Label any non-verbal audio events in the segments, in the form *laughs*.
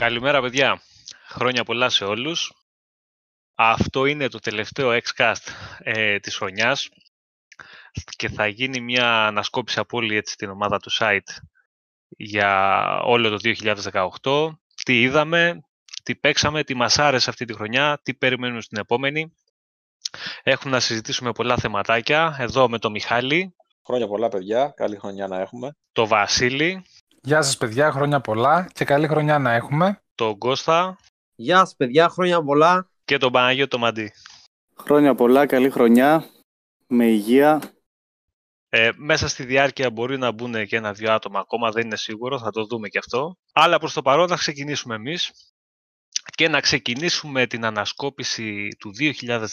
Καλημέρα παιδιά. Χρόνια πολλά σε όλους. Αυτό είναι το τελευταίο Xcast ε, της χρονιάς και θα γίνει μια ανασκόπηση από όλη έτσι, την ομάδα του site για όλο το 2018. Τι είδαμε, τι παίξαμε, τι μας άρεσε αυτή τη χρονιά, τι περιμένουμε στην επόμενη. Έχουμε να συζητήσουμε πολλά θεματάκια εδώ με τον Μιχάλη. Χρόνια πολλά παιδιά, καλή χρονιά να έχουμε. Το Βασίλη. Γεια σας παιδιά, χρόνια πολλά και καλή χρονιά να έχουμε. Τον Κώστα. Γεια σας παιδιά, χρόνια πολλά. Και τον Παναγιώτο το Μαντί. Χρόνια πολλά, καλή χρονιά, με υγεία. Ε, μέσα στη διάρκεια μπορεί να μπουν και ένα-δυο άτομα ακόμα, δεν είναι σίγουρο, θα το δούμε και αυτό. Αλλά προς το παρόν θα ξεκινήσουμε εμείς και να ξεκινήσουμε την ανασκόπηση του 2018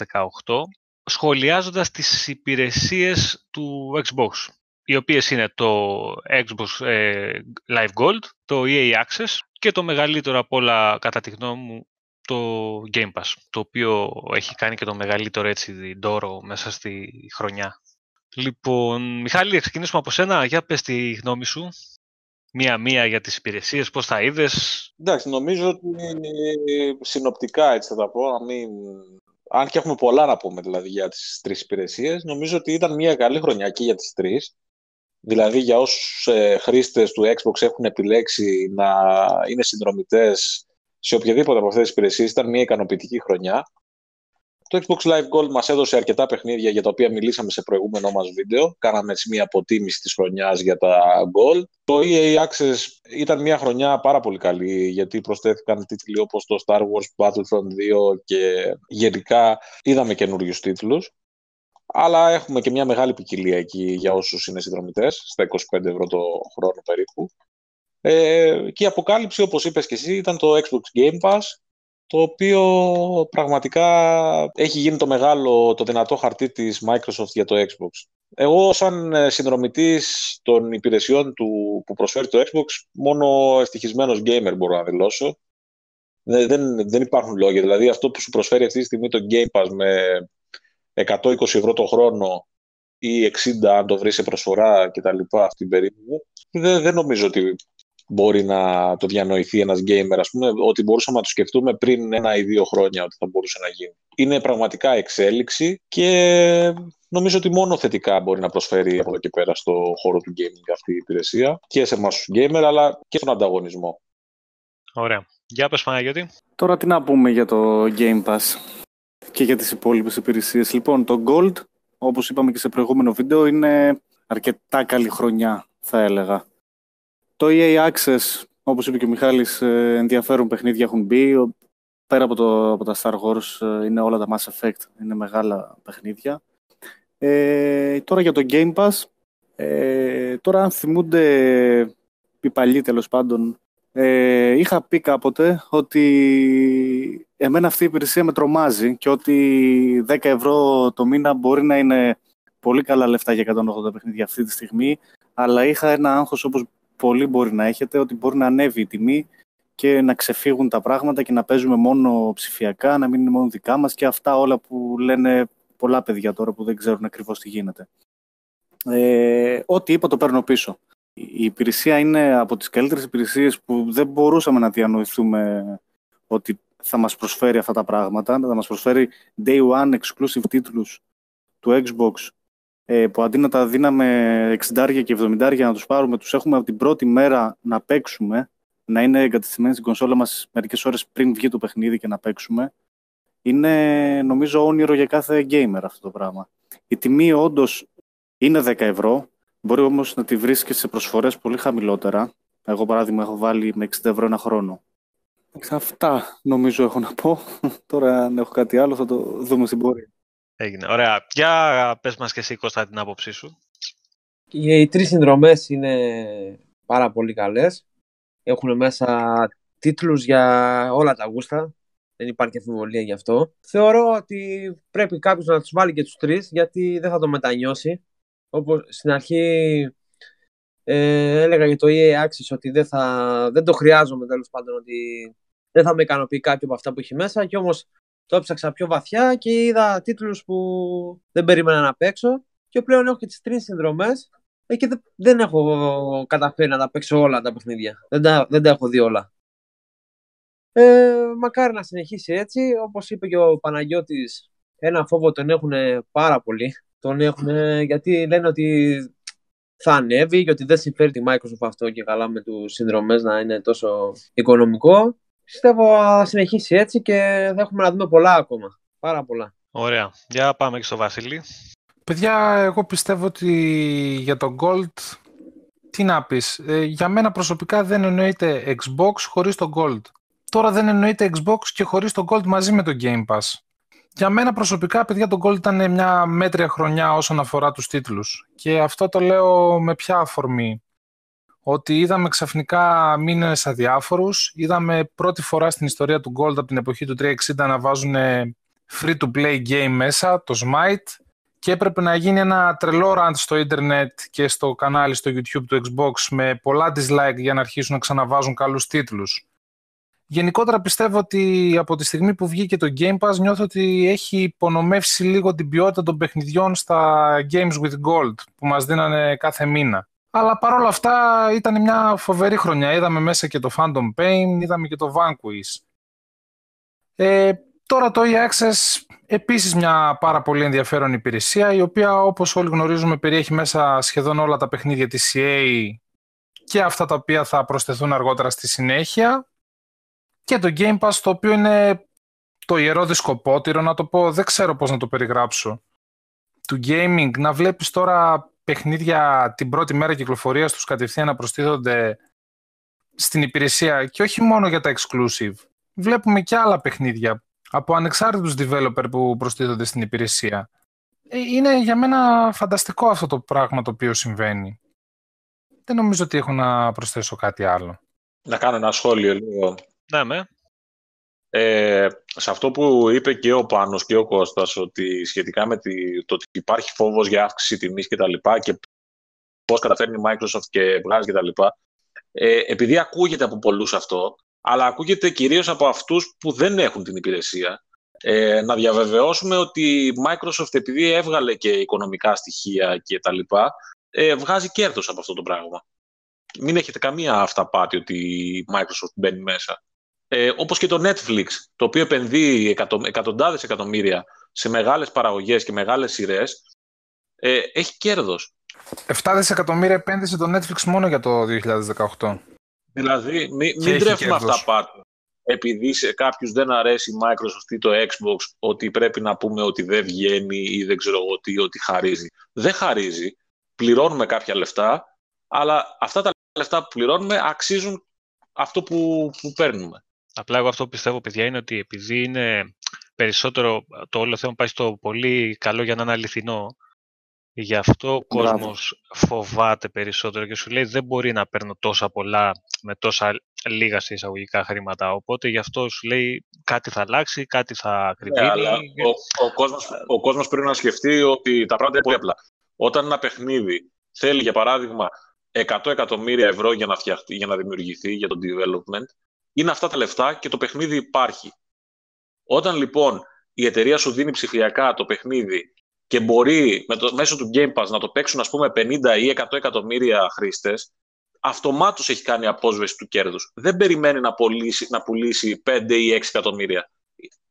σχολιάζοντας τις υπηρεσίες του Xbox οι οποίες είναι το Xbox ε, Live Gold, το EA Access και το μεγαλύτερο από όλα κατά τη γνώμη μου το Game Pass, το οποίο έχει κάνει και το μεγαλύτερο έτσι δώρο μέσα στη χρονιά. Λοιπόν, Μιχάλη, ξεκινήσουμε από σένα. Για πες τη γνώμη σου. Μία-μία για τις υπηρεσίες, πώς τα είδες. Εντάξει, νομίζω ότι συνοπτικά έτσι θα τα πω, αν και έχουμε πολλά να πούμε δηλαδή για τις τρεις υπηρεσίες, νομίζω ότι ήταν μια καλή χρονιά και για τις τρεις. Δηλαδή για όσους ε, χρήστες του Xbox έχουν επιλέξει να είναι συνδρομητές σε οποιαδήποτε από αυτές τις υπηρεσίες, ήταν μια ικανοποιητική χρονιά. Το Xbox Live Gold μας έδωσε αρκετά παιχνίδια για τα οποία μιλήσαμε σε προηγούμενο μας βίντεο. Κάναμε έτσι μια αποτίμηση της χρονιάς για τα Gold. Το EA Access ήταν μια χρονιά πάρα πολύ καλή γιατί προσθέθηκαν τίτλοι όπως το Star Wars Battlefront 2 και γενικά είδαμε καινούριους τίτλους αλλά έχουμε και μια μεγάλη ποικιλία εκεί για όσους είναι συνδρομητές, στα 25 ευρώ το χρόνο περίπου. Ε, και η αποκάλυψη, όπως είπες και εσύ, ήταν το Xbox Game Pass, το οποίο πραγματικά έχει γίνει το μεγάλο, το δυνατό χαρτί της Microsoft για το Xbox. Εγώ σαν ε, συνδρομητής των υπηρεσιών του που προσφέρει το Xbox, μόνο ευτυχισμένος gamer μπορώ να δηλώσω. Δεν, δεν, δεν υπάρχουν λόγια. Δηλαδή αυτό που σου προσφέρει αυτή τη στιγμή το Game Pass με 120 ευρώ το χρόνο ή 60 αν το βρει σε προσφορά κτλ. αυτή την περίοδο, δεν, δεν νομίζω ότι μπορεί να το διανοηθεί ένας gamer, ας πούμε, ότι μπορούσαμε να το σκεφτούμε πριν ένα ή δύο χρόνια ότι θα μπορούσε να γίνει. Είναι πραγματικά εξέλιξη και νομίζω ότι μόνο θετικά μπορεί να προσφέρει από εδώ και πέρα στο χώρο του gaming αυτή η υπηρεσία και σε εμάς τους gamer, αλλά και στον ανταγωνισμό. Ωραία. Για πες Παναγιώτη. Τώρα τι να πούμε για το Game Pass και για τις υπόλοιπες υπηρεσίες. Λοιπόν, το Gold, όπως είπαμε και σε προηγούμενο βίντεο, είναι αρκετά καλή χρονιά, θα έλεγα. Το EA Access, όπως είπε και ο Μιχάλης, ε, ενδιαφέρον παιχνίδια έχουν μπει. Πέρα από, το, από τα Star Wars ε, είναι όλα τα Mass Effect, είναι μεγάλα παιχνίδια. Ε, τώρα για το Game Pass, ε, τώρα αν θυμούνται οι παλιοί τέλος πάντων ε, είχα πει κάποτε ότι εμένα αυτή η υπηρεσία με τρομάζει και ότι 10 ευρώ το μήνα μπορεί να είναι πολύ καλά λεφτά για 180 παιχνίδια αυτή τη στιγμή, αλλά είχα ένα άγχος όπως πολύ μπορεί να έχετε, ότι μπορεί να ανέβει η τιμή και να ξεφύγουν τα πράγματα και να παίζουμε μόνο ψηφιακά, να μην είναι μόνο δικά μας και αυτά όλα που λένε πολλά παιδιά τώρα που δεν ξέρουν ακριβώς τι γίνεται. Ε, ό,τι είπα το παίρνω πίσω η υπηρεσία είναι από τις καλύτερες υπηρεσίες που δεν μπορούσαμε να διανοηθούμε ότι θα μας προσφέρει αυτά τα πράγματα, θα μας προσφέρει day one exclusive τίτλους του Xbox ε, που αντί να τα δίναμε 60 και 70 να τους πάρουμε, τους έχουμε από την πρώτη μέρα να παίξουμε, να είναι εγκατεστημένοι στην κονσόλα μας μερικές ώρες πριν βγει το παιχνίδι και να παίξουμε. Είναι νομίζω όνειρο για κάθε gamer αυτό το πράγμα. Η τιμή όντως είναι 10 ευρώ, Μπορεί όμως να τη βρίσκει σε προσφορές πολύ χαμηλότερα. Εγώ, παράδειγμα, έχω βάλει με 60 ευρώ ένα χρόνο. Αυτά νομίζω έχω να πω. Τώρα, αν έχω κάτι άλλο, θα το δούμε στην πορεία. Έγινε. Ωραία. Για πες μας και εσύ, Κώστα, την άποψή σου. Οι τρεις συνδρομές είναι πάρα πολύ καλές. Έχουν μέσα τίτλους για όλα τα γούστα. Δεν υπάρχει αμφιβολία γι' αυτό. Θεωρώ ότι πρέπει κάποιος να τους βάλει και τους τρεις, γιατί δεν θα το μετανιώσει όπως στην αρχή ε, έλεγα για το EA Access ότι δεν, θα, δεν το χρειάζομαι τέλος πάντων ότι δεν θα με ικανοποιεί κάποιο από αυτά που έχει μέσα και όμως το έψαξα πιο βαθιά και είδα τίτλους που δεν περίμενα να παίξω και πλέον έχω και τις τρεις συνδρομές ε, και δεν, δεν έχω καταφέρει να τα παίξω όλα τα παιχνίδια. Δεν τα, δεν τα έχω δει όλα. Ε, μακάρι να συνεχίσει έτσι. Όπως είπε και ο Παναγιώτης, ένα φόβο τον έχουν πάρα πολύ. Τον έχουν γιατί λένε ότι θα ανέβει και ότι δεν συμφέρει τη Microsoft αυτό και καλά με τους συνδρομές να είναι τόσο οικονομικό. Πιστεύω θα συνεχίσει έτσι και θα έχουμε να δούμε πολλά ακόμα. Πάρα πολλά. Ωραία. Για πάμε και στο Βασίλη. Παιδιά, εγώ πιστεύω ότι για το Gold, τι να πεις, ε, για μένα προσωπικά δεν εννοείται Xbox χωρίς το Gold. Τώρα δεν εννοείται Xbox και χωρίς το Gold μαζί με το Game Pass. Για μένα προσωπικά, παιδιά, το Gold ήταν μια μέτρια χρονιά όσον αφορά τους τίτλους. Και αυτό το λέω με ποια αφορμή. Ότι είδαμε ξαφνικά μήνες αδιάφορους, είδαμε πρώτη φορά στην ιστορία του Gold από την εποχή του 360 να βάζουν free-to-play game μέσα, το Smite, και έπρεπε να γίνει ένα τρελό rant στο ίντερνετ και στο κανάλι στο YouTube του Xbox με πολλά dislike για να αρχίσουν να ξαναβάζουν καλούς τίτλους. Γενικότερα πιστεύω ότι από τη στιγμή που βγήκε το Game Pass νιώθω ότι έχει υπονομεύσει λίγο την ποιότητα των παιχνιδιών στα Games with Gold που μας δίνανε κάθε μήνα. Αλλά παρόλα αυτά ήταν μια φοβερή χρονιά. Είδαμε μέσα και το Phantom Pain, είδαμε και το Vanquish. Ε, τώρα το e-Access επίσης μια πάρα πολύ ενδιαφέρον υπηρεσία η οποία όπως όλοι γνωρίζουμε περιέχει μέσα σχεδόν όλα τα παιχνίδια της EA και αυτά τα οποία θα προσθεθούν αργότερα στη συνέχεια και το Game Pass το οποίο είναι το ιερό δισκοπότηρο να το πω, δεν ξέρω πώς να το περιγράψω του gaming, να βλέπεις τώρα παιχνίδια την πρώτη μέρα κυκλοφορίας τους κατευθείαν να προστίθονται στην υπηρεσία και όχι μόνο για τα exclusive. Βλέπουμε και άλλα παιχνίδια από ανεξάρτητους developer που προστίθονται στην υπηρεσία. Ε, είναι για μένα φανταστικό αυτό το πράγμα το οποίο συμβαίνει. Δεν νομίζω ότι έχω να προσθέσω κάτι άλλο. Να κάνω ένα σχόλιο λίγο. Ναι, με. Ε, σε αυτό που είπε και ο Πάνος και ο Κώστας ότι σχετικά με τη, το ότι υπάρχει φόβος για αύξηση τιμής και τα λοιπά και πώς καταφέρνει η Microsoft και βγάζει και τα λοιπά ε, επειδή ακούγεται από πολλούς αυτό αλλά ακούγεται κυρίως από αυτούς που δεν έχουν την υπηρεσία ε, να διαβεβαιώσουμε ότι η Microsoft επειδή έβγαλε και οικονομικά στοιχεία και τα λοιπά ε, βγάζει κέρδος από αυτό το πράγμα. Μην έχετε καμία αυταπάτη ότι η Microsoft μπαίνει μέσα ε, όπως και το Netflix, το οποίο επενδύει εκατο, εκατοντάδες εκατομμύρια σε μεγάλες παραγωγές και μεγάλες σειρές, ε, έχει κέρδος. 7 δισεκατομμύρια επένδυσε το Netflix μόνο για το 2018. Δηλαδή, μην, μην τρέφουμε αυτά πάντα. Επειδή σε κάποιους δεν αρέσει η Microsoft ή το Xbox, ότι πρέπει να πούμε ότι δεν βγαίνει ή δεν ξέρω εγώ τι, ότι χαρίζει. Δεν χαρίζει. Πληρώνουμε κάποια λεφτά, αλλά αυτά τα λεφτά που πληρώνουμε αξίζουν αυτό που, που παίρνουμε. Απλά εγώ αυτό που πιστεύω, παιδιά, είναι ότι επειδή είναι περισσότερο το όλο θέμα πάει στο πολύ καλό για να είναι αληθινό, γι' αυτό ο κόσμος φοβάται περισσότερο και σου λέει δεν μπορεί να παίρνω τόσα πολλά με τόσα λίγα σε εισαγωγικά χρήματα. Οπότε γι' αυτό σου λέει κάτι θα αλλάξει, κάτι θα κρυβίνει. Ναι, ο, ο, κόσμος, ο κόσμος πρέπει να σκεφτεί ότι τα πράγματα είναι πολύ απλά. Όταν ένα παιχνίδι θέλει, για παράδειγμα, 100 εκατομμύρια ευρώ για να, φτιαχτεί, για να δημιουργηθεί για το development, είναι αυτά τα λεφτά και το παιχνίδι υπάρχει. Όταν λοιπόν η εταιρεία σου δίνει ψηφιακά το παιχνίδι και μπορεί με το, μέσω του Game Pass να το παίξουν ας πούμε 50 ή 100 εκατομμύρια χρήστες, αυτομάτως έχει κάνει απόσβεση του κέρδους. Δεν περιμένει να πουλήσει, να πουλήσει 5 ή 6 εκατομμύρια.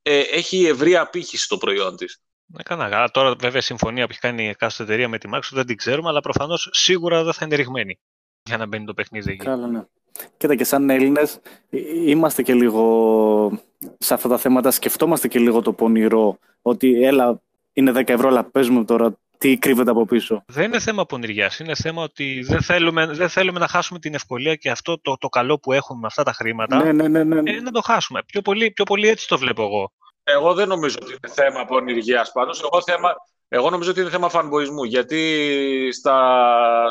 Ε, έχει ευρία απήχηση το προϊόν της. Ναι, καλά. Τώρα, βέβαια, η συμφωνία που έχει κάνει η εκάστοτε εταιρεία με τη Microsoft δεν την ξέρουμε, αλλά προφανώς σίγουρα δεν θα είναι ρηγμένη για να μπαίνει το παιχνίδι εκεί. Καλά, ναι. Κοίτα και σαν Έλληνες είμαστε και λίγο σε αυτά τα θέματα, σκεφτόμαστε και λίγο το πονηρό, ότι έλα είναι 10 ευρώ, αλλά πες μου τώρα τι κρύβεται από πίσω. Δεν είναι θέμα πονηριάς, είναι θέμα ότι δεν θέλουμε, δεν θέλουμε να χάσουμε την ευκολία και αυτό το, το καλό που έχουμε με αυτά τα χρήματα, ναι, ναι, ναι, ναι. Ε, να το χάσουμε. Πιο πολύ, πιο πολύ έτσι το βλέπω εγώ. Εγώ δεν νομίζω ότι είναι θέμα πονηριάς πάντως. Εγώ, θέμα, εγώ νομίζω ότι είναι θέμα φανμποϊσμού, γιατί στα,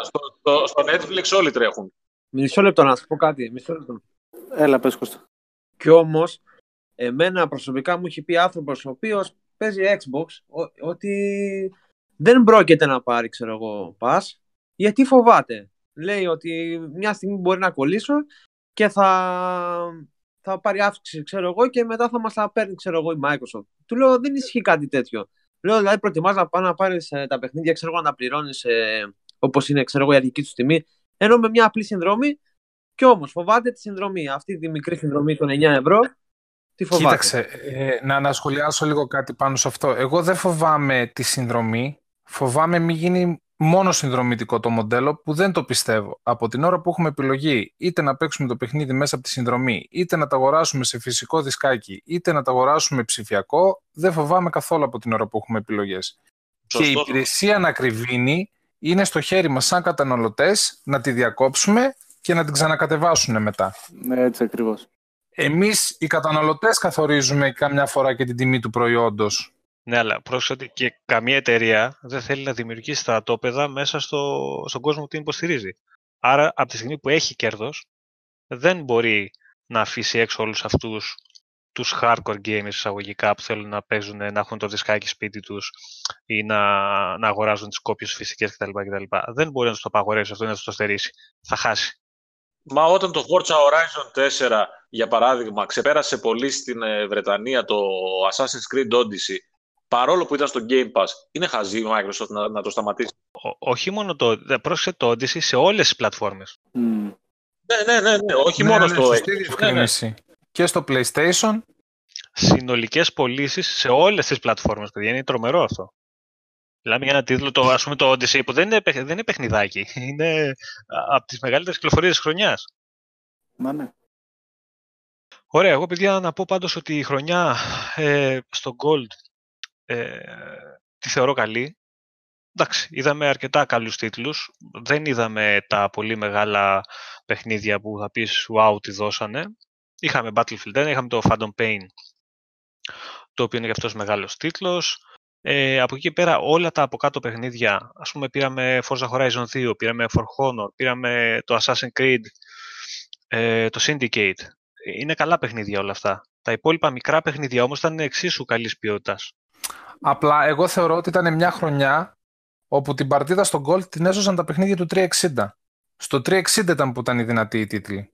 στο, στο, στο Netflix όλοι τρέχουν. Μισό λεπτό να σου πω κάτι. Μισό λεπτό. Έλα, πες Κώστα. Κι όμως, εμένα προσωπικά μου έχει πει άνθρωπος ο οποίος παίζει Xbox ότι δεν πρόκειται να πάρει, ξέρω εγώ, pass, γιατί φοβάται. Λέει ότι μια στιγμή μπορεί να κολλήσω και θα, θα πάρει αύξηση, ξέρω εγώ, και μετά θα μας τα παίρνει, ξέρω εγώ, η Microsoft. Του λέω, δεν ισχύει κάτι τέτοιο. Λέω, δηλαδή, προτιμάς να πάει να πάρεις ε, τα παιχνίδια, ξέρω εγώ, να τα πληρώνεις ε, όπως είναι, ξέρω εγώ, η αρχική του τιμή, ενώ με μια απλή συνδρομή. Κι όμως φοβάται τη συνδρομή. Αυτή τη μικρή συνδρομή των 9 ευρώ Τι φοβάται. Κοίταξε, ε, να ανασχολιάσω λίγο κάτι πάνω σε αυτό. Εγώ δεν φοβάμαι τη συνδρομή. Φοβάμαι μην γίνει μόνο συνδρομητικό το μοντέλο που δεν το πιστεύω. Από την ώρα που έχουμε επιλογή είτε να παίξουμε το παιχνίδι μέσα από τη συνδρομή, είτε να τα αγοράσουμε σε φυσικό δισκάκι, είτε να τα αγοράσουμε ψηφιακό, δεν φοβάμαι καθόλου από την ώρα που έχουμε επιλογές. Και η Σωστό. υπηρεσία να κρυβίνει είναι στο χέρι μας σαν καταναλωτές να τη διακόψουμε και να την ξανακατεβάσουν μετά. Ναι, έτσι ακριβώς. Εμείς οι καταναλωτές καθορίζουμε καμιά φορά και την τιμή του προϊόντος. Ναι, αλλά πρόσεχε ότι και καμία εταιρεία δεν θέλει να δημιουργήσει στρατόπεδα μέσα στο, στον κόσμο που την υποστηρίζει. Άρα, από τη στιγμή που έχει κέρδος, δεν μπορεί να αφήσει έξω όλους αυτούς τους hardcore gamers εισαγωγικά που θέλουν να παίζουν, να έχουν το δισκάκι σπίτι τους ή να, να αγοράζουν τις κόπιες φυσικές κτλ. κτλ. Δεν μπορεί να τους το απαγορεύσει αυτό ή να τους το στερήσει. Θα χάσει. Μα όταν το Forza Horizon 4, για παράδειγμα, ξεπέρασε πολύ στην ε, Βρετανία το Assassin's Creed Odyssey, παρόλο που ήταν στο Game Pass, είναι χαζή η Microsoft να, να το σταματήσει. Ο- όχι μόνο το, δεν πρόσεξε το Odyssey σε όλες τις πλατφόρμες. Μμ. Ναι, ναι, ναι, ναι όχι Ναι, μόνο ναι, στο σωστή Xbox. Ναι, ναι. διευκρίνηση. Και στο PlayStation Συνολικές πωλήσεις σε όλες τις πλατφόρμες, παιδιά. Είναι τρομερό αυτό. Μιλάμε για ένα τίτλο, το, ας πούμε το Odyssey, που δεν είναι, παιχ- δεν είναι παιχνιδάκι. *laughs* Είναι από τις μεγαλύτερες κυκλοφορίες της χρονιάς. Μα ναι. Ωραία, εγώ παιδιά να πω πάντως ότι η χρονιά ε, στο Gold ε, τη θεωρώ καλή. Εντάξει, είδαμε αρκετά καλούς τίτλους. Δεν είδαμε τα πολύ μεγάλα παιχνίδια που θα πεις wow, τι δώσανε. Είχαμε Battlefield 1, είχαμε το Phantom Pain, το οποίο είναι και αυτός μεγάλος τίτλος. Ε, από εκεί και πέρα όλα τα από κάτω παιχνίδια, ας πούμε πήραμε Forza Horizon 2, πήραμε For Honor, πήραμε το Assassin's Creed, ε, το Syndicate. Είναι καλά παιχνίδια όλα αυτά. Τα υπόλοιπα μικρά παιχνίδια όμως ήταν εξίσου καλής ποιότητας. Απλά εγώ θεωρώ ότι ήταν μια χρονιά όπου την παρτίδα στο Gold την έσωσαν τα παιχνίδια του 360. Στο 360 ήταν που ήταν οι δυνατοί οι τίτλοι.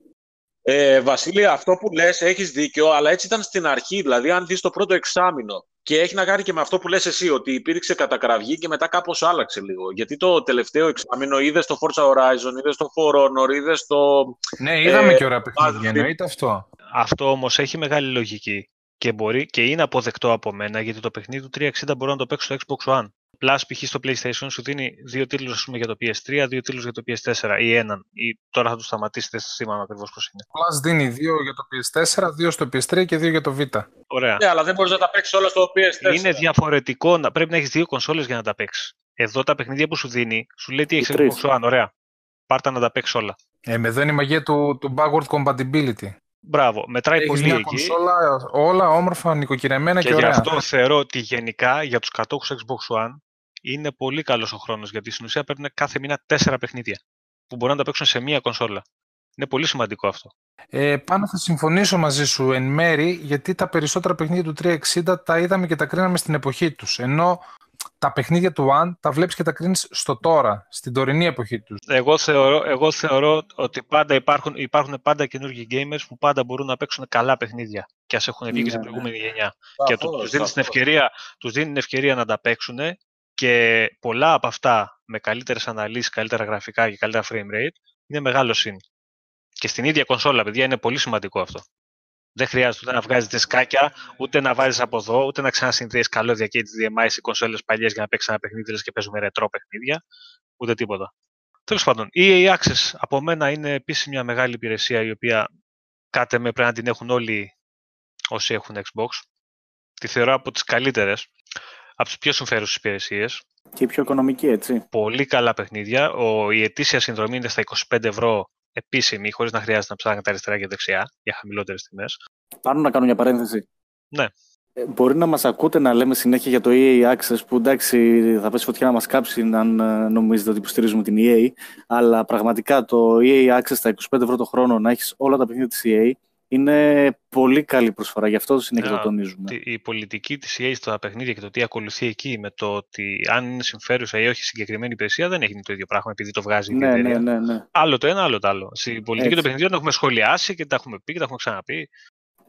Ε, Βασίλη, αυτό που λες έχεις δίκιο, αλλά έτσι ήταν στην αρχή. Δηλαδή, αν δεις το πρώτο εξάμηνο και έχει να κάνει και με αυτό που λες εσύ, ότι υπήρξε κατακραυγή και μετά κάπως άλλαξε λίγο. Γιατί το τελευταίο εξάμηνο είδες το Forza Horizon, είδες το For Honor, είδες το... Ναι, είδαμε Ε, και ωραία παιχνίδια, Battlefield. εννοείται αυτό. Αυτό όμως έχει μεγάλη λογική και, μπορεί, και είναι αποδεκτό από μένα γιατί το παιχνίδι του 360 μπορώ να το παίξω στο Xbox One. Plus, π.χ. στο PlayStation σου δίνει δύο τίτλους ας πούμε, για το PS3, δύο τίτλους για το PS4 ή έναν. Ή τώρα θα τους σταματήσει, δεν θυμάμαι ακριβώς πώς είναι. Plus δίνει δύο για το PS4, δύο στο PS3 και δύο για το Vita. Ωραία. Ναι, αλλά δεν μπορείς να τα παίξεις όλα στο PS4. Είναι διαφορετικό, να, πρέπει να έχεις δύο κονσόλες για να τα παίξεις. Εδώ τα παιχνίδια που σου δίνει, σου λέει τι έχεις τρεις. Xbox One, ωραία. Πάρτα να τα παίξεις όλα. Ε, με εδώ είναι η μαγεία του, του backward compatibility. Μπράβο, μετράει Έχεις πολύ μια εκεί. κονσόλα, όλα όμορφα, νοικοκυρεμένα και, Και γι' ωραία. αυτό θεωρώ ότι γενικά για τους κατόχους Xbox One είναι πολύ καλός ο χρόνος, γιατί στην ουσία παίρνουν κάθε μήνα τέσσερα παιχνίδια που μπορούν να τα παίξουν σε μία κονσόλα. Είναι πολύ σημαντικό αυτό. Ε, πάνω θα συμφωνήσω μαζί σου εν μέρη, γιατί τα περισσότερα παιχνίδια του 360 τα είδαμε και τα κρίναμε στην εποχή τους. Ενώ τα παιχνίδια του One τα βλέπεις και τα κρίνεις στο τώρα, στην τωρινή εποχή τους. Εγώ θεωρώ, εγώ θεωρώ ότι πάντα υπάρχουν, υπάρχουν πάντα καινούργιοι gamers που πάντα μπορούν να παίξουν καλά παιχνίδια και ας έχουν βγει και στην Ναι, ναι. προηγούμενη γενιά. και Σαφώς, τους δίνεις, την σαφώς. ευκαιρία, τους δίνει την ευκαιρία να τα παίξουν και πολλά από αυτά με καλύτερες αναλύσεις, καλύτερα γραφικά και καλύτερα frame rate είναι μεγάλο συν. Και στην ίδια κονσόλα, παιδιά, είναι πολύ σημαντικό αυτό. Δεν χρειάζεται ούτε να βγάζεις δισκάκια, ούτε να βάζεις από εδώ, ούτε να ξανασυνδέεις καλώδια και HDMI σε κονσόλες παλιές για να παίξεις ένα παιχνίδι λες και παίζουμε ρετρό παιχνίδια, ούτε τίποτα. Τέλος πάντων, η EA Access από μένα είναι επίσης μια μεγάλη υπηρεσία η οποία κάτε με πρέπει να την έχουν όλοι όσοι έχουν Xbox. Τη θεωρώ από τις καλύτερες, από τις πιο συμφέρουσες υπηρεσίες. Και πιο οικονομική, έτσι. Πολύ καλά παιχνίδια. Ο, η ετήσια συνδρομή είναι στα 25 ευρώ επίσημη, χωρίς να χρειάζεται να ψάχνετε αριστερά και δεξιά για χαμηλότερες τιμές. Πάνω να κάνω μια παρένθεση. Ναι. Ε, Μπορεί να μας ακούτε να λέμε συνέχεια για το EA Access που εντάξει θα πέσει φωτιά να μας κάψει αν ε, νομίζετε ότι υποστηρίζουμε την EA αλλά πραγματικά το EA Access στα 25 ευρώ το χρόνο να έχεις όλα τα παιχνίδια της EA είναι πολύ καλή προσφορά, γι' αυτό συνέχεια Ναι, το τονίζουμε. τη- η πολιτική της EA στα παιχνίδια και το τι ακολουθεί εκεί με το ότι αν είναι συμφέρουσα ή όχι συγκεκριμένη υπηρεσία δεν έχει το ίδιο πράγμα επειδή το βγάζει η Ναι, εταιρεία. ναι, ναι, ναι. Άλλο το ένα, άλλο το άλλο. Στην πολιτική Έτσι. των παιχνιδιών τα έχουμε σχολιάσει και τα έχουμε πει και τα έχουμε ξαναπεί.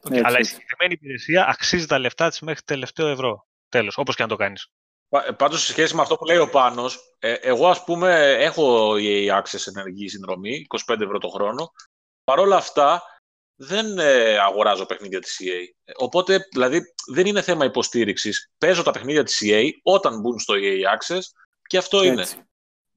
Οκ, Έτσι, Αλλά η έτσι. συγκεκριμένη υπηρεσία αξίζει τα λεφτά της μέχρι τελευταίο ευρώ. Τέλος, όπως και αν το κάνεις. Πα- Πάντως, σε σχέση με αυτό που λέει ο Πάνος, ε, εγώ ας πούμε έχω η Access ενεργή συνδρομή, 25 ευρώ το χρόνο. Παρ' όλα αυτά, δεν ε, αγοράζω παιχνίδια της EA. Οπότε, δηλαδή, δεν είναι θέμα υποστήριξης. Παίζω τα παιχνίδια της EA όταν μπουν στο EA Access και αυτό Έτσι. είναι.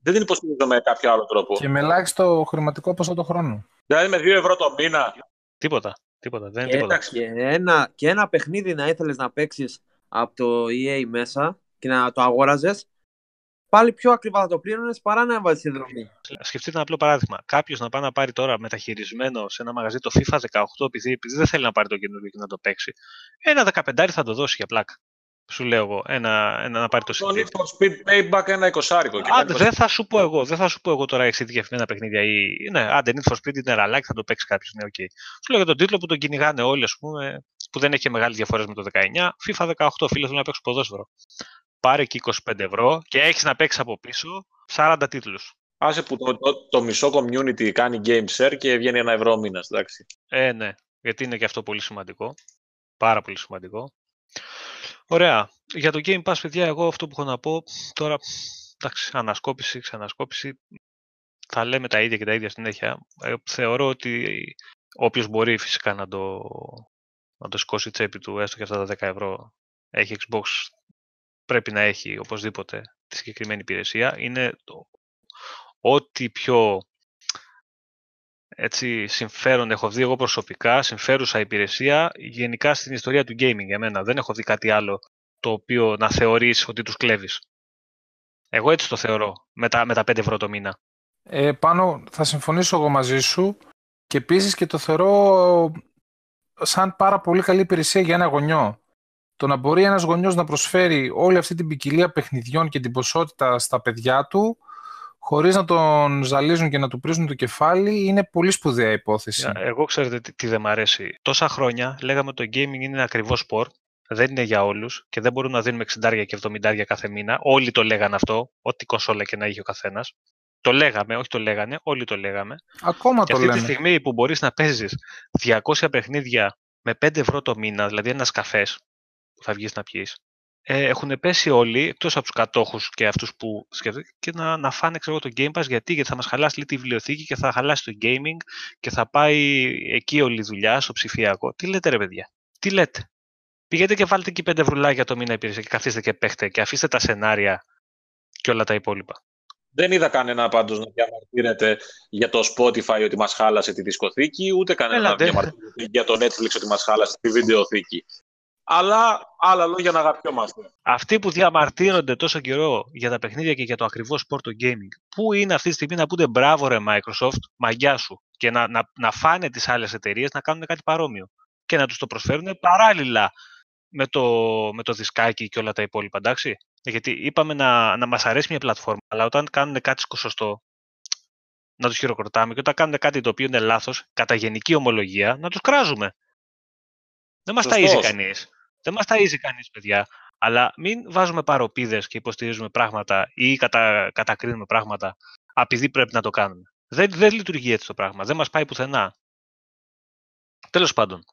Δεν την υποστηρίζω με κάποιο άλλο τρόπο. Και με ελάχιστο χρηματικό ποσό το χρόνο. Δηλαδή, με 2 ευρώ το μήνα. Τίποτα. Τίποτα. Δεν είναι Και, τίποτα. εντάξει. και, ένα, και ένα παιχνίδι να ήθελες να παίξεις από το EA μέσα και να το αγόραζες, πάλι πιο ακριβά θα το πλήρωνες παρά να έβαζες συνδρομή. Σκεφτείτε ένα απλό παράδειγμα. Κάποιος να πάει να πάρει τώρα μεταχειρισμένο σε ένα μαγαζί το FIFA 18 επειδή, επειδή δεν θέλει να πάρει το καινούργιο και να το παίξει. Ένα 15 θα το δώσει για πλάκα. Σου λέω εγώ. Ένα, ένα να πάρει το Το CD. Need for Speed Payback ένα εικοσάρικο. και Άντε, κάτι δεν θα σου πω εγώ, δεν θα σου πω εγώ τώρα εξειδικευμένα παιχνίδια ή. Ναι, άντε, Need for Speed είναι ραλάκι, θα το παίξει κάποιος. Ναι, οκ. Σου λέω για τον τίτλο που τον κυνηγάνε όλοι, ας πούμε, που δεν έχει και μεγάλες διαφορές με το 19. FIFA 18, φίλε, θέλω να παίξω ποδόσφαιρο. Πάρε εκεί 25 ευρώ και έχεις να παίξεις από πίσω 40 τίτλους. Άσε που το, το, το μισό community κάνει game share και βγαίνει ένα ευρώ ο μήνας, εντάξει. Ε, ναι, γιατί είναι και αυτό πολύ σημαντικό. Πάρα πολύ σημαντικό. Ωραία. Για το Game Pass, παιδιά, εγώ αυτό που έχω να πω τώρα, εντάξει, ανασκόπηση, ξανασκόπηση, θα λέμε τα ίδια και τα ίδια συνέχεια. Ε, θεωρώ ότι όποιος μπορεί φυσικά να το, να το σηκώσει η τσέπη του, έστω και αυτά τα 10 ευρώ, έχει Xbox, πρέπει να έχει οπωσδήποτε τη συγκεκριμένη υπηρεσία. Είναι το, ό,τι πιο έτσι, συμφέρον έχω δει εγώ προσωπικά, συμφέρουσα υπηρεσία γενικά στην ιστορία του gaming για μένα. Δεν έχω δει κάτι άλλο το οποίο να θεωρείς ότι τους κλέβεις. Εγώ έτσι το θεωρώ, με τα, με τα 5 ευρώ το μήνα. Ε, πάνω θα συμφωνήσω εγώ μαζί σου και επίσης και το θεωρώ σαν πάρα πολύ καλή υπηρεσία για ένα γονιό. Το να μπορεί ένας γονιός να προσφέρει όλη αυτή την ποικιλία παιχνιδιών και την ποσότητα στα παιδιά του χωρίς να τον ζαλίζουν και να του πρίζουν το κεφάλι είναι πολύ σπουδαία υπόθεση. Εγώ ξέρετε τι, τι δεν μ' αρέσει. Τόσα χρόνια λέγαμε ότι το gaming είναι ακριβό σπορ, δεν είναι για όλους και δεν μπορούμε να δίνουμε 60 και 70 κάθε μήνα. Όλοι το λέγανε αυτό, ό,τι κονσόλα και να είχε ο καθένας. Το λέγαμε, όχι το λέγανε, όλοι το λέγαμε. Ακόμα Και το αυτή λένε. τη στιγμή που μπορείς να παίζεις 200 παιχνίδια με 5 ευρώ το μήνα, δηλαδή ένας καφές που θα βγεις να πιείς, ε, έχουν πέσει όλοι, εκτός από τους κατόχους και αυτούς που σκέφτονται, και να, να φάνε ξέρω, εγώ, το Game Pass. Γιατί; Γιατί θα μας χαλάσει λίγο τη βιβλιοθήκη και θα χαλάσει το gaming και θα πάει εκεί όλη η δουλειά, στο ψηφιακό. Τι λέτε ρε παιδιά, τι λέτε; Πηγαίνετε και βάλτε εκεί 5 ευρουλάκια το μήνα υπηρεσία και καθίστε και παίχτε και αφήστε τα σενάρια και όλα τα υπόλοιπα. Δεν είδα κανένα πάντως να διαμαρτύρεται για το Spotify ότι μας χάλασε τη δισκοθήκη, ούτε κανένα Έλα, να ντε. διαμαρτύρεται για το Netflix ότι μας χάλασε τη βιντεοθήκη. Αλλά άλλα λόγια να αγαπιόμαστε. Αυτοί που διαμαρτύρονται τόσο καιρό για τα παιχνίδια και για το ακριβώς sport το gaming, πού είναι αυτή τη στιγμή να πούνε μπράβο ρε Microsoft, μαγιά σου, και να, να, να φάνε τις άλλες εταιρείες να κάνουν κάτι παρόμοιο και να τους το προσφέρουν παράλληλα με το, με το δισκάκι και όλα τα υπόλοιπα, εντάξει; Γιατί είπαμε να, να μας αρέσει μια πλατφόρμα, αλλά όταν κάνουν κάτι σωστό, να τους χειροκροτάμε και όταν κάνουν κάτι το οποίο είναι λάθος, κατά γενική ομολογία, να τους κράζουμε. Δεν μας Σωστός. ταΐζει κανείς. Δεν μας ταΐζει κανείς, παιδιά. Αλλά μην βάζουμε παροπίδες και υποστηρίζουμε πράγματα ή κατα, κατακρίνουμε πράγματα επειδή πρέπει να το κάνουμε. Δεν, δεν λειτουργεί έτσι το πράγμα. Δεν μας πάει πουθενά. Τέλος πάντων.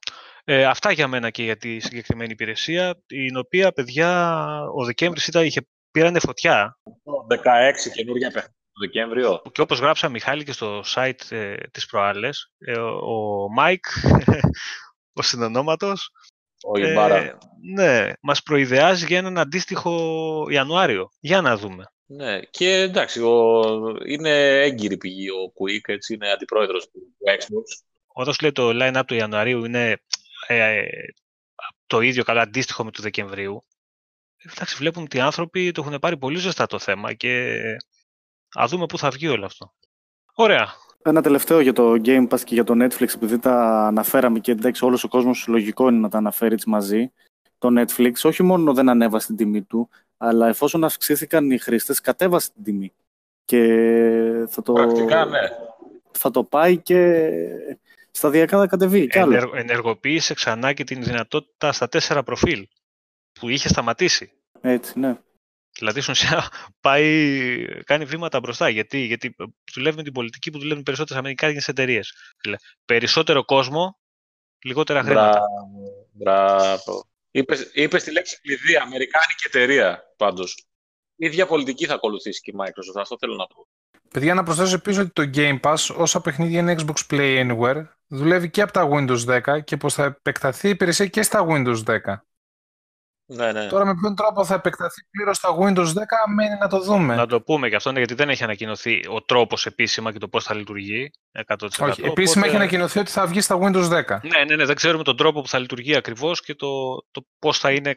Ε, αυτά για μένα και για τη συγκεκριμένη υπηρεσία, την οποία, παιδιά, ο Δεκέμβρης ήταν, είχε, πήρανε φωτιά. 16 καινούργια παιχνίδια το Δεκέμβριο. Και όπως γράψα Μιχάλη και στο site ε, τις προάλλες, ε, ο, ο Μάικ, *laughs* ο συνονόματος, Ο Ιμπάρα. ε, ναι, μας προϊδεάζει για έναν αντίστοιχο Ιανουάριο. Για να δούμε. Ναι, και εντάξει, ο... είναι έγκυρη πηγή ο Mike, έτσι, είναι αντιπρόεδρος του του Xbox. Όταν σου λέει το line-up του Ιανουαρίου είναι ε, το ίδιο καλά αντίστοιχο με του Δεκεμβρίου, ε, εντάξει, βλέπουμε ότι οι άνθρωποι το έχουν πάρει πολύ ζεστά το θέμα και ας δούμε πού θα βγει όλο αυτό. Ωραία. Ένα τελευταίο για το Game Pass και για το Netflix, επειδή τα αναφέραμε και εντάξει, όλος ο κόσμος λογικό είναι να τα αναφέρει έτσι μαζί. Το Netflix όχι μόνο δεν ανέβασε την τιμή του, αλλά εφόσον αυξήθηκαν οι χρήστες, κατέβασε την τιμή. Και θα το, Πρακτικά, ναι. θα το πάει και σταδιακά θα κατεβεί κι άλλο. Ενεργ, ενεργοποίησε ξανά και την δυνατότητα στα τέσσερα προφίλ που είχε σταματήσει. Έτσι, ναι. Δηλαδή, στην ουσία, *laughs* πάει, κάνει βήματα μπροστά. Γιατί, γιατί δουλεύει με την πολιτική που δουλεύουν περισσότερες αμερικάνικες εταιρείες. Περισσότερο κόσμο, λιγότερα χρήματα. Μπράβο. Μπράβο. Είπες, είπες τη λέξη κλειδί, Αμερικάνικη εταιρεία, πάντως. Η ίδια πολιτική θα ακολουθήσει και η Microsoft, αυτό θέλω να πω. Παιδιά, να προσθέσω επίσης ότι το Game Pass, όσα παιχνίδια είναι Xbox Play Anywhere, δουλεύει και από τα Windows 10 και πως θα επεκταθεί η υπηρεσία και στα Windows 10. Ναι, ναι. Τώρα με ποιον τρόπο θα επεκταθεί πλήρως στα Windows 10 μένει να το δούμε. Να το πούμε και αυτό είναι γιατί δεν έχει ανακοινωθεί ο τρόπος επίσημα και το πώς θα λειτουργεί 100%. Όχι, επίσημα έχει ανακοινωθεί ότι θα βγει στα Windows 10. Ναι, ναι, ναι, δεν ξέρουμε τον τρόπο που θα λειτουργεί ακριβώς και το, το πώς θα είναι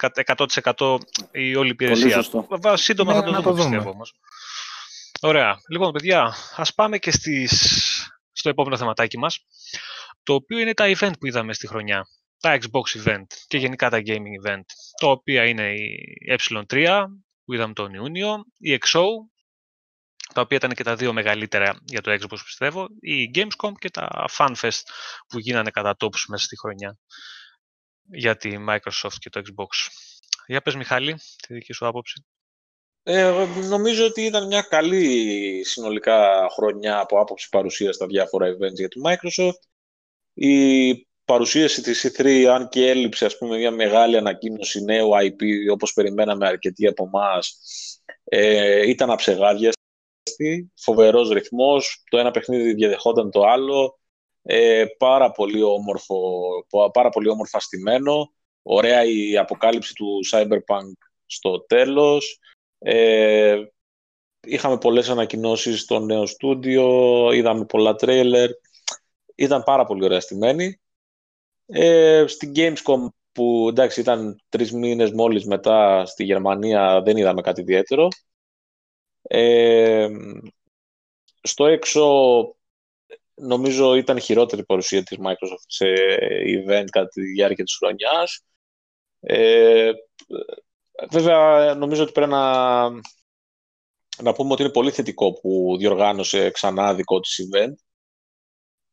100% η όλη υπηρεσία. σωστό. Βα- Σύντομα Ναι, θα το να δούμε, το δούμε. πιστεύω όμως. Ωραία. Λοιπόν, παιδιά, ας πάμε και στις... στο επόμενο θεματάκι μας, το οποίο είναι τα event που είδαμε στη χρονιά. Τα Xbox event και γενικά τα gaming event, τα οποία είναι η ε3 που είδαμε τον Ιούνιο, η XO, τα οποία ήταν και τα δύο μεγαλύτερα για το Xbox πιστεύω, η Gamescom και τα FanFest που γίνανε κατά τόπους μέσα στη χρονιά για τη Microsoft και το Xbox. Για πες Μιχάλη, τη δική σου άποψη. Ε, νομίζω ότι ήταν μια καλή συνολικά χρονιά από άποψη παρουσίας στα διάφορα events για τη Microsoft. Η παρουσίαση της E3, αν και έλειψε ας πούμε, μια μεγάλη ανακοίνωση νέου IP, όπως περιμέναμε αρκετοί από εμά, ε, ήταν αψεγάδιαστη, φοβερός ρυθμός, το ένα παιχνίδι διαδεχόταν το άλλο, ε, πάρα, πολύ όμορφο, πάρα πολύ όμορφα στημένο, ωραία η αποκάλυψη του Cyberpunk στο τέλος, ε, είχαμε πολλές ανακοινώσεις στο νέο στούντιο, είδαμε πολλά τρέιλερ, ήταν πάρα πολύ ωραία στημένη. Ε, στην Gamescom που εντάξει ήταν τρεις μήνες μόλις μετά στη Γερμανία δεν είδαμε κάτι ιδιαίτερο. Ε, στο έξω νομίζω ήταν χειρότερη παρουσία της Microsoft σε event κατά τη διάρκεια της χρονιάς. Ε, βέβαια νομίζω ότι πρέπει να, να πούμε ότι είναι πολύ θετικό που διοργάνωσε ξανά δικό της event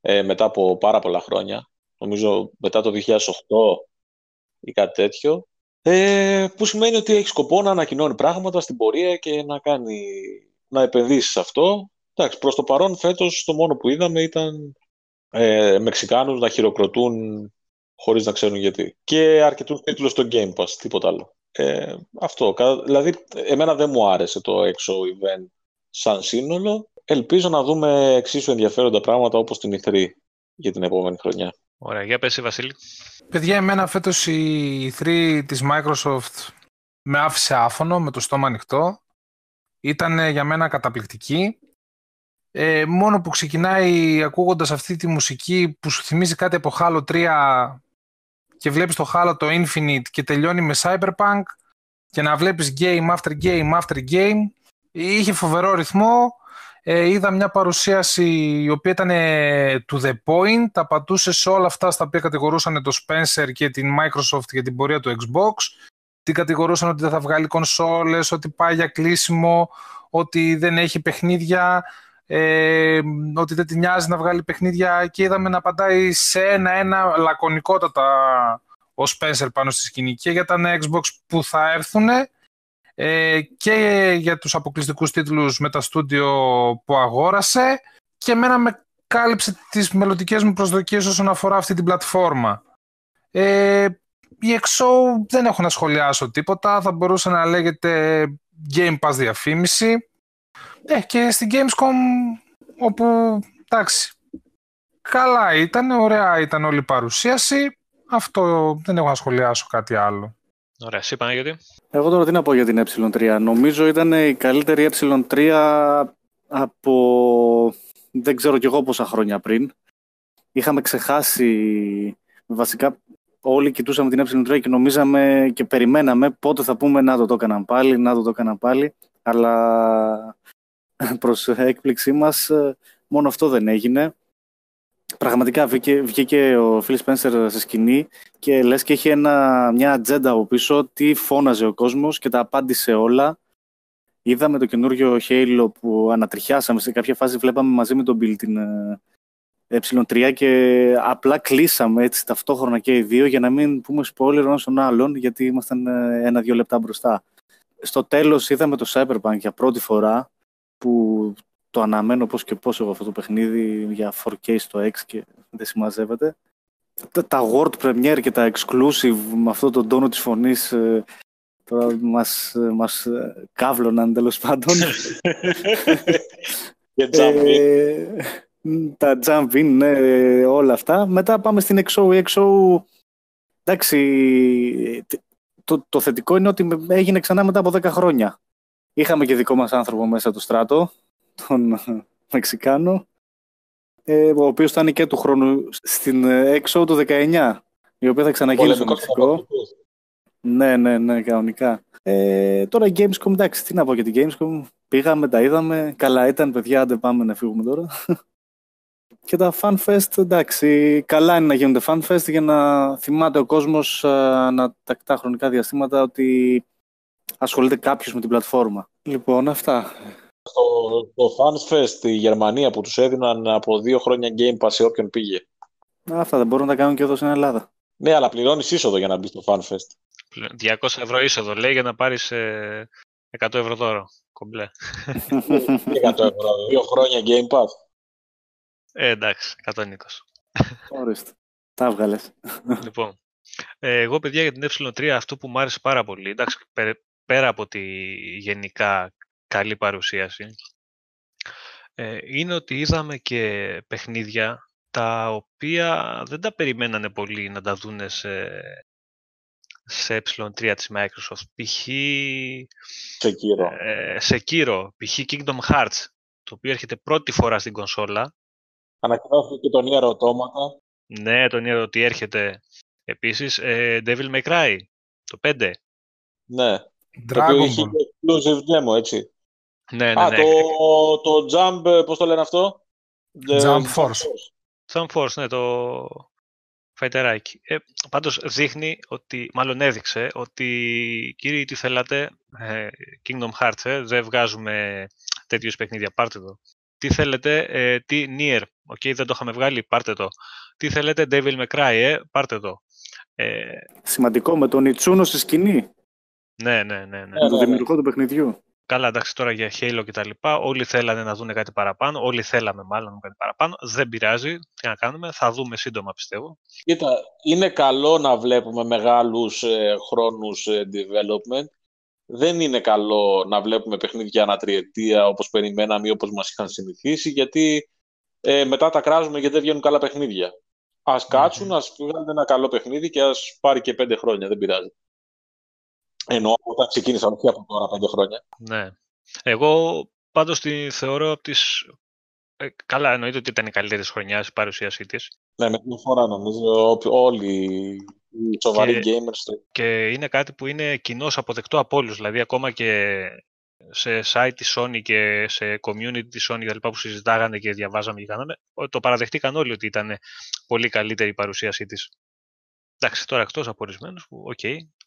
ε, μετά από πάρα πολλά χρόνια. Νομίζω μετά το 2008 ή κάτι τέτοιο. Ε, που σημαίνει ότι έχει σκοπό να ανακοινώνει πράγματα στην πορεία και να κάνει να επενδύσει σε αυτό. Εντάξει, προς το παρόν φέτος το μόνο που είδαμε ήταν ε, Μεξικάνους να χειροκροτούν χωρίς να ξέρουν γιατί. Και αρκετούς τίτλους στο Game Pass, τίποτα άλλο. Ε, αυτό, κα- δηλαδή εμένα δεν μου άρεσε το έξω event σαν σύνολο. Ελπίζω να δούμε εξίσου ενδιαφέροντα πράγματα όπως την E3 για την επόμενη χρονιά. Ωραία, για πες εσύ Βασίλη. Παιδιά, εμένα φέτος η 3 της Microsoft με άφησε άφωνο, με το στόμα ανοιχτό. Ήταν για μένα καταπληκτική. Ε, μόνο που ξεκινάει ακούγοντας αυτή τη μουσική που σου θυμίζει κάτι από Halo 3 και βλέπεις το Halo το Infinite και τελειώνει με Cyberpunk και να βλέπεις game after game after game. Είχε φοβερό ρυθμό. Ε, είδα μια παρουσίαση η οποία ήταν ε, to the point, τα πατούσε σε όλα αυτά στα οποία κατηγορούσαν το Spencer και την Microsoft για την πορεία του Xbox. Την κατηγορούσαν ότι δεν θα βγάλει κονσόλες, ότι πάει για κλείσιμο, ότι δεν έχει παιχνίδια, ε, ότι δεν την νοιάζει να βγάλει παιχνίδια. Και είδαμε να απαντάει σε ένα-ένα λακωνικότατα ο Spencer πάνω στη σκηνή. Και για τα νέα Xbox που θα έρθουν ε, και για τους αποκλειστικούς τίτλους με τα στούντιο που αγόρασε και εμένα με κάλυψε τις μελλοντικές μου προσδοκίες όσον αφορά αυτή την πλατφόρμα. Ε, η EXO δεν έχω να σχολιάσω τίποτα, θα μπορούσε να λέγεται Game Pass διαφήμιση. Ε, και στην Gamescom όπου, εντάξει, καλά ήταν, ωραία ήταν όλη η παρουσίαση. Αυτό δεν έχω να σχολιάσω κάτι άλλο. Ωραία, εσύ Παναγιώτη. Εγώ τώρα τι να πω για την ε3. Νομίζω ήταν η καλύτερη ε3 από δεν ξέρω κι εγώ πόσα χρόνια πριν. Είχαμε ξεχάσει βασικά όλοι κοιτούσαμε την ε3 και νομίζαμε και περιμέναμε πότε θα πούμε να το το έκαναν πάλι, να το το έκαναν πάλι. Αλλά προς έκπληξή μας μόνο αυτό δεν έγινε. Πραγματικά βγήκε, βγήκε ο Phil Spencer σε σκηνή και λες και είχε ένα, μια ατζέντα από πίσω, τι φώναζε ο κόσμος και τα απάντησε όλα. Είδαμε το καινούριο Halo που ανατριχιάσαμε, σε κάποια φάση βλέπαμε μαζί με τον Bill την ε3 και απλά κλείσαμε έτσι ταυτόχρονα και οι δύο για να μην πούμε spoiler ένας στον άλλον γιατί ήμασταν ένα-δύο λεπτά μπροστά. Στο τέλος είδαμε το Cyberpunk για πρώτη φορά που το αναμένω πώς και πώς εγώ αυτό το παιχνίδι για 4K στο X και δεν συμμαζεύεται. Τα, τα World Premiere και τα Exclusive με αυτό τον τόνο της φωνής ε, τώρα μας, μας κάβλωναν τέλος πάντων. *laughs* Και τζάμπι. ε, τα jump in, ναι, όλα αυτά. Μετά πάμε στην XO. Η XO, εντάξει, το, το θετικό είναι ότι έγινε ξανά μετά από 10 χρόνια. Είχαμε και δικό μας άνθρωπο μέσα του στράτο, τον Μεξικάνο, ε, ο οποίος ήταν και του χρόνου στην XO του 19, η οποία θα ξαναγίνει στο Μεξικό. Ναι, ναι, ναι, κανονικά. Ε, τώρα Gamescom, εντάξει, τι να πω για την Gamescom. Πήγαμε, τα είδαμε. Καλά ήταν, παιδιά, δεν πάμε να φύγουμε τώρα. *laughs* Και τα FanFest, εντάξει, καλά είναι να γίνονται FanFest για να θυμάται ο κόσμος να τακτά χρονικά διαστήματα ότι ασχολείται κάποιος με την πλατφόρμα. Λοιπόν, αυτά. Στο, το FanFest η Γερμανία που τους έδιναν από δύο χρόνια Game Pass σε όποιον πήγε. Αυτά δεν μπορούν να τα κάνουν και εδώ στην Ελλάδα. Ναι, αλλά πληρώνεις είσοδο για να μπεις στο FanFest. 200 ευρώ είσοδο λέει για να πάρεις 100 ε, ευρώ δώρο. Κομπλέ. *laughs* 100 ευρώ, δύο χρόνια Game Pass. Ε, εντάξει, 120. Ορίστε. Τα έβγαλες. *laughs* Λοιπόν, ε, εγώ παιδιά για την ε3 αυτό που μου άρεσε πάρα πολύ, εντάξει, πέρα από τη γενικά καλή παρουσίαση, ε, είναι ότι είδαμε και παιχνίδια τα οποία δεν τα περιμένανε πολύ να τα δούνε σε, σε ε3 της Microsoft. Π.χ. Σε κύρο. Ε, σε κύρο. Π.χ. Kingdom Hearts, το οποίο έρχεται πρώτη φορά στην κονσόλα Ανακοινώθηκε και τον Nier Automata. Ναι, τον Nier ότι έρχεται επίσης. Ε, Devil May Cry, το 5. Ναι. Dragon το είχε exclusive demo, έτσι. Ναι, ναι, Α, ναι. το, το Jump, πώς το λένε αυτό; Jump Force. Jump Force, ναι, το φαϊτεράκι. Ε, πάντως δείχνει ότι, μάλλον έδειξε, ότι κύριοι τι θέλατε, ε, Kingdom Hearts, ε, δεν βγάζουμε τέτοιους παιχνίδια, πάρτε το. Τι θέλετε, ε, τι Nier, okay, δεν το είχαμε βγάλει, πάρτε το. Τι θέλετε, Devil May Cry, ε, πάρτε το. Ε, Σημαντικό με τον Ιτσούνο στη σκηνή. ναι, ναι, ναι. ναι. Με τον ναι. δημιουργό του παιχνιδιού. Καλά, εντάξει, τώρα για Halo και τα λοιπά, όλοι θέλανε να δουν κάτι παραπάνω, όλοι θέλαμε μάλλον να δούμε κάτι παραπάνω. Δεν πειράζει, τι να κάνουμε, θα δούμε σύντομα πιστεύω. Κοίτα, είναι καλό να βλέπουμε μεγάλους ε, χρόνους ε, development. Δεν είναι καλό να βλέπουμε παιχνίδια ανατριετία όπως περιμέναμε ή όπως μας είχαν συνηθίσει, γιατί ε, μετά τα κράζουμε γιατί δεν βγαίνουν καλά παιχνίδια. Ας κάτσουν, ας βγάλουν ένα καλό παιχνίδι και ας πάρει και πέντε χρόνια, δεν πειράζει. Ενώ όταν ξεκίνησαν, όχι από τώρα πέντε χρόνια. Ναι. Εγώ πάντως τη θεωρώ από τις... Ε, καλά, εννοείται ότι ήταν η καλύτερη της χρονιάς η παρουσίασή της. Ναι, με διαφορά νομίζω ό- όλοι οι σοβαροί Και- gamers το Και είναι κάτι που είναι κοινώς αποδεκτό από όλους. Δηλαδή, ακόμα και σε site της Sony και σε community της Sony τα λοιπά που συζητάγανε και διαβάζαμε και κάναμε, ο- το παραδεχτήκαν όλοι ότι ήταν πολύ καλύτερη η παρουσίασή της. Εντάξει, τώρα εκτός από ορισμένους που, οκ, δεν προ...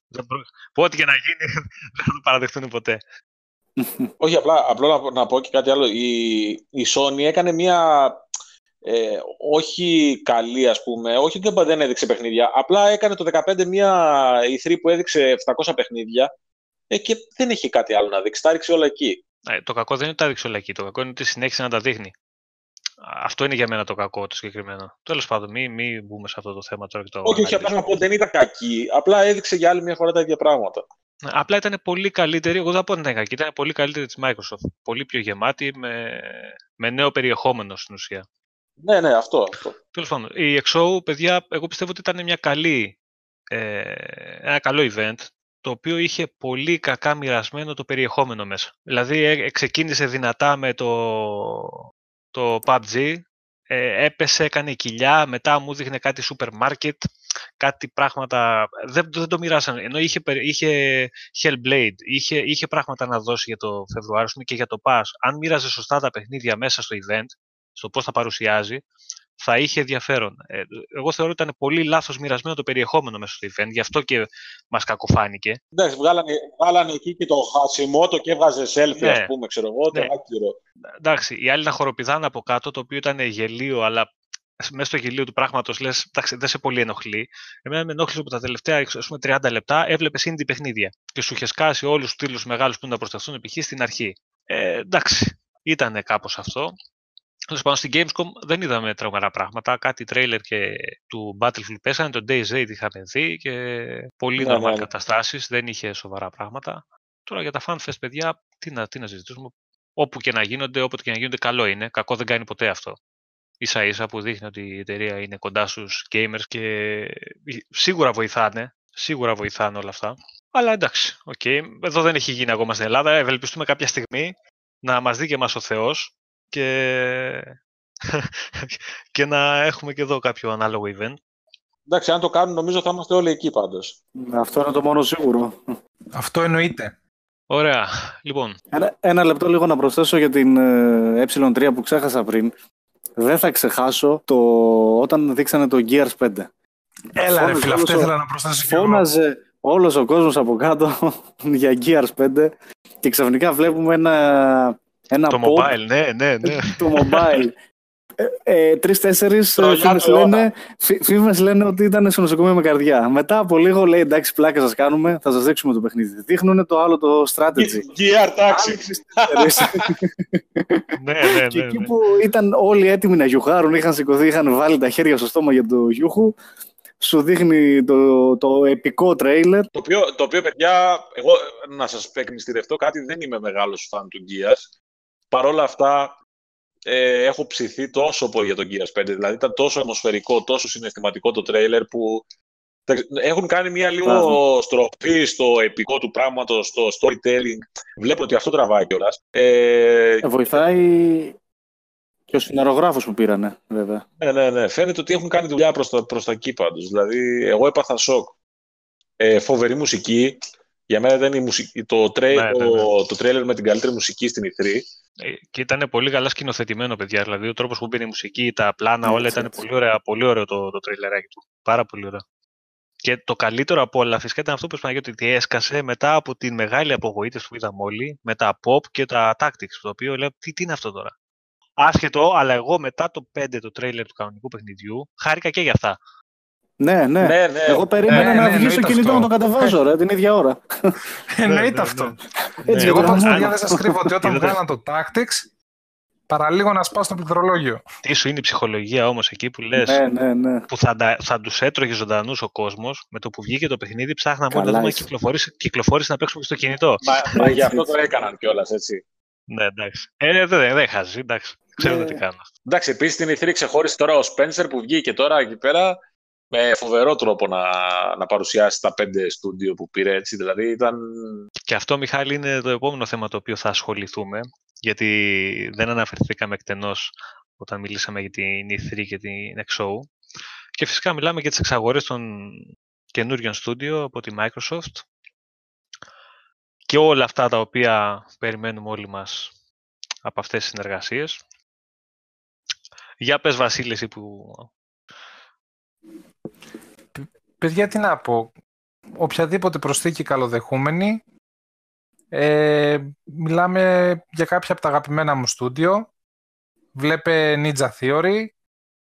που ό,τι και να γίνει *laughs* δεν θα το παραδεχτούν ποτέ. Όχι, απλά, απλά να, πω- να πω και κάτι άλλο. Η, η Sony έκανε μια ε, όχι καλή, ας πούμε, όχι ότι δεν έδειξε παιχνίδια, απλά έκανε το 2015 μια E3 που έδειξε 700 παιχνίδια ε, και δεν έχει κάτι άλλο να δείξει. Τα έριξε όλα εκεί. Ε, το κακό δεν είναι ότι τα έδειξε όλα εκεί. Το κακό είναι ότι συνέχισε να τα δείχνει. Αυτό είναι για μένα το κακό το συγκεκριμένο. Τέλος πάντων, μην μη μπούμε σε αυτό το θέμα τώρα. Και το όχι, όχι, απλά να πω ότι δεν ήταν κακή. Απλά έδειξε για άλλη μια φορά τα ίδια πράγματα. Ναι, Απλά ήταν πολύ καλύτερη, εγώ δεν θα πω ότι ήταν κακή, ήταν πολύ καλύτερη της Microsoft. Πολύ πιο γεμάτη, με, με νέο περιεχόμενο στην ουσία. Ναι, ναι, αυτό. αυτό. Τέλος πάντων, η XO, παιδιά, εγώ πιστεύω ότι ήταν μια καλή, ε, ένα καλό event, το οποίο είχε πολύ κακά μοιρασμένο το περιεχόμενο μέσα. Δηλαδή, ε, ξεκίνησε δυνατά με το, το PUBG, ε, έπεσε, έκανε κοιλιά, μετά μου δείχνε κάτι σούπερ μάρκετ, κάτι πράγματα, δεν, δεν το μοιράσανε. Ενώ είχε, περι- είχε Hellblade, είχε, είχε πράγματα να δώσει για το Φεβρουάριο ας πούμε, και για το Pass. Αν μοίραζε σωστά τα παιχνίδια μέσα στο event, στο πώς τα παρουσιάζει, θα είχε ενδιαφέρον. Ε, εγώ θεωρώ ότι ήταν πολύ λάθος μοιρασμένο το περιεχόμενο μέσα στο event, γι' αυτό και μας κακοφάνηκε. Εντάξει, βγάλανε, βγάλανε εκεί και το Χασιμότο και έβγαζε selfie, Ναι. ας πούμε, ξέρω εγώ, Ναι. το άκυρο. Εντάξει, οι άλλοι να χοροπηδάνε από κάτω, το οποίο ήταν γελίο, αλλά μέσα στο γελίο του πράγματος λες, εντάξει, δεν σε πολύ ενοχλεί. Εμένα με ενόχλησε που τα τελευταία ας πούμε, 30 λεπτά έβλεπες indie παιχνίδια και σου είχες σκάσει όλους τους τίτλου μεγάλους που να προσταθούν π.χ. στην αρχή. Ε, εντάξει, ήταν κάπως αυτό. Τέλο πάντων, στην Gamescom δεν είδαμε τρομερά πράγματα. Κάτι τρέιλερ και του Battlefield πέσανε, το Days 8 είχαμε δει και πολύ Ναι, normal ναι, ναι. καταστάσεις, δεν είχε σοβαρά πράγματα. Τώρα για τα FanFest, παιδιά, τι να, τι να συζητήσουμε. Όπου και να γίνονται, όποτε και να γίνονται, καλό είναι. Κακό δεν κάνει ποτέ αυτό. ίσα ίσα που δείχνει ότι η εταιρεία είναι κοντά στους gamers και σίγουρα βοηθάνε, σίγουρα βοηθάνε όλα αυτά. Αλλά εντάξει, οκ. Εδώ δεν έχει γίνει ακόμα στην Ελλάδα. Ευελπιστούμε κάποια στιγμή να μας δει και μας ο Θεός και... *laughs* και να έχουμε και εδώ κάποιο ανάλογο event. Εντάξει, αν το κάνουν νομίζω θα είμαστε όλοι εκεί πάντως. Αυτό είναι το μόνο σίγουρο. Αυτό εννοείται. Ωραία. Λοιπόν, Ένα, ένα λεπτό λίγο να προσθέσω για την ε, ε3 που ξέχασα πριν. Δεν θα ξεχάσω το όταν δείξανε το Gears 5. Έλα ρε Φώναζε φίλε, αυτό όλος ο- ήθελα να προσθέσω και εγώ. Φώναζε όλος ο κόσμος από κάτω *laughs* για Gears 5 και ξαφνικά βλέπουμε ένα, ένα το pop, mobile, ναι, ναι, ναι. το mobile. Ε, ε, Τρεις-τέσσερις Το ε, φήμες Γιάννη λένε, φή- φήμες λένε ότι ήταν στο νοσοκομείο με καρδιά. Μετά από λίγο λέει εντάξει πλάκα σας κάνουμε, θα σας δείξουμε το παιχνίδι. Δείχνουν το άλλο το strategy. Gear Taxi. ναι, ναι, *laughs* Και ναι, εκεί ναι. που ήταν όλοι έτοιμοι να γιουχάρουν, είχαν σηκωθεί, είχαν βάλει τα χέρια στο στόμα για το γιούχου, σου δείχνει το, το επικό τρέιλερ. Το οποίο, το οποίο, παιδιά, εγώ να σας εκμυστηρευτώ κάτι, δεν είμαι μεγάλος φαν του Gears. Παρ' όλα αυτά, ε, έχω ψηθεί τόσο πολύ για τον Gears 5. Δηλαδή, ήταν τόσο ατμοσφαιρικό, τόσο συναισθηματικό το τρέιλερ που εντάξει, έχουν κάνει μια λίγο Μπράβο. στροφή στο επικό του πράγματος, στο storytelling. Βλέπω ότι αυτό τραβάει κιόλας. Ε, Ε, Βοηθάει και ο συναρογράφος που πήρανε, βέβαια. Ναι, ναι, ναι. Φαίνεται ότι έχουν κάνει δουλειά προς τα, προς τα εκεί πάντως. Δηλαδή, εγώ έπαθα σοκ. Ε, φοβερή μουσική. Για μένα ήταν η μουσική, το, τρέι, Ναι, ναι, ναι. Το, το τρέιλερ με την καλύτερη μουσική στην E3. Ε, Και ήταν πολύ καλά σκηνοθετημένο, παιδιά. Δηλαδή, ο τρόπος που μπαίνει η μουσική, τα πλάνα, όλα Έτσι, ήταν έτσι. πολύ, ωραία, πολύ ωραίο το, το τριλεράκι του. Πάρα πολύ ωραίο. Και το καλύτερο από όλα φυσικά ήταν αυτό που είπαμε ότι έσκασε μετά από την μεγάλη απογοήτευση που είδαμε όλοι με τα pop και τα tactics. Το οποίο λέω, τι, τι είναι αυτό τώρα; Άσχετο, αλλά εγώ μετά το 5 το τρέιλερ του κανονικού παιχνιδιού χάρηκα και για αυτά. Ναι, ναι. Ναι, ναι. Εγώ περίμενα ναι, να ναι, βγει στο εννοείται κινητό αυτό. να το κατεβάζω, ρε, την ίδια ώρα. *laughs* Εννοείται ναι, αυτό. ναι. Έτσι, Εγώ εγώ πάντως, θα- παιδιά, δεν σας κρύβω ότι όταν Είδατε. βγάλαν το Tactics, παραλίγο να σπάω στο πληκτρολόγιο. Τι σου είναι η ψυχολογία όμως εκεί που λες; Ναι, ναι, ναι. που θα, τα- θα τους έτρωγε ζωντανούς ο κόσμος, με το που βγήκε το παιχνίδι, ψάχναμε Καλά όλοι να δούμε είσαι. κυκλοφορήσει, κυκλοφορήσει να παίξουμε και στο κινητό. Μα, μα γι' αυτό το έκαναν κιόλας, έτσι. Ναι, εντάξει. Ε, δεν δεν δεν χάζει, εντάξει. Ξέρετε Ναι. τι κάνω. Εντάξει, επίσης την E3 ξεχώρισε τώρα ο Spencer που βγήκε τώρα εκεί πέρα με φοβερό τρόπο να, να παρουσιάσει τα πέντε στούντιο που πήρε έτσι. Δηλαδή ήταν. Και αυτό, Μιχάλη, είναι το επόμενο θέμα το οποίο θα ασχοληθούμε, γιατί δεν αναφερθήκαμε εκτενώς όταν μιλήσαμε για την E3 και την XO. Και φυσικά μιλάμε για τις εξαγορές των καινούριων στούντιο από τη Microsoft και όλα αυτά τα οποία περιμένουμε όλοι μας από αυτές τις συνεργασίες. Για πες Βασίλη, εσύ που... Παιδιά, τι να πω. Οποιαδήποτε προσθήκη καλοδεχούμενη. Ε, μιλάμε για κάποια από τα αγαπημένα μου στούντιο. Βλέπε Ninja Theory,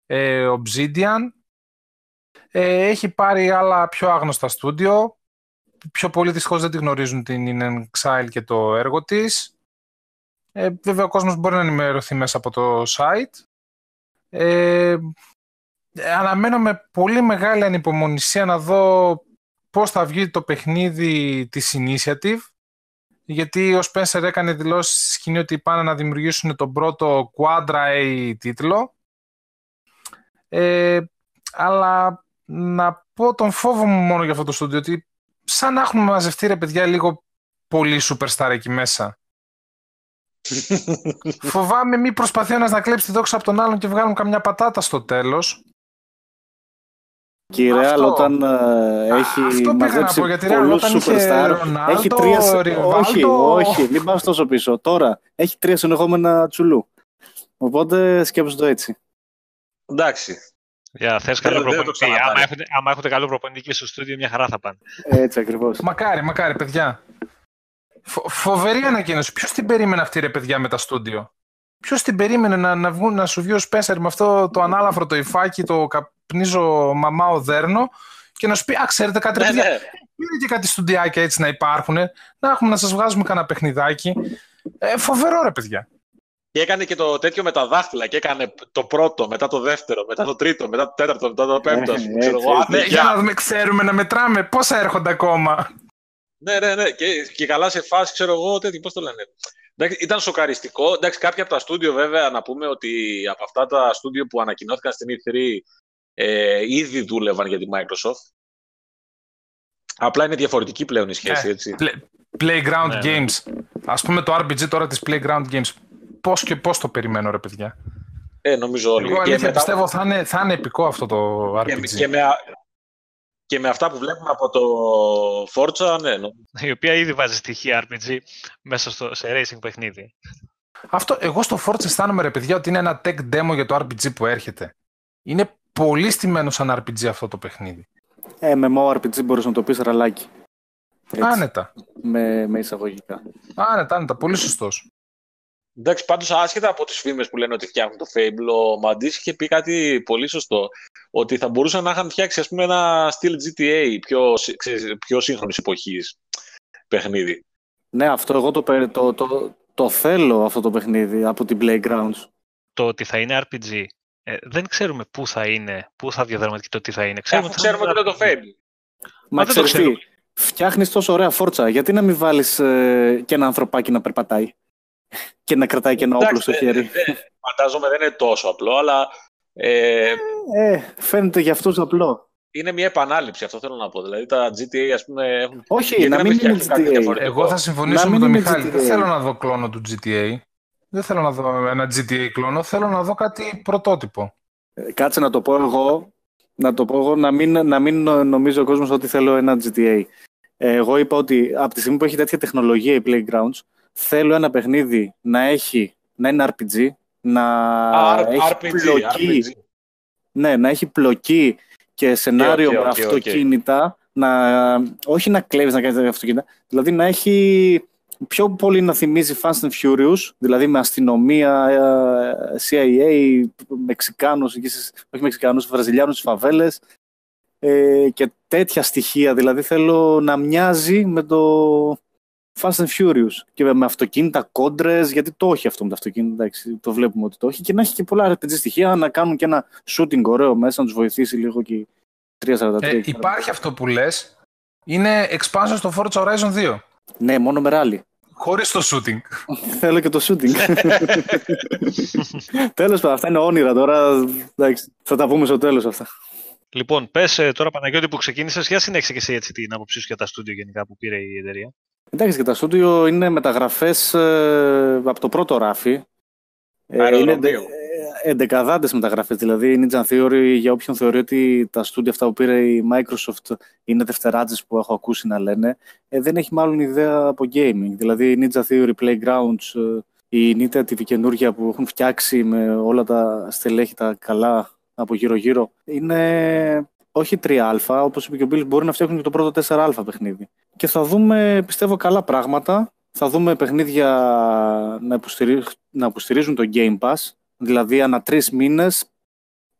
ε, Obsidian. Ε, έχει πάρει άλλα πιο άγνωστα στούντιο. Πιο πολλοί δυστυχώς δεν τη γνωρίζουν την In Exile και το έργο της. Ε, βέβαια ο κόσμος μπορεί να ενημερωθεί μέσα από το site. Ε, αναμένω με πολύ μεγάλη ανυπομονησία να δω πώς θα βγει το παιχνίδι της Initiative γιατί ο Spencer έκανε δηλώσεις στη σκηνή ότι πάνε να δημιουργήσουν τον πρώτο Quadra A τίτλο ε, αλλά να πω τον φόβο μου μόνο για αυτό το στούντιο ότι σαν να έχουμε μαζευτεί ρε παιδιά λίγο πολύ superstar εκεί μέσα. *laughs* Φοβάμαι μη προσπαθεί ένας να κλέψει τη δόξα από τον άλλον και βγάλουν καμιά πατάτα στο τέλος. Και η Real Αυτό. όταν ε, Α, έχει αυτό πήγα να μαζέψει πω, γιατί η Real πολλούς όταν είχε superstar, Ρονάλντο, έχει τρία... Ριβάλντο. Όχι, όχι, μην πας τόσο πίσω. Τώρα έχει τρία συνεχόμενα τσουλού. Οπότε σκέψου το έτσι. Εντάξει. Για θες Δεν- καλό δεν το προπονητή. ξαναπάρει. Άμα έχετε, άμα έχετε καλό προπονητή και στο στούντιο, μια χαρά θα πάνε. Έτσι ακριβώς. Μακάρι, μακάρι, παιδιά. Φο- φοβερή ανακοίνωση. Ποιος την περίμενε αυτή, ρε παιδιά, με τα στούντιο; Ποιος την περίμενε να, να, βγουν, να σου βγει ο Σπέσσερ με αυτό το ανάλαφρο το υφάκι, το καπνίζω μαμάο δέρνο και να σου πει: Α, ξέρετε κάτι, ρε Ναι, παιδιά, ναι. είναι και κάτι στουντιάκια έτσι να υπάρχουν. Να έχουμε να σας βγάζουμε κανένα παιχνιδάκι. Ε, φοβερό, ρε παιδιά. Και έκανε και το τέτοιο με τα δάχτυλα. Και έκανε το πρώτο, μετά το δεύτερο, μετά το τρίτο, μετά το τέταρτο, μετά το πέμπτο. ας πούμε, Ε, ξέρω έτσι, εγώ. έτσι. Άντε, Ναι, για γεια. να δούμε, ξέρουμε να μετράμε πόσα έρχονται ακόμα. Ναι, ναι, ναι. Και, και καλά σε φάση, ξέρω εγώ, τέτοιο, πώς το λένε. Εντάξει, ήταν σοκαριστικό. Εντάξει, κάποια από τα στούντιο βέβαια να πούμε ότι από αυτά τα στούντιο που ανακοινώθηκαν στην E3 ε, ήδη δούλευαν για τη Microsoft. Απλά είναι διαφορετική πλέον η σχέση, Ε, έτσι. play- Playground Ναι, ναι. Games. Ας πούμε το RPG τώρα της Playground Games. Πώς και πώς το περιμένω ρε παιδιά; Ε, νομίζω όλοι. Εγώ αλήθεια μετά- πιστεύω θα είναι, θα είναι επικό αυτό το RPG. και, και, με, και με αυτά που βλέπουμε από το Forza, ναι, νο- Η οποία ήδη βάζει στοιχεία RPG μέσα στο, σε racing παιχνίδι. Αυτό, εγώ στο Forza αισθάνομαι ρε παιδιά ότι είναι ένα tech demo για το RPG που έρχεται. Είναι πολύ στημένο σαν RPG αυτό το παιχνίδι. Ε, με MMORPG μπορείς να το πεις ραλάκι. Έτσι, Άνετα. με, με εισαγωγικά. Άνετα, άνετα. Πολύ σωστός. Εντάξει, πάντως άσχετα από τις φήμες που λένε ότι φτιάχνουν το Fable, ο Μαντής είχε πει κάτι πολύ σωστό, ότι θα μπορούσαν να είχαν φτιάξει ας πούμε ένα στυλ GTA πιο, σύ- ξέρεις, πιο σύγχρονης εποχής παιχνίδι. Ναι, αυτό εγώ το, περι- το, το, το θέλω αυτό το παιχνίδι από την Playgrounds. Το ότι θα είναι RPG. Ε, δεν ξέρουμε πού θα είναι, πού θα διαδραματικεί το τι θα είναι. Ξέρουμε, Αφού ότι θα ξέρουμε ότι είναι το RPG. Fable. Μα δεν το ξέρεις τι, φτιάχνεις τόσο ωραία φόρτσα. Γιατί να μην βάλεις ε, και ένα ανθρωπάκι να περπατάει και να κρατάει και ένα όπλο στο Εντάξει, χέρι; δεν- δεν- φαντάζομαι δεν είναι τόσο απλό, αλλά ε, Ε, φαίνεται για αυτούς απλό. είναι μια επανάληψη, αυτό θέλω να πω. Δηλαδή τα GTA ας πούμε έχουν... Όχι, Γιατί να να μην μην είναι φτιάξουν κάτι GTA. διαφορετικό. Εγώ θα συμφωνήσω Να με μην τον είναι Μιχάλη. Δεν GTA. θέλω να δω κλώνο του GTA. Δεν θέλω να δω ένα GTA κλώνο. Θέλω να δω κάτι πρωτότυπο. Ε, Κάτσε να το πω εγώ, να το πω εγώ, να μην, να μην νο- νομίζει ο κόσμος ότι θέλω ένα GTA. Ε, Εγώ είπα ότι από τη στιγμή που έχει τέτοια τεχνολογία η Playgrounds, θέλω ένα παιχνίδι να έχει, να είναι RPG, να Α, έχει RPG, πλοκή, RPG. ναι, να έχει πλοκή και σενάριο οκ, με οκ, οκ. αυτοκίνητα, να, όχι να κλέβεις να κάνεις αυτοκίνητα, δηλαδή να έχει πιο πολύ να θυμίζει Fast and Furious, δηλαδή με αστυνομία, ε, CIA, Μεξικάνους, εκεί στις- όχι Μεξικάνους, Βραζιλιάνους στις φαβέλες ε, και τέτοια στοιχεία, δηλαδή θέλω να μοιάζει με το Fast and Furious και με αυτοκίνητα κόντρες, γιατί το έχει αυτό με τα αυτοκίνητα, εντάξει, το βλέπουμε ότι το έχει και να έχει και πολλά RPG στοιχεία, να κάνουν και ένα shooting ωραίο μέσα, να τους βοηθήσει λίγο και η 343. Ε, εκεί πέρα. υπάρχει αυτό που λες. Είναι expansion στο Forza Horizon 2. Ναι, μόνο με ράλι. Χωρίς το shooting. Θέλω και το shooting. τέλος πάντων, αυτά είναι όνειρα τώρα. Εντάξει, θα τα πούμε στο τέλος αυτά. Λοιπόν, πες τώρα Παναγιώτη που ξεκίνησες, για συνέχισε και εσύ έτσι την άποψή σου για τα στούντιο γενικά που πήρε η εταιρεία. Εντάξει, και τα στούντιο είναι μεταγραφές ε, από το πρώτο ράφι. Ε, είναι Αεροδρομίου. ε, εντεκαδάτες μεταγραφές. Δηλαδή, η Ninja Theory, για όποιον θεωρεί ότι τα στούντιο αυτά που πήρε η Microsoft είναι δευτεράτζες που έχω ακούσει να λένε, ε, δεν έχει μάλλον ιδέα από gaming. Δηλαδή, η Ninja Theory Playgrounds, ε, η Nita TV καινούργια που έχουν φτιάξει με όλα τα στελέχη τα καλά από γύρω-γύρω, είναι όχι 3α, όπως είπε και ο Μπίλς, μπορεί να φτιάχνουν και το πρώτο 4α παιχνίδι. Και θα δούμε, πιστεύω, καλά πράγματα. Θα δούμε παιχνίδια να, υποστηρίζουν, να υποστηρίζουν το Game Pass, δηλαδή ανά τρεις μήνες,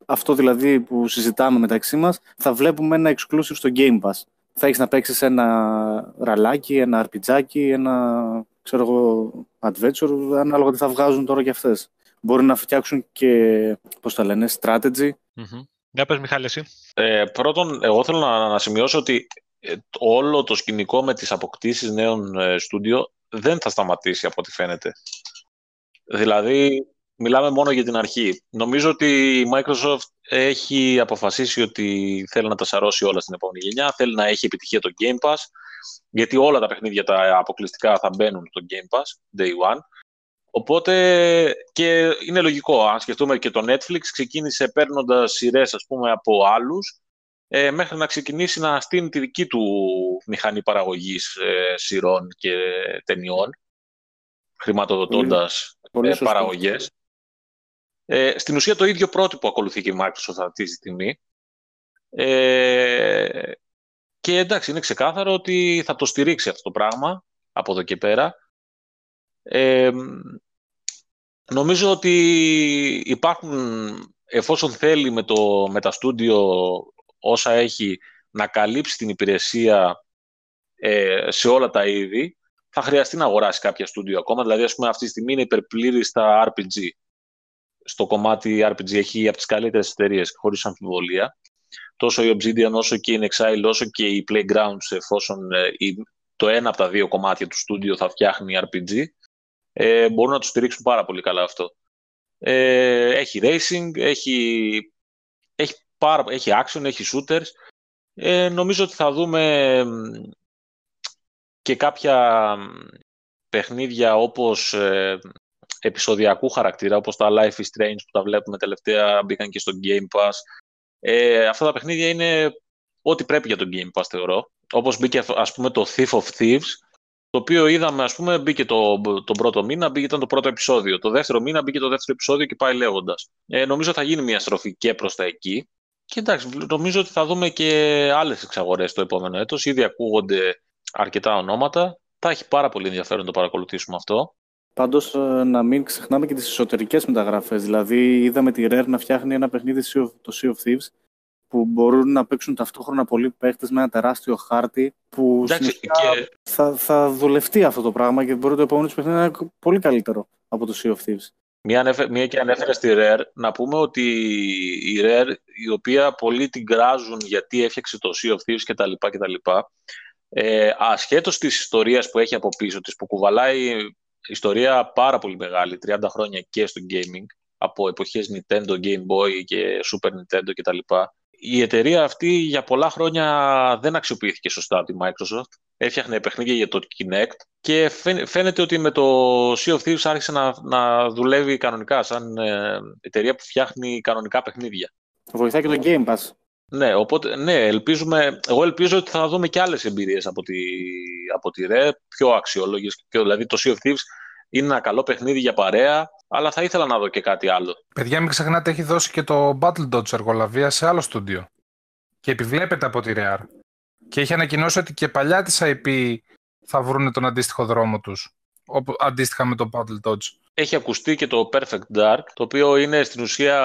αυτό δηλαδή που συζητάμε μεταξύ μας, θα βλέπουμε ένα exclusive στο Game Pass. Θα έχεις να παίξεις ένα ραλάκι, ένα αρπιτζάκι, ένα ξέρω εγώ, adventure, ανάλογα τι θα βγάζουν τώρα και αυτές. Μπορεί να φτιάξουν και, πώς τα λένε, strategy. Μμμ. Για πες Μιχάλη εσύ. Ε, πρώτον, εγώ θέλω να, να σημειώσω ότι ε, όλο το σκηνικό με τις αποκτήσεις νέων ε, στούντιο δεν θα σταματήσει από ό,τι φαίνεται. Δηλαδή, μιλάμε μόνο για την αρχή. Νομίζω ότι η Microsoft έχει αποφασίσει ότι θέλει να τα σαρώσει όλα στην επόμενη γενιά, θέλει να έχει επιτυχία το Game Pass, γιατί όλα τα παιχνίδια τα αποκλειστικά θα μπαίνουν στο Game Pass, Day One. Οπότε και είναι λογικό, αν σκεφτούμε και το Netflix ξεκίνησε παίρνοντας σειρές ας πούμε από άλλους ε, μέχρι να ξεκινήσει να στείλει τη δική του μηχανή παραγωγής ε, σειρών και ταινιών χρηματοδοτώντας Πολύ ε, σωστό. παραγωγές. Ε, στην ουσία το ίδιο πρότυπο ακολουθεί και η Microsoft αυτή τη στιγμή. Ε, και εντάξει, είναι ξεκάθαρο ότι θα το στηρίξει αυτό το πράγμα από εδώ και πέρα. Ε, νομίζω ότι υπάρχουν, εφόσον θέλει με, το, με τα στούντιο όσα έχει να καλύψει την υπηρεσία ε, σε όλα τα είδη, θα χρειαστεί να αγοράσει κάποια στούντιο ακόμα. Δηλαδή, ας πούμε, αυτή τη στιγμή είναι υπερπλήρης στα RPG. Στο κομμάτι RPG έχει από τις καλύτερες εταιρείες χωρίς αμφιβολία. Τόσο η Obsidian, όσο και η Nexile, όσο και η Playgrounds, εφόσον ε, η- το ένα από τα δύο κομμάτια του στούντιο θα φτιάχνει RPG. ε, μπορούν να το στηρίξουν πάρα πολύ καλά αυτό. Ε, έχει racing, έχει, έχει, πάρα, έχει action, έχει shooters. Ε, νομίζω ότι θα δούμε και κάποια παιχνίδια όπως ε, επεισοδιακού χαρακτήρα, όπως τα Life is Strange που τα βλέπουμε τελευταία, μπήκαν και στο Game Pass. Ε, αυτά τα παιχνίδια είναι ό,τι πρέπει για το Game Pass, θεωρώ. Όπως μπήκε, ας πούμε, το Thief of Thieves, το οποίο είδαμε, ας πούμε, μπήκε το, τον πρώτο μήνα, μπήκε ήταν το πρώτο επεισόδιο. Το δεύτερο μήνα μπήκε το δεύτερο επεισόδιο και πάει λέγοντας. Ε, νομίζω θα γίνει μια στροφή και προς τα εκεί. Και εντάξει, νομίζω ότι θα δούμε και άλλες εξαγορές το επόμενο έτος. Ήδη ακούγονται αρκετά ονόματα. Θα έχει πάρα πολύ ενδιαφέρον να το παρακολουθήσουμε αυτό. Πάντως, ε, να μην ξεχνάμε και τις εσωτερικές μεταγραφές. Δηλαδή, είδαμε τη Rare να φτιάχνει ένα παιχνίδι, το Sea of Thieves, που μπορούν να παίξουν ταυτόχρονα πολλοί παίχτες με ένα τεράστιο χάρτη που Εντάξει, και... θα, θα δουλευτεί αυτό το πράγμα και μπορεί το επόμενο παιχνίδι να είναι πολύ καλύτερο από το Sea of Thieves. Μία, μία και ανέφερε στη Rare, να πούμε ότι η Rare, η οποία πολλοί την κράζουν γιατί έφτιαξε το Sea of Thieves κτλ. κτλ ε, ασχέτως της ιστορίας που έχει από πίσω της, που κουβαλάει ιστορία πάρα πολύ μεγάλη, 30 χρόνια και στο gaming, από εποχές Nintendo, Game Boy και Super Nintendo κτλ. Η εταιρεία αυτή για πολλά χρόνια δεν αξιοποιήθηκε σωστά από τη Microsoft. Έφτιαχνε παιχνίδια για το Kinect και φαίνεται ότι με το Sea of Thieves άρχισε να, να δουλεύει κανονικά σαν ε, εταιρεία που φτιάχνει κανονικά παιχνίδια. Βοηθάει και το Game Pass. Ναι, οπότε, ναι, ελπίζουμε, εγώ ελπίζω ότι θα δούμε και άλλες εμπειρίες από τη, από τη ΡΕ, πιο αξιόλογες. δηλαδή το Sea of Thieves είναι ένα καλό παιχνίδι για παρέα, αλλά θα ήθελα να δω και κάτι άλλο. Παιδιά, μην ξεχνάτε, έχει δώσει και το Battle Dodge εργολαβία σε άλλο στούντιο. Και επιβλέπεται από τη Rare. Και έχει ανακοινώσει ότι και παλιά της IP θα βρουν τον αντίστοιχο δρόμο τους. Αντίστοιχα με το Battle Dodge. Έχει ακουστεί και το Perfect Dark, το οποίο είναι στην ουσία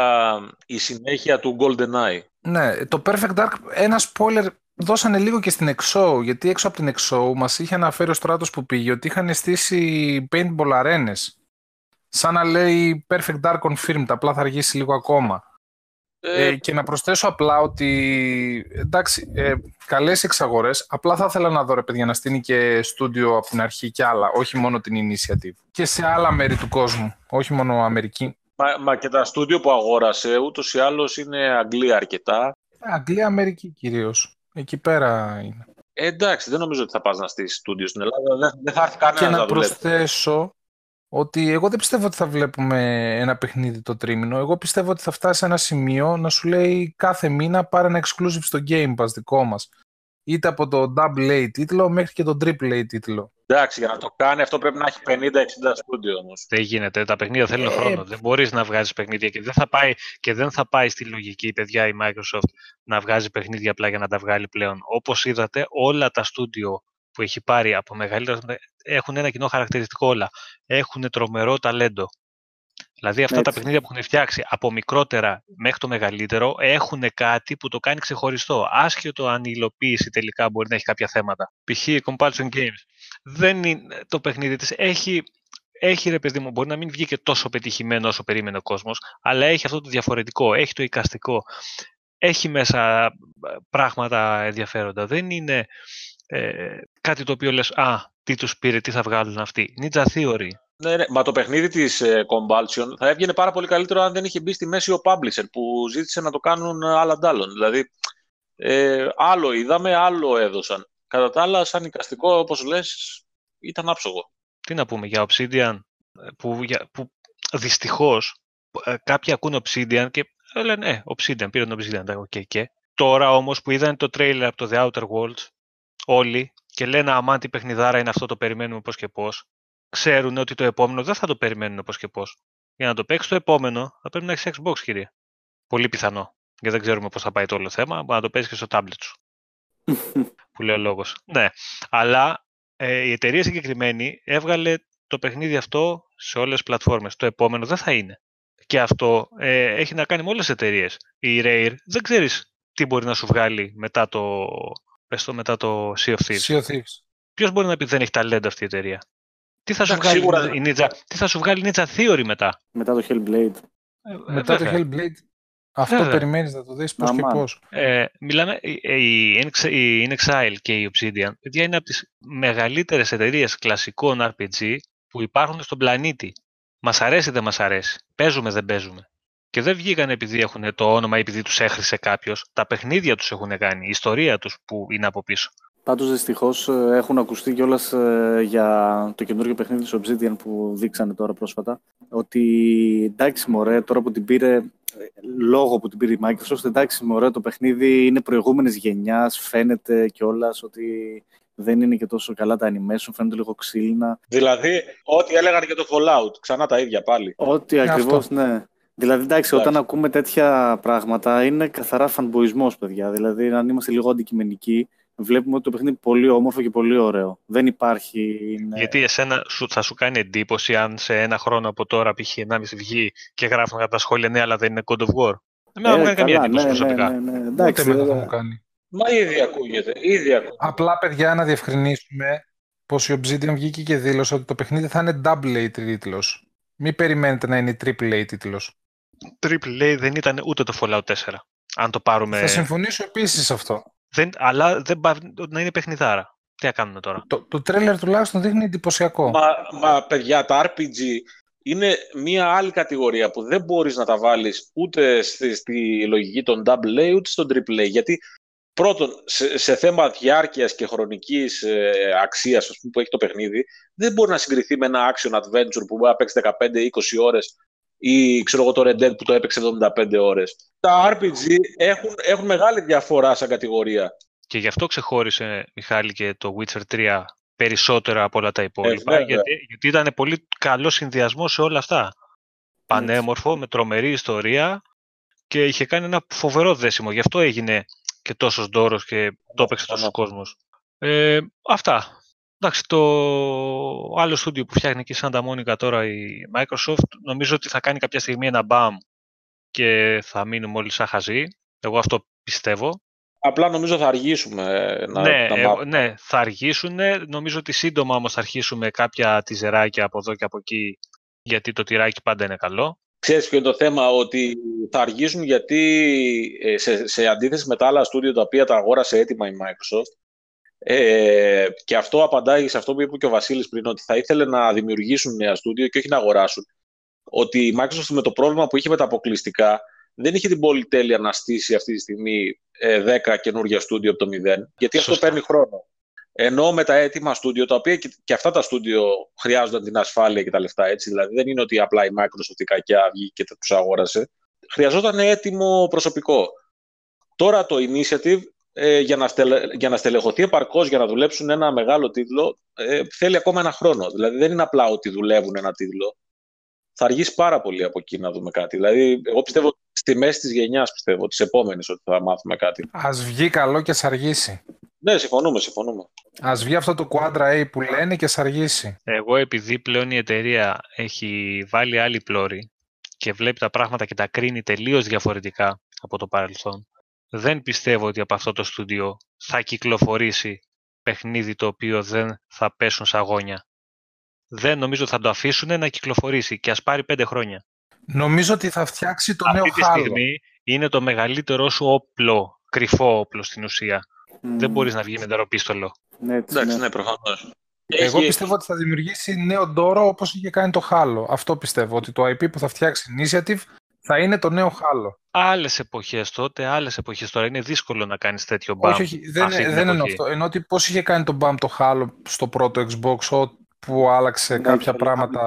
η συνέχεια του GoldenEye. Ναι, το Perfect Dark, ένα spoiler δώσανε λίγο και στην EXO, γιατί έξω από την EXO μας είχε αναφέρει ο στράτος που πήγε ότι είχαν στήσει paintball arenas. Σαν να λέει Perfect Dark Confirmed, απλά θα αργήσει λίγο ακόμα. Ε, ε, και να προσθέσω απλά ότι εντάξει, ε, καλές εξαγορές, απλά θα ήθελα να δω ρε παιδιά να στείλει και στούντιο από την αρχή και άλλα, όχι μόνο την Initiative. Και σε άλλα μέρη του κόσμου, όχι μόνο Αμερική. Μα, μα και τα στούντιο που αγόρασε ούτως ή άλλως είναι Αγγλία αρκετά. Ε, Αγγλία, Αμερική κυρίως. Εκεί πέρα είναι. Ε, εντάξει, δεν νομίζω ότι θα πας να στήσεις στούντιο στην Ελλάδα. Δεν, θα έρθει κανένας να, να προσθέσω ότι εγώ δεν πιστεύω ότι θα βλέπουμε ένα παιχνίδι το τρίμηνο. Εγώ πιστεύω ότι θα φτάσει σε ένα σημείο να σου λέει κάθε μήνα πάρε ένα exclusive στο Game Pass δικό μας. Είτε από το Double A τίτλο μέχρι και το Triple A τίτλο. Εντάξει, για να το κάνει αυτό πρέπει να έχει 50-60 στούντιο όμως. Δεν γίνεται. Τα παιχνίδια θέλουν ε, χρόνο. Δεν μπορείς να βγάζεις παιχνίδια και δεν, θα πάει, και δεν θα πάει στη λογική, παιδιά, η Microsoft να βγάζει παιχνίδια απλά για να τα βγάλει πλέον. Όπως είδατε, όλα τα στούντιο που έχει πάρει από μεγαλύτερα έχουν ένα κοινό χαρακτηριστικό όλα. Έχουν τρομερό ταλέντο. Δηλαδή αυτά τα παιχνίδια που έχουν φτιάξει από μικρότερα μέχρι το μεγαλύτερο έχουν κάτι που το κάνει ξεχωριστό. Άσχετο αν η υλοποίηση τελικά μπορεί να έχει κάποια θέματα. Π.χ. Compulsion Games. Δεν είναι το παιχνίδι της. Έχει, έχει ρε παιδί μου, μπορεί να μην βγει και τόσο πετυχημένο όσο περίμενε ο κόσμος, αλλά έχει αυτό το διαφορετικό, έχει το εικαστικό. Έχει μέσα ε, πράγματα ενδιαφέροντα. Δεν είναι ε, κάτι το οποίο λες, α, τι τους πήρε, τι θα βγάλουν αυτοί. Ninja Theory. Ναι, ναι, μα το παιχνίδι της ε, Compulsion θα έβγαινε πάρα πολύ καλύτερο αν δεν είχε μπει στη μέση ο publisher που ζήτησε να το κάνουν άλλα αντάλλων. Δηλαδή, ε, άλλο είδαμε, άλλο έδωσαν. Κατά τα άλλα, σαν οικαστικό, όπως λες, ήταν άψογο. Τι να πούμε για Obsidian, που, για, που δυστυχώς ε, κάποιοι ακούν Obsidian και λένε, ε, Obsidian, πήραν το Obsidian, okay, και. Τώρα όμως που είδαν το trailer από το The Outer Worlds, όλοι, και λένε αμάν τι παιχνιδάρα είναι αυτό, το περιμένουμε πώς και πώς, ξέρουν ότι το επόμενο δεν θα το περιμένουν πώς και πώς. Για να το παίξει το επόμενο θα πρέπει να έχεις Xbox, κύριε. Πολύ πιθανό. Γιατί δεν ξέρουμε πώς θα πάει το όλο θέμα. Μπορεί να το παίζεις και στο tablet σου. *laughs* που λέει ο λόγος. Ναι. Αλλά ε, η εταιρεία συγκεκριμένη έβγαλε το παιχνίδι αυτό σε όλες τις πλατφόρμες. Το επόμενο δεν θα είναι. Και αυτό ε, έχει να κάνει με όλες τις εταιρείες. Η Rare δεν ξέρεις τι μπορεί να σου βγάλει μετά το, πες το, μετά το Sea of Thieves. Sea of Thieves. Ποιος μπορεί να πει ότι δεν έχει ταλέντο αυτή η εταιρεία; Τι θα, σου βγάλει, η Ninja, τι θα σου βγάλει η Ninja Theory μετά; Μετά το Hellblade. Ε, μετά το Hellblade. Αυτό Βέβαια. περιμένεις να το δεις πώς και πώς. Ε, μιλάμε, η, η InXile και η Obsidian παιδιά είναι από τις μεγαλύτερες εταιρείες κλασικών RPG που υπάρχουν στον πλανήτη. Μας αρέσει δεν μας αρέσει; Παίζουμε δεν παίζουμε; Και δεν βγήκαν επειδή έχουν το όνομα ή επειδή τους έχρισε κάποιος. Τα παιχνίδια τους έχουν κάνει, η ιστορία τους που είναι από πίσω. Πάντως δυστυχώς ε, έχουν ακουστεί κιόλας για το καινούργιο παιχνίδι της Obsidian που δείξανε τώρα πρόσφατα ότι εντάξει μωρέ τώρα που την πήρε ε, λόγω που την πήρε η Microsoft εντάξει μωρέ το παιχνίδι είναι προηγούμενης γενιάς φαίνεται κιόλας ότι δεν είναι και τόσο καλά τα animation, φαίνονται λίγο ξύλινα. Δηλαδή, ό,τι έλεγαν και το Fallout, ξανά τα ίδια πάλι. Ό,τι ακριβώς, ναι. Δηλαδή, εντάξει, όταν ακούμε τέτοια πράγματα, είναι καθαρά φανμποϊσμός, παιδιά. Δηλαδή, αν είμαστε λίγο αντικειμενικοί, βλέπουμε ότι το παιχνίδι είναι πολύ όμορφο και πολύ ωραίο. Δεν υπάρχει. Είναι... Γιατί εσένα σου, θα σου κάνει εντύπωση αν σε ένα χρόνο από τώρα, π.χ. 1,5 βγει και γράφουν κατά τα σχόλια ναι, αλλά δεν είναι God of War. Εμένα μου κάνει καμία εντύπωση ναι, προσωπικά. Ναι, ναι, ναι. Εντάξει, δεν θα μου κάνει. Μα ήδη ακούγεται. Ήδη ακούγεται. Απλά, παιδιά, να διευκρινίσουμε πως η Obsidian βγήκε και δήλωσε ότι το παιχνίδι θα είναι double A τίτλο. Μην περιμένετε να είναι triple A τίτλος. Triple A δεν ήταν ούτε το Fallout 4. Αν το πάρουμε... Θα συμφωνήσω επίσης σε αυτό. Δεν, αλλά δεν πάει να είναι παιχνιδάρα. Τι θα κάνουμε τώρα; Το, το τρέλερ τουλάχιστον δείχνει εντυπωσιακό. Μα, μα παιδιά, τα RPG είναι μια άλλη κατηγορία που δεν μπορείς να τα βάλεις ούτε στη, στη λογική των double A ούτε στον triple A. Γιατί πρώτον, σε, σε θέμα διάρκειας και χρονικής ε, αξίας που έχει το παιχνίδι, δεν μπορεί να συγκριθεί με ένα action adventure που μπορεί να παίξει 15-20 ώρες ή ξέρω εγώ το Red Dead που το έπαιξε 75 ώρες. Τα RPG έχουν, έχουν μεγάλη διαφορά σαν κατηγορία. Και γι' αυτό ξεχώρισε, Μιχάλη, και το Witcher 3 περισσότερο από όλα τα υπόλοιπα, ε, γιατί, γιατί ήταν πολύ καλός συνδυασμός σε όλα αυτά. Πανέμορφο, με τρομερή ιστορία και είχε κάνει ένα φοβερό δέσιμο. Γι' αυτό έγινε και τόσος δώρος και το έπαιξε τόσος κόσμος. Ε, αυτά. Εντάξει, το άλλο στούντιο που φτιάχνει και η Santa Monica τώρα η Microsoft, νομίζω ότι θα κάνει κάποια στιγμή ένα μπαμ και θα μείνουμε όλοι σαν χαζοί. Εγώ αυτό πιστεύω. Απλά νομίζω θα αργήσουμε να, ναι, να ναι, θα αργήσουν. Νομίζω ότι σύντομα όμως θα αρχίσουμε κάποια τυζεράκια από εδώ και από εκεί, γιατί το τυράκι πάντα είναι καλό. Ξέρεις ποιο είναι το θέμα, ότι θα αργήσουν γιατί ε, σε, σε αντίθεση με τα άλλα στούντιο τα οποία τα αγόρασε έτοιμα η Microsoft, ε, και αυτό απαντάει σε αυτό που είπε και ο Βασίλης πριν, ότι θα ήθελε να δημιουργήσουν νέα στούντιο και όχι να αγοράσουν. Ότι η Microsoft με το πρόβλημα που είχε με τα αποκλειστικά δεν είχε την πολυτέλεια να στήσει αυτή τη στιγμή ε, 10 καινούργια στούντιο από το μηδέν, γιατί αυτό παίρνει χρόνο. Ενώ με τα έτοιμα στούντιο, τα οποία και, αυτά τα στούντιο χρειάζονταν την ασφάλεια και τα λεφτά έτσι, δηλαδή δεν είναι ότι απλά η Microsoft η κακιά βγήκε και τους αγόρασε. Χρειαζόταν έτοιμο προσωπικό. Τώρα το Initiative ε, για, να στελε, για να στελεχωθεί επαρκώς για να δουλέψουν ένα μεγάλο τίτλο, ε, θέλει ακόμα ένα χρόνο. Δηλαδή δεν είναι απλά ότι δουλεύουν ένα τίτλο. Θα αργήσει πάρα πολύ από εκεί να δούμε κάτι. Δηλαδή, εγώ πιστεύω στη μέση της γενιάς, πιστεύω, της επόμενης, ότι θα μάθουμε κάτι. Α βγει καλό και α αργήσει. Ναι, συμφωνούμε, συμφωνούμε. Α βγει αυτό το Quadra A που λένε και α αργήσει. Εγώ, επειδή πλέον η εταιρεία έχει βάλει άλλη πλώρη και βλέπει τα πράγματα και τα κρίνει τελείως διαφορετικά από το παρελθόν, δεν πιστεύω ότι από αυτό το στούντιο θα κυκλοφορήσει παιχνίδι το οποίο δεν θα πέσουν σε αγώνια. Δεν νομίζω ότι θα το αφήσουν να κυκλοφορήσει και ας πάρει πέντε χρόνια. Νομίζω ότι θα φτιάξει το Αυτή νέο τη χάλο. στιγμή είναι το μεγαλύτερο σου όπλο, κρυφό όπλο στην ουσία. Δεν μπορείς να βγει με τεροπίστολο. Ναι, έτσι, Εντάξει, ναι. ναι, προφανώς. Εγώ Έχει- πιστεύω ότι θα δημιουργήσει νέο ντόρο όπως είχε κάνει το χάλο. Αυτό πιστεύω, ότι το IP που θα φτιάξει Initiative θα είναι το νέο χάλο. Άλλες εποχές τότε, άλλες εποχές τώρα. Είναι δύσκολο να κάνεις τέτοιο μπαμ. όχι, όχι, δεν, αυτή την δεν εννοώ εποχή. αυτό. Ενώ ότι πώς είχε κάνει το BAM το χάλο στο πρώτο Xbox ό, που άλλαξε Ναι, κάποια και πράγματα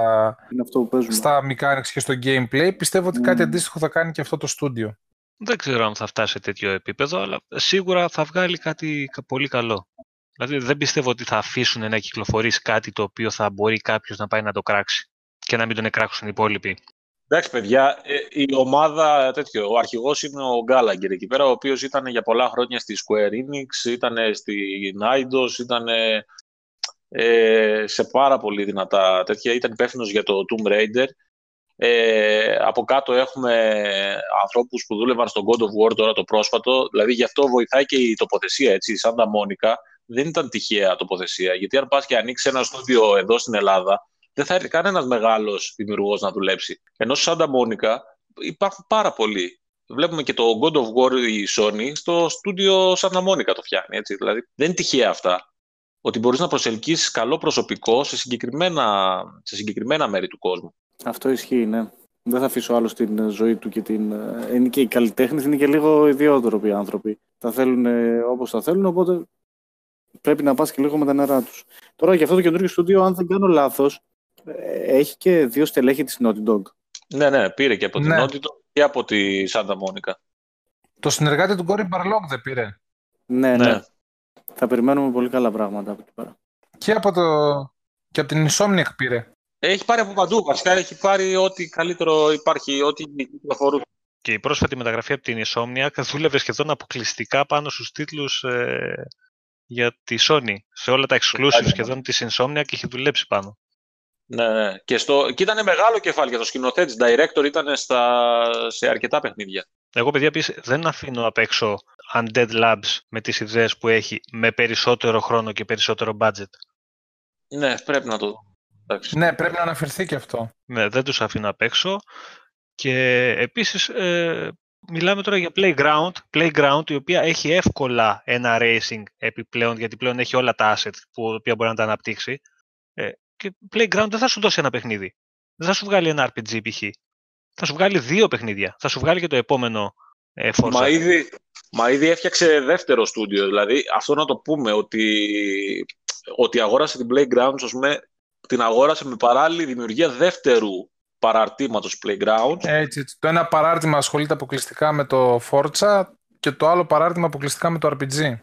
Είναι αυτό που παίζουμε. στα mechanics και στο gameplay, πιστεύω ότι κάτι Μμμ. αντίστοιχο θα κάνει και αυτό το στούντιο. Δεν ξέρω αν θα φτάσει σε τέτοιο επίπεδο, αλλά σίγουρα θα βγάλει κάτι κα- πολύ καλό. Δηλαδή δεν πιστεύω ότι θα αφήσουν να κυκλοφορήσει κάτι το οποίο θα μπορεί κάποιος να πάει να το κράξει και να μην τον εκράξουν οι υπόλοιποι. Εντάξει, παιδιά, ε, η ομάδα τέτοιο, ο αρχηγός είναι ο Γκάλαγκερ εκεί πέρα, ο οποίος ήταν για πολλά χρόνια στη Square Enix, ήταν στην Eidos, ήταν ε, σε πάρα πολύ δυνατά τέτοια, ήταν υπεύθυνος για το Tomb Raider. Ε, από κάτω έχουμε ανθρώπους που δούλευαν στο God of War τώρα το πρόσφατο, δηλαδή γι' αυτό βοηθάει και η τοποθεσία, έτσι, η Santa Monica δεν ήταν τυχαία τοποθεσία, γιατί αν πας και ανοίξεις ένα στούντιο εδώ στην Ελλάδα, δεν θα έρθει κανένας μεγάλος δημιουργός να δουλέψει. Ενώ στη Santa Monica υπάρχουν πάρα πολλοί. Βλέπουμε και το God of War η Sony στο στούντιο Santa Monica το φτιάχνει. Έτσι. Δηλαδή δεν είναι τυχαία αυτά. ότι μπορείς να προσελκύσεις καλό προσωπικό σε συγκεκριμένα, σε συγκεκριμένα μέρη του κόσμου. Αυτό ισχύει, ναι. Δεν θα αφήσω άλλο στην ζωή του και την. ε, Είναι και οι καλλιτέχνες, είναι και λίγο ιδιότροποι οι άνθρωποι. Τα θέλουν όπως τα θέλουν, οπότε πρέπει να πας και λίγο με τα νερά τους. Τώρα για αυτό το καινούργιο στούντιο, αν δεν κάνω λάθος, έχει και δύο στελέχη της Naughty Dog. Ναι, ναι, πήρε και από την Ναι. Naughty Dog και από τη Santa Monica. Το συνεργάτη του Κόρι Μπαρλόκ δεν πήρε. Ναι, ναι, Ναι. Θα περιμένουμε πολύ καλά πράγματα από εκεί πέρα. Και από, το... και από την Insomniac πήρε. Έχει πάρει από παντού. Βασικά έχει πάρει ό,τι καλύτερο υπάρχει, ό,τι κυκλοφορούσε. Και η πρόσφατη μεταγραφή από την Insomniac δούλευε σχεδόν αποκλειστικά πάνω στους τίτλους ε, για τη Sony. Σε όλα τα exclusive Μάλιστα. σχεδόν της Insomniac είχε δουλέψει πάνω. Ναι, ναι. Και, στο... και ήταν μεγάλο κεφάλι για το σκηνοθέτης. Director ήταν στα... σε αρκετά παιχνίδια. Εγώ, παιδιά, επίσης, δεν αφήνω απ' έξω Undead Labs με τις ιδέες που έχει με περισσότερο χρόνο και περισσότερο budget. Ναι, πρέπει να το δω. Εντάξει. Ναι, πρέπει να αναφερθεί και αυτό. Ναι, δεν τους αφήνω απ' έξω. Και επίσης ε, μιλάμε τώρα για Playground, Playground η οποία έχει εύκολα ένα racing επιπλέον, γιατί πλέον έχει όλα τα assets που η οποία μπορεί να τα αναπτύξει. Ε, και Playground δεν θα σου δώσει ένα παιχνίδι. Δεν θα σου βγάλει ένα RPG π.χ. Θα σου βγάλει δύο παιχνίδια. Θα σου βγάλει και το επόμενο ε, Forza. Μα ήδη, μα ήδη έφτιαξε δεύτερο στούντιο. Δηλαδή, αυτό να το πούμε ότι, ότι αγόρασε την Playground, ας πούμε, την αγόρασε με παράλληλη δημιουργία δεύτερου παραρτήματος Playground. Έτσι, έτσι. Το ένα παράρτημα ασχολείται αποκλειστικά με το Forza και το άλλο παράρτημα αποκλειστικά με το RPG.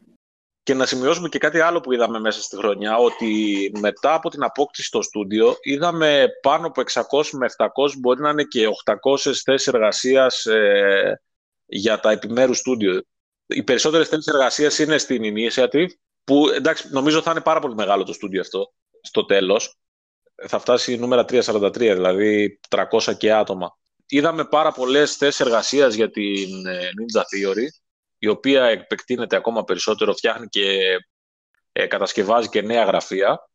Και να σημειώσουμε και κάτι άλλο που είδαμε μέσα στη χρονιά, ότι μετά από την απόκτηση στο στούντιο είδαμε πάνω από 600 με 700, μπορεί να είναι και 800 θέσεις εργασίας ε, για τα επιμέρους στούντιο. Οι περισσότερες θέσεις εργασίας είναι στην Initiative, που εντάξει, νομίζω θα είναι πάρα πολύ μεγάλο το στούντιο αυτό στο τέλος. Θα φτάσει νούμερα 343, δηλαδή 300 και άτομα. Είδαμε πάρα πολλές θέσεις εργασίας για την ε, Ninja Theory, η οποία επεκτείνεται ακόμα περισσότερο, φτιάχνει και ε, κατασκευάζει και νέα γραφεία.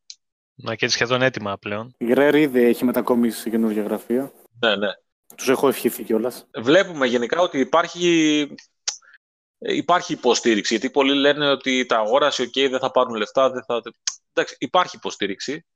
Να και είναι σχεδόν έτοιμα πλέον. Η Rare ήδη έχει μετακομίσει σε καινούργια γραφεία. Ναι, ναι. Τους έχω ευχηθεί κιόλας. Βλέπουμε γενικά ότι υπάρχει, ε, υπάρχει υποστήριξη, γιατί πολλοί λένε ότι τα αγόρασε, ok, δεν θα πάρουν λεφτά, δεν θα... Εντάξει, υπάρχει υποστήριξη.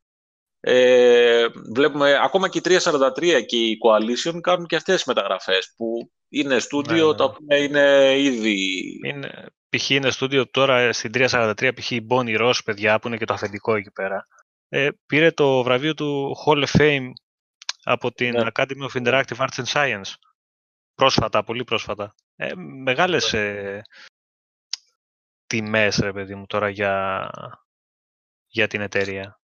Ε, βλέπουμε ακόμα και η 343 και η Coalition κάνουν και αυτές τις μεταγραφές που είναι στούντιο Ναι, ναι. τα οποία είναι ήδη Είναι, π.χ. είναι στούντιο τώρα στην 343, π.χ. η Bonnie Ross, παιδιά, που είναι και το αφεντικό εκεί πέρα. Ε, πήρε το βραβείο του Hall of Fame από την Ναι. Academy of Interactive Arts and Science. Πρόσφατα, πολύ πρόσφατα. Ε, μεγάλες ε, τιμές, ρε παιδί μου, τώρα για, για την εταιρεία.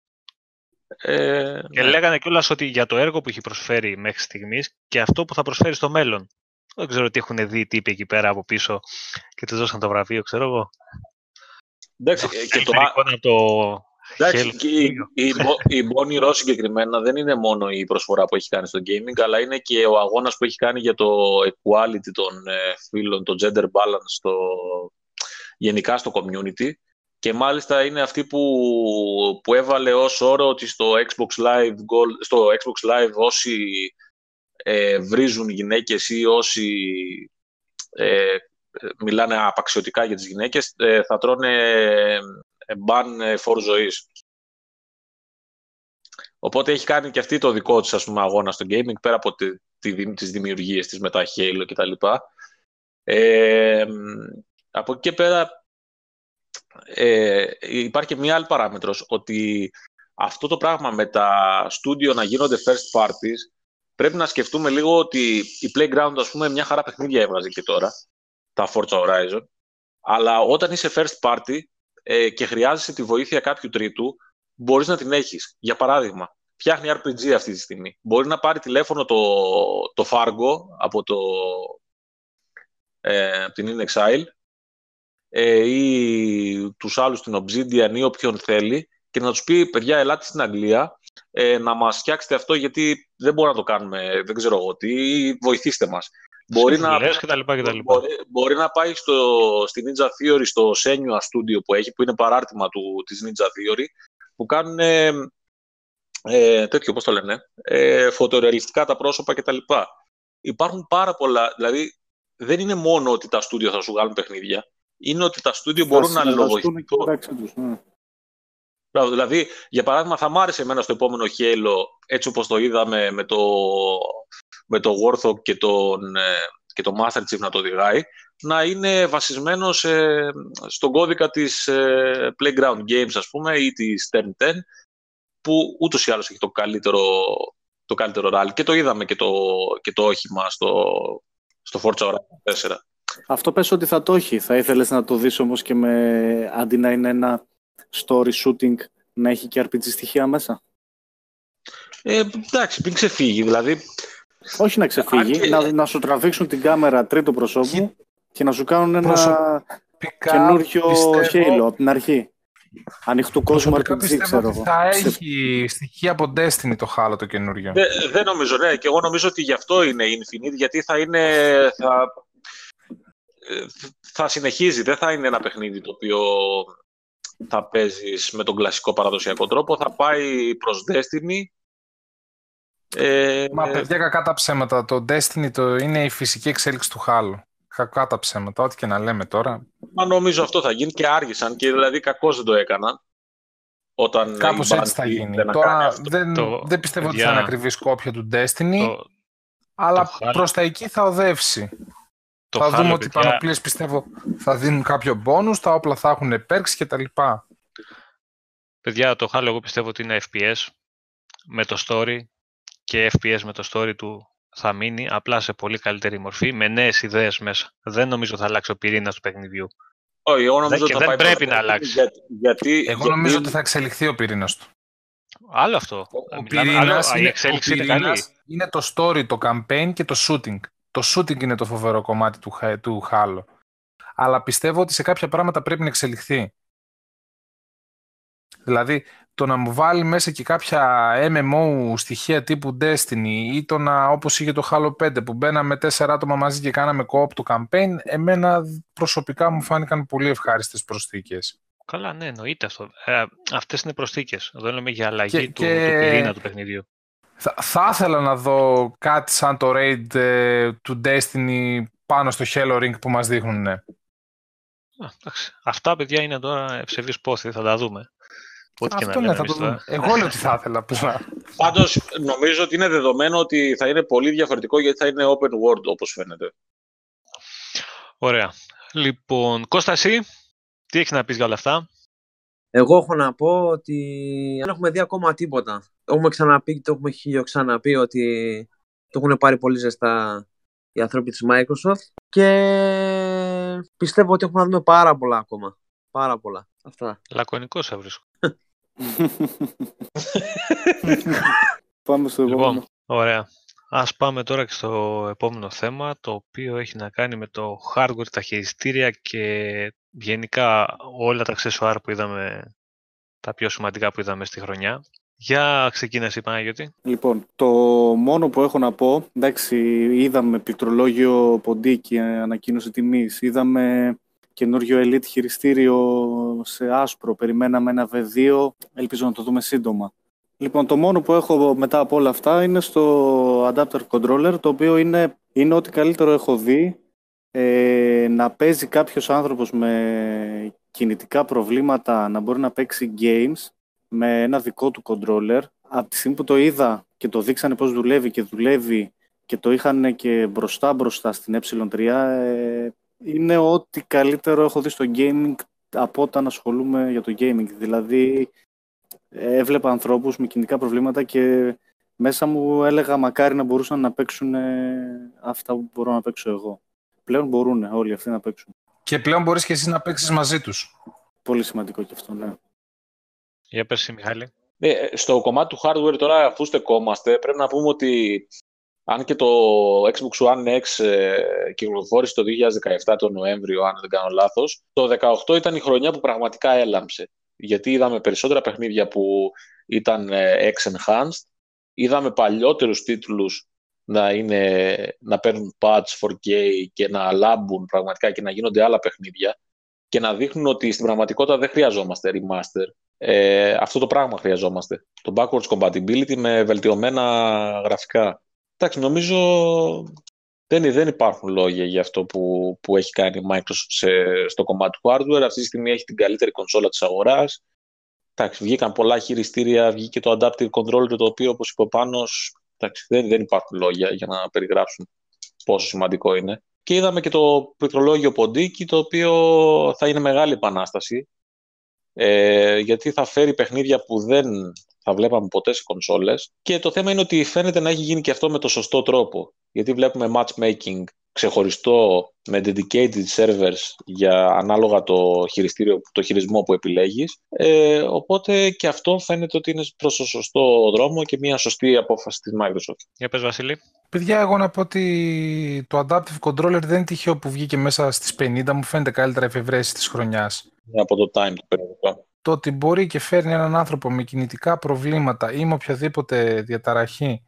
Ε, Και ναι. λέγανε κιόλας ότι για το έργο που έχει προσφέρει μέχρι στιγμής και αυτό που θα προσφέρει στο μέλλον. Δεν ξέρω τι έχουν δει οι τύποι εκεί πέρα από πίσω και τους δώσαν το βραβείο, ξέρω εγώ. Εντάξει, ε, και το, Έχει εικόνα από το Εντάξει, Halo. και η, η, Bo- η Bonnie Ross συγκεκριμένα δεν είναι μόνο η προσφορά που έχει κάνει στο gaming, αλλά είναι και ο αγώνας που έχει κάνει για το equality των ε, φίλων, το gender balance στο, γενικά στο community. Και μάλιστα είναι αυτή που, που έβαλε ως όρο ότι στο Xbox Live, Gold, στο Xbox Live όσοι ε, βρίζουν γυναίκες ή όσοι ε, μιλάνε απαξιωτικά για τις γυναίκες ε, θα τρώνε ε, μπαν ε, φόρου ζωής. Οπότε έχει κάνει και αυτή το δικό της ας πούμε, αγώνα στο gaming πέρα από τη, τη, τις δημιουργίες της με τα Halo κτλ. Ε, από εκεί και πέρα ε, υπάρχει και μία άλλη παράμετρος ότι αυτό το πράγμα με τα στούντιο να γίνονται first parties πρέπει να σκεφτούμε λίγο ότι η Playground ας πούμε μια χαρά παιχνίδια έβγαζε και τώρα τα Forza Horizon αλλά όταν είσαι first party ε, και χρειάζεσαι τη βοήθεια κάποιου τρίτου μπορείς να την έχεις. Για παράδειγμα, φτιάχνει RPG αυτή τη στιγμή. Μπορεί να πάρει τηλέφωνο το, το Fargo από, το, ε, από την In Exile ε, ή τους άλλους στην Obsidian ή όποιον θέλει και να τους πει παιδιά ελάτε στην Αγγλία ε, να μας φτιάξετε αυτό γιατί δεν μπορούμε να το κάνουμε, δεν ξέρω εγώ τι, βοηθήστε μας. Μπορεί να, Συμβουλές και τα λοιπά και τα λοιπά. μπορεί, μπορεί να πάει στο, στη Ninja Theory, στο Senua Studio που έχει, που είναι παράρτημα του, της Ninja Theory, που κάνουν ε, ε, τέτοιο, πώς το λένε, ε, φωτορεαλιστικά τα πρόσωπα κτλ. Υπάρχουν πάρα πολλά, δηλαδή δεν είναι μόνο ότι τα στούντιο θα σου βγάλουν παιχνίδια, είναι ότι τα στούντιο μπορούν να λογιστούν. μεταξύ τους, ναι. Μπράβο, δηλαδή, για παράδειγμα, θα μ' άρεσε εμένα στο επόμενο Halo, έτσι όπως το είδαμε με το, με το Warthog και, τον, ε, και το Master Chief να το οδηγάει, να είναι βασισμένο σε, στον κώδικα της ε, Playground Games, ας πούμε, ή της Turn 10, που ούτως ή άλλως έχει το καλύτερο, το καλύτερο rally. Και το είδαμε και το, και το όχημα στο, στο Forza Horizon 4. Αυτό πες ότι θα το έχει. Θα ήθελες να το δεις όμως και με, αντί να είναι ένα story shooting, να έχει και RPG στοιχεία μέσα; Ε, εντάξει, μην ξεφύγει. Δηλαδή, Όχι να ξεφύγει, και- να, να σου τραβήξουν την κάμερα τρίτο προσώπου και να σου κάνουν ένα Προσωπικά καινούριο πιστεύω- Halo από την αρχή. Ανοιχτού κόσμου Προσωπικά RPG, πιστεύω ξέρω ότι εγώ. θα Σε- έχει στοιχεία από Destiny το χάλο το καινούριο. δεν δεν νομίζω, ναι. Και εγώ νομίζω ότι γι' αυτό είναι Infinite, γιατί θα είναι... Θα, ε, θα συνεχίζει, δεν θα είναι ένα παιχνίδι το οποίο θα παίζεις με τον κλασικό παραδοσιακό τρόπο. Θα πάει προς Destiny. Ε, Μα παιδιά κακά τα ψέματα. Το Destiny το είναι η φυσική εξέλιξη του χάλου. Κακά τα ψέματα. Ό,τι και να λέμε τώρα. Μα νομίζω αυτό θα γίνει και άργησαν και δηλαδή κακώς δεν το έκαναν. Όταν Κάπως η έτσι θα Bungie γίνει. δεν έκανε Τώρα αυτό. δεν, Το- δεν πιστεύω ότι παιδιά, θα είναι ακριβή κόπια του Destiny, Το, αλλά το χάλο- προς τα εκεί θα οδεύσει. Το θα χάλο, δούμε ότι οι παιδιά, πανοπλίες πιστεύω θα δίνουν κάποιο bonus, τα όπλα θα έχουν perks και τα λοιπά. παιδιά, το Halo εγώ πιστεύω ότι είναι FPS με το story και FPS με το story του θα μείνει απλά σε πολύ καλύτερη μορφή, με νέες ιδέες μέσα. Δεν νομίζω θα αλλάξει ο πυρήνας του παιχνιδιού. Όχι, εγώ νομίζω Δεν- ότι και θα δεν πάει πρέπει προς να Destiny αλλάξει. Γιατί, γιατί, Εγώ νομίζω γιατί- ότι θα εξελιχθεί ο πυρήνας του. Άλλο αυτό. Ο Μιλάμε- πυρήνας άλλο- η είναι, εξέλιξη ο είναι καλή. πυρήνας είναι το story, το campaign και το shooting. Το shooting είναι το φοβερό κομμάτι του, χα- του Halo. Αλλά πιστεύω ότι σε κάποια πράγματα πρέπει να εξελιχθεί. Δηλαδή, το να μου βάλει μέσα και κάποια MMO στοιχεία τύπου Destiny ή το να, όπως είχε το Halo 5 που μπαίναμε τέσσερα άτομα μαζί και κάναμε co-op το campaign, εμένα προσωπικά μου φάνηκαν πολύ ευχάριστες προσθήκες. Καλά, ναι, εννοείται αυτό. Ε, αυτές είναι προσθήκες. Εδώ λέμε για αλλαγή Και- του, και- του πυρήνα του παιχνιδιού. Θα, θα ήθελα να δω κάτι σαν το raid ε, του Destiny πάνω στο Halo Ring που μας δείχνουν. Ναι. Α, εντάξει. Αυτά, παιδιά, είναι τώρα ευσεβείς πόθη, θα τα δούμε. Ό,τι και να Αυτό λέμε ναι, θα το εμείς τώρα. δούμε. Εγώ λέω ότι θα ήθελα απλά. *laughs* Πάντως νομίζω ότι είναι δεδομένο ότι θα είναι πολύ διαφορετικό γιατί θα είναι open world όπως φαίνεται. Ωραία. Λοιπόν, Κώστα, εσύ, τι έχεις να πεις για όλα αυτά; Εγώ έχω να πω ότι δεν έχουμε δει ακόμα τίποτα. Το έχουμε ξαναπεί και το έχουμε χίλιο ξαναπεί ότι το έχουν πάρει πολύ ζεστά οι άνθρωποι της Microsoft και πιστεύω ότι έχουμε να δούμε πάρα πολλά ακόμα. Πάρα πολλά. Αυτά. Λακωνικός σε βρίσκω. *laughs* Πάμε στο επόμενο. Λοιπόν, ωραία. Ας πάμε τώρα και στο επόμενο θέμα, το οποίο έχει να κάνει με το hardware, τα χειριστήρια και γενικά όλα τα accessoire που είδαμε, τα πιο σημαντικά που είδαμε στη χρονιά. Για ξεκίνησε Παναγιώτη. Λοιπόν, το μόνο που έχω να πω, εντάξει, είδαμε πληκτρολόγιο ποντίκι, ε, ανακοίνωση τιμής, είδαμε καινούριο Elite χειριστήριο σε άσπρο, περιμέναμε ένα V2, ελπίζω να το δούμε σύντομα. Λοιπόν, το μόνο που έχω μετά από όλα αυτά είναι στο adapter controller, το οποίο είναι, είναι ό,τι καλύτερο έχω δει. Ε, να παίζει κάποιος άνθρωπος με κινητικά προβλήματα, να μπορεί να παίξει games με ένα δικό του controller. Από τη στιγμή που το είδα και το δείξανε πώς δουλεύει και δουλεύει και το είχαν και μπροστά μπροστά στην ε3, ε, είναι ό,τι καλύτερο έχω δει στο gaming από όταν ασχολούμαι για το gaming. Δηλαδή, έβλεπα ανθρώπους με κινητικά προβλήματα και μέσα μου έλεγα μακάρι να μπορούσαν να παίξουν ε, αυτά που μπορώ να παίξω εγώ. Πλέον μπορούν όλοι αυτοί να παίξουν. και πλέον μπορείς και εσύ να παίξεις μαζί τους. Πολύ σημαντικό και αυτό, ναι. Για πες εσύ, Μιχάλη. Ε, στο κομμάτι του hardware τώρα αφού στεκόμαστε πρέπει να πούμε ότι αν και το Xbox One X ε, κυκλοφόρησε το 2017 το Νοέμβριο αν δεν κάνω λάθος το 2018 ήταν η χρονιά που πραγματικά έλαμψε γιατί είδαμε περισσότερα παιχνίδια που ήταν ε, X-Enhanced είδαμε παλιότερους τίτλους να, είναι, να παίρνουν patch 4K και να λάμπουν πραγματικά και να γίνονται άλλα παιχνίδια και να δείχνουν ότι στην πραγματικότητα δεν χρειαζόμαστε remaster ε, αυτό το πράγμα χρειαζόμαστε. Το backwards compatibility με βελτιωμένα γραφικά. Εντάξει, νομίζω δεν, δεν υπάρχουν λόγια για αυτό που, που έχει κάνει η Microsoft σε, στο κομμάτι του hardware. Αυτή τη στιγμή έχει την καλύτερη κονσόλα της αγοράς. εντάξει, βγήκαν πολλά χειριστήρια, βγήκε το Adaptive Controller, το οποίο, όπως είπε ο Πάνος, εντάξει, δεν, δεν υπάρχουν λόγια για να περιγράψουν πόσο σημαντικό είναι. Και είδαμε και το πληκτρολόγιο Ποντίκι, το οποίο θα είναι μεγάλη επανάσταση, ε, γιατί θα φέρει παιχνίδια που δεν θα βλέπαμε ποτέ σε κονσόλες. Και το θέμα είναι ότι φαίνεται να έχει γίνει και αυτό με το σωστό τρόπο. Γιατί βλέπουμε matchmaking ξεχωριστό με dedicated servers για ανάλογα το, χειριστήριο, το χειρισμό που επιλέγεις. Ε, οπότε και αυτό φαίνεται ότι είναι προς το σωστό δρόμο και μια σωστή απόφαση της Microsoft. Για πες Βασίλη. Παιδιά, εγώ να πω ότι το Adaptive Controller δεν είναι τυχαίο που βγήκε μέσα στις 50, μου φαίνεται καλύτερα εφευρέσεις της χρονιάς. Από το time του περιοδικό. Το ότι μπορεί και φέρνει έναν άνθρωπο με κινητικά προβλήματα ή με οποιαδήποτε διαταραχή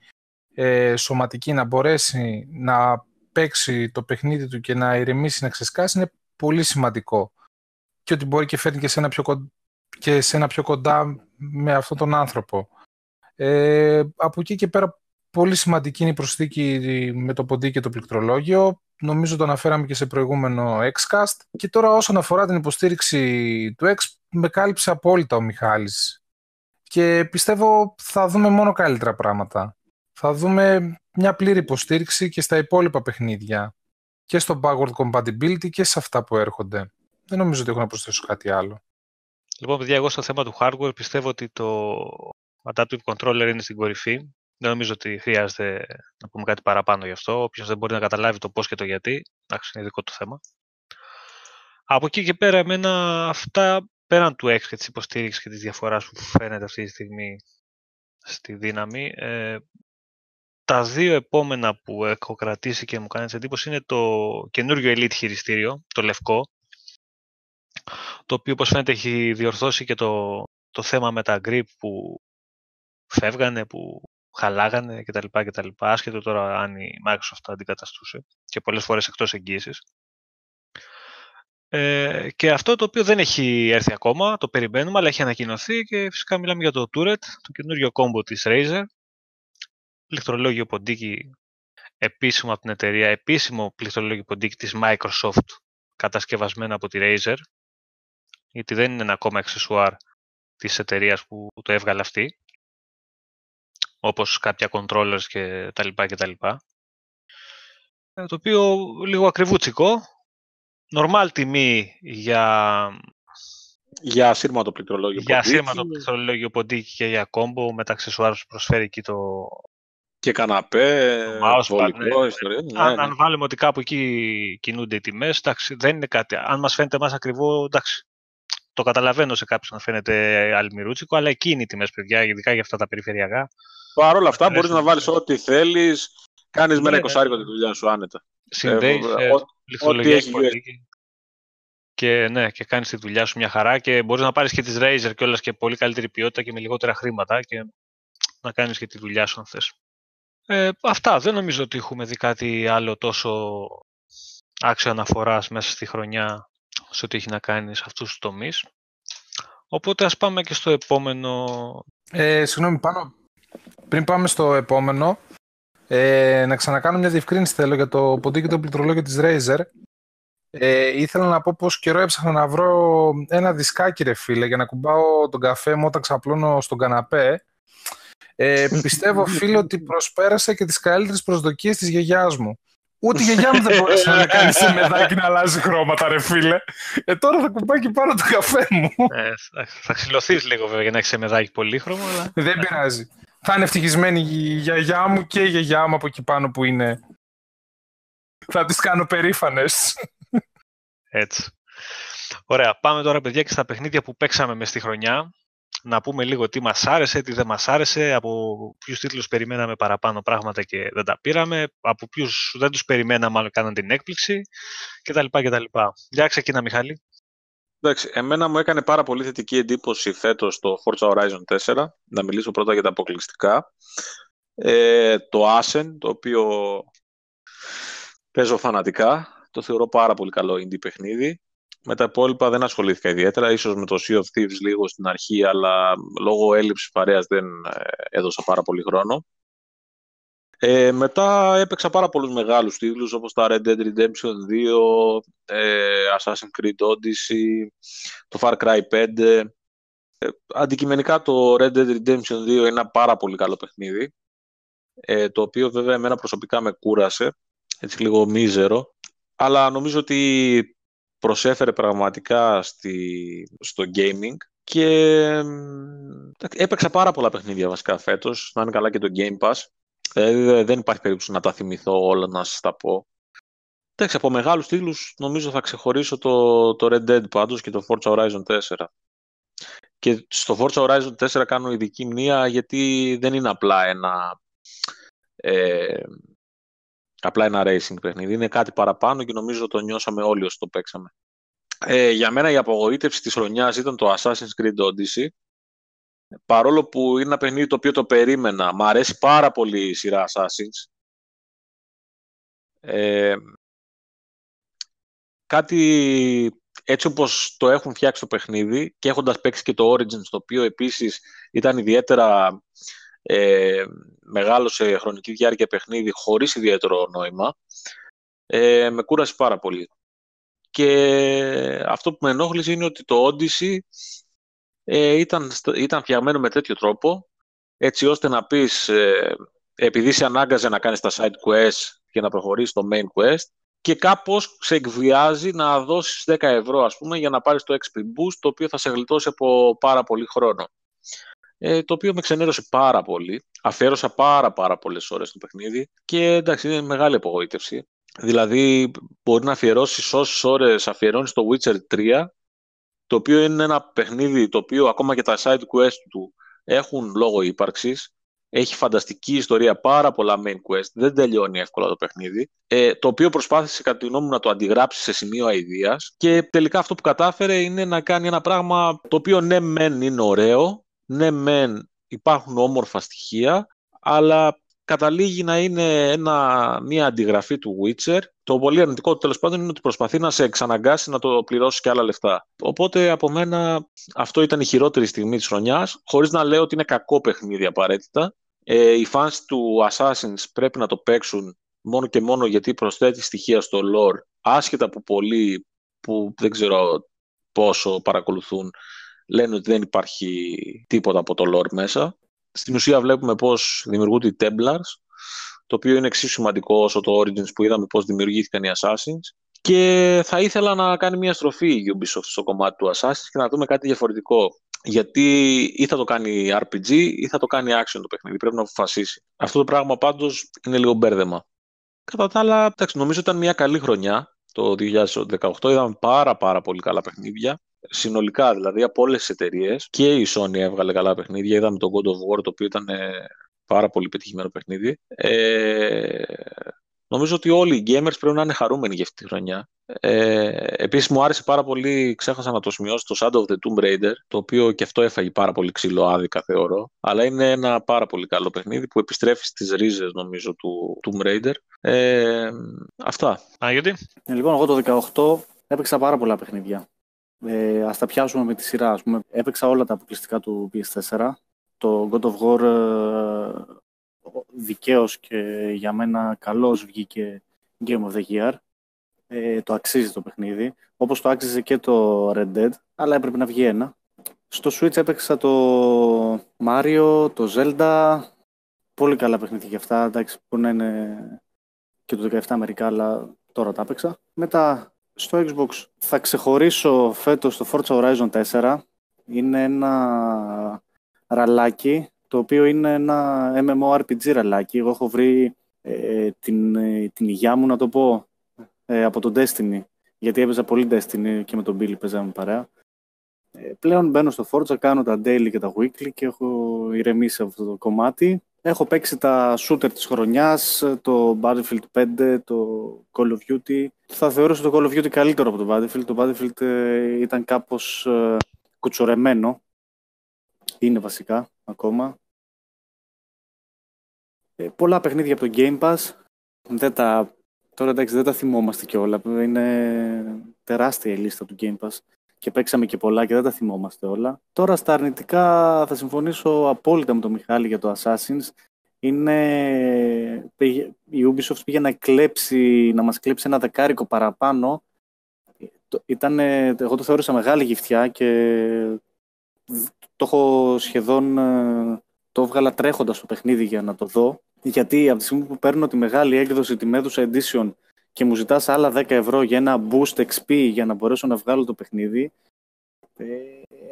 ε, σωματική να μπορέσει να παίξει το παιχνίδι του και να ηρεμήσει, να ξεσκάσει είναι πολύ σημαντικό. Και ότι μπορεί και φέρνει και σε ένα πιο, κοντά, και σε ένα πιο κοντά με αυτόν τον άνθρωπο. Ε, από εκεί και πέρα πολύ σημαντική είναι η προσθήκη με το ποντί και το πληκτρολόγιο. Νομίζω το αναφέραμε και σε προηγούμενο Xcast. Και τώρα όσον αφορά την υποστήριξη του X, με κάλυψε απόλυτα ο Μιχάλης. Και πιστεύω θα δούμε μόνο καλύτερα πράγματα. Θα δούμε μια πλήρη υποστήριξη και στα υπόλοιπα παιχνίδια. Και στο backward compatibility και σε αυτά που έρχονται. Δεν νομίζω ότι έχω να προσθέσω κάτι άλλο. Λοιπόν, παιδιά, εγώ στο θέμα του hardware πιστεύω ότι το Adaptive Controller είναι στην κορυφή. Δεν νομίζω ότι χρειάζεται να πούμε κάτι παραπάνω γι' αυτό. Όποιος δεν μπορεί να καταλάβει το πώς και το γιατί, εντάξει, είναι δικό του θέμα. Από εκεί και πέρα, εμένα αυτά πέραν του X και της υποστήριξης και της διαφοράς που φαίνεται αυτή τη στιγμή στη δύναμη, ε, τα δύο επόμενα που έχω κρατήσει και μου κάνεις εντύπωση είναι το καινούριο Elite χειριστήριο, το λευκό, το οποίο όπως φαίνεται έχει διορθώσει και το, το θέμα με τα grip που φεύγανε, που χαλάγανε κτλ. κτλ. Άσχετο τώρα αν η Microsoft τα αντικαταστούσε και πολλές φορές εκτός εγγύησης. Ε, και αυτό το οποίο δεν έχει έρθει ακόμα, το περιμένουμε, αλλά έχει ανακοινωθεί και φυσικά μιλάμε για το Turret, το καινούριο κόμπο της Razer, πληκτρολόγιο ποντίκι επίσημο από την εταιρεία, επίσημο πληκτρολόγιο ποντίκι της Microsoft κατασκευασμένο από τη Razer, γιατί δεν είναι ένα ακόμα αξεσουάρ της εταιρείας που το έβγαλε αυτή, όπως κάποια controllers και τα λοιπά και τα λοιπά. Ε, το οποίο λίγο ακριβούτσικο, normal τιμή για... Για ασύρματο πληκτρολόγιο για ασύρματο πληκτρολόγιο ποντίκι και για κόμπο με τα αξεσουάρ που προσφέρει εκεί το, και καναπέ, βολικό, ναι. ιστορία. Ναι, αν, ναι. αν βάλουμε ότι κάπου εκεί κινούνται οι τιμές, δεν είναι κάτι. Αν μας φαίνεται εμάς ακριβό, εντάξει. Το καταλαβαίνω σε κάποιους να φαίνεται αλμυρούτσικο, αλλά εκεί είναι οι τιμές, παιδιά, ειδικά για αυτά τα περιφερειακά. Παρ' όλα αυτά, μπορείς να βάλεις ό,τι θέλεις. Κάνεις με ένα ναι, εικοσάρικο τη δουλειά σου άνετα. Συνδέεις ε, πληκτρολογία και, ναι, και κάνεις τη δουλειά σου μια χαρά και μπορείς να πάρεις και τις Razer και όλα και πολύ καλύτερη ποιότητα και με λιγότερα χρήματα και να κάνεις και τη δουλειά σου αν θες. Ε, αυτά. Δεν νομίζω ότι έχουμε δει κάτι άλλο τόσο άξιο αναφοράς μέσα στη χρονιά σε ό,τι έχει να κάνει σε αυτούς τους τομείς. Οπότε ας πάμε και στο επόμενο... Ε, συγγνώμη, πάνω. Πριν πάμε στο επόμενο, ε, να ξανακάνω μια διευκρίνηση θέλω για το ποντί και το πληκτρολόγιο της Razer. Ε, ήθελα να πω πως καιρό έψαχνα να βρω ένα δισκάκι ρε φίλε για να κουμπάω τον καφέ μου όταν ξαπλώνω στον καναπέ ε, πιστεύω, *laughs* φίλο, ότι προσπέρασα και τις καλύτερες προσδοκίες της γιαγιάς μου. Ούτε η γιαγιά μου δεν μπορούσε να με κάνει σε μεδάκι να αλλάζει χρώματα, ρε φίλε. Ε, τώρα θα κουμπάει και πάνω το καφέ μου. Ε, θα ξυλωθείς λίγο βέβαια για να έχεις σε μεδάκι πολύχρωμο, αλλά... Δεν πειράζει. Θα είναι ευτυχισμένη η γιαγιά μου και η γιαγιά μου από εκεί πάνω που είναι. Θα τις κάνω περήφανες. Έτσι. Ωραία, πάμε τώρα παιδιά και στα παιχνίδια που παίξαμε μες στη χρονιά να πούμε λίγο τι μας άρεσε, τι δεν μας άρεσε, από ποιους τίτλους περιμέναμε παραπάνω πράγματα και δεν τα πήραμε, από ποιους δεν τους περιμέναμε αλλά κάναν την έκπληξη κτλ. κτλ. Για ξεκινά Μιχάλη. Εντάξει, εμένα μου έκανε πάρα πολύ θετική εντύπωση φέτος το Forza Horizon 4, να μιλήσω πρώτα για τα αποκλειστικά. Ε, το Ascent, το οποίο παίζω φανατικά, το θεωρώ πάρα πολύ καλό indie παιχνίδι. Με τα υπόλοιπα δεν ασχολήθηκα ιδιαίτερα, ίσως με το Sea of Thieves λίγο στην αρχή, αλλά λόγω έλλειψης παρέας δεν ε, έδωσα πάρα πολύ χρόνο. Ε, μετά έπαιξα πάρα πολλούς μεγάλους τίτλους όπως τα Red Dead Redemption 2, ε, Assassin's Creed Odyssey, το Far Cry 5, Ε, αντικειμενικά το Red Dead Redemption 2 είναι ένα πάρα πολύ καλό παιχνίδι, ε, το οποίο βέβαια εμένα προσωπικά με κούρασε, έτσι λίγο μίζερο, αλλά νομίζω ότι προσέφερε πραγματικά στη, στο gaming και έπαιξα πάρα πολλά παιχνίδια βασικά φέτος, να είναι καλά και το Game Pass. Δηλαδή δεν υπάρχει περίπτωση να τα θυμηθώ όλα να σας τα πω. Εντάξει, από μεγάλους τίτλους νομίζω θα ξεχωρίσω το, το Red Dead πάντως και το Forza Horizon 4. Και στο Forza Horizon 4 κάνω ειδική μνήμα γιατί δεν είναι απλά ένα, ε, απλά ένα racing παιχνίδι. Είναι κάτι παραπάνω και νομίζω το νιώσαμε όλοι όσοι το παίξαμε. Ε, για μένα η απογοήτευση της χρονιάς ήταν το Assassin's Creed Odyssey. Παρόλο που είναι ένα παιχνίδι το οποίο το περίμενα. Μ' αρέσει πάρα πολύ η σειρά Assassin's. Ε, κάτι έτσι όπως το έχουν φτιάξει το παιχνίδι και έχοντας παίξει και το Origins, το οποίο επίσης ήταν ιδιαίτερα ε, μεγάλο σε χρονική διάρκεια παιχνίδι, χωρίς ιδιαίτερο νόημα, ε, με κούρασε πάρα πολύ. Και αυτό που με ενόχλησε είναι ότι το Odyssey ε, ήταν, ήταν φτιαγμένο με τέτοιο τρόπο, έτσι ώστε να πεις, ε, επειδή σε ανάγκαζε να κάνεις τα side quests και να προχωρήσεις το main quest, και κάπως σε εκβιάζει να δώσεις 10 ευρώ, ας πούμε, για να πάρεις το XP Boost, το οποίο θα σε γλιτώσει από πάρα πολύ χρόνο. Ε, το οποίο με ξενέρωσε πάρα πολύ. Αφιέρωσα πάρα πάρα πολλές ώρες στο παιχνίδι και εντάξει, είναι μεγάλη απογοήτευση. Δηλαδή, μπορεί να αφιερώσεις όσες ώρες αφιερώνεις στο Witcher 3, το οποίο είναι ένα παιχνίδι το οποίο ακόμα και τα side quest του έχουν λόγο ύπαρξης. Έχει φανταστική ιστορία, πάρα πολλά main quest, δεν τελειώνει εύκολα το παιχνίδι. Ε, το οποίο προσπάθησε κατά τη γνώμη μου να το αντιγράψει σε σημείο αηδία. Και τελικά αυτό που κατάφερε είναι να κάνει ένα πράγμα το οποίο ναι, μεν είναι ωραίο, ναι, μεν υπάρχουν όμορφα στοιχεία, αλλά καταλήγει να είναι ένα, μια αντιγραφή του Witcher. Το πολύ αρνητικό του τέλος πάντων είναι ότι προσπαθεί να σε εξαναγκάσει να το πληρώσεις και άλλα λεφτά. Οπότε από μένα αυτό ήταν η χειρότερη στιγμή της χρονιάς, χωρίς να λέω ότι είναι κακό παιχνίδι απαραίτητα. Ε, οι fans του Assassins πρέπει να το παίξουν μόνο και μόνο γιατί προσθέτει στοιχεία στο lore, άσχετα από πολλοί που δεν ξέρω πόσο παρακολουθούν, λένε ότι δεν υπάρχει τίποτα από το lore μέσα στην ουσία βλέπουμε πώς δημιουργούνται οι Templars, το οποίο είναι εξίσου σημαντικό όσο το Origins που είδαμε πώς δημιουργήθηκαν οι Assassins. Και θα ήθελα να κάνει μια στροφή η Ubisoft στο κομμάτι του Assassins και να δούμε κάτι διαφορετικό. Γιατί ή θα το κάνει RPG ή θα το κάνει action το παιχνίδι. Πρέπει να αποφασίσει. Αυτό το πράγμα πάντως είναι λίγο μπέρδεμα. Κατά τα άλλα, εντάξει, νομίζω ήταν μια καλή χρονιά το 2018. Είδαμε πάρα πάρα πολύ καλά παιχνίδια συνολικά δηλαδή από όλες τις εταιρείες και η Sony έβγαλε καλά παιχνίδια. Είδαμε το God of War το οποίο ήταν ε, πάρα πολύ πετυχημένο παιχνίδι. Ε, νομίζω ότι όλοι οι gamers πρέπει να είναι χαρούμενοι για αυτή τη χρονιά. Ε, Επίσης μου άρεσε πάρα πολύ, ξέχασα να το σημειώσω, το Shadow of the Tomb Raider, το οποίο και αυτό έφαγε πάρα πολύ ξύλο άδικα θεωρώ, αλλά είναι ένα πάρα πολύ καλό παιχνίδι που επιστρέφει στις ρίζες νομίζω του Tomb Raider. Ε, αυτά. Α, γιατί; Ε, λοιπόν, εγώ το 18 έπαιξα πάρα πολλά παιχνίδια. Ε, ας τα πιάσουμε με τη σειρά. Ας πούμε. Έπαιξα όλα τα αποκλειστικά του PS4. Το God of War ε, δικαίως και για μένα καλώς βγήκε Game of the Year. Ε, το αξίζει το παιχνίδι. Όπως το άξιζε και το Red Dead, αλλά έπρεπε να βγει ένα. Στο Switch έπαιξα το Mario, το Zelda. Πολύ καλά παιχνίδια και αυτά. Εντάξει, μπορεί να είναι και το 17 μερικά, αλλά τώρα τα έπαιξα. Μετά στο Xbox θα ξεχωρίσω φέτος το Forza Horizon 4. Είναι ένα ραλάκι, το οποίο είναι ένα MMORPG ραλάκι. Εγώ έχω βρει ε, την, ε, την υγειά μου, να το πω, ε, από το Destiny. Γιατί έπαιζα πολύ Destiny και με τον Billy παίζαμε παρέα. Ε, πλέον μπαίνω στο Forza, κάνω τα daily και τα weekly και έχω ηρεμήσει αυτό το κομμάτι. Έχω παίξει τα shooter της χρονιάς, το Battlefield 5, το Call of Duty. Θα θεωρήσω το Call of Duty καλύτερο από το Battlefield. Το Battlefield ε, ήταν κάπως ε, κουτσορεμένο. Είναι βασικά ακόμα. Ε, πολλά παιχνίδια από το Game Pass. Δεν τα... Τώρα εντάξει δεν τα θυμόμαστε κιόλα. Είναι τεράστια η λίστα του Game Pass και παίξαμε και πολλά και δεν τα θυμόμαστε όλα. Τώρα στα αρνητικά θα συμφωνήσω απόλυτα με τον Μιχάλη για το Assassins. Είναι... Η Ubisoft πήγε να, κλέψει, να μας κλέψει ένα δεκάρικο παραπάνω. Ήταν, εγώ το θεώρησα μεγάλη γυφτιά και Το έχω σχεδόν... ε, Το έβγαλα τρέχοντας το παιχνίδι για να το δω. Γιατί από τη στιγμή που παίρνω τη μεγάλη έκδοση, τη Medusa Edition και μου ζητάς άλλα 10 ευρώ για ένα boost XP για να μπορέσω να βγάλω το παιχνίδι. Ε,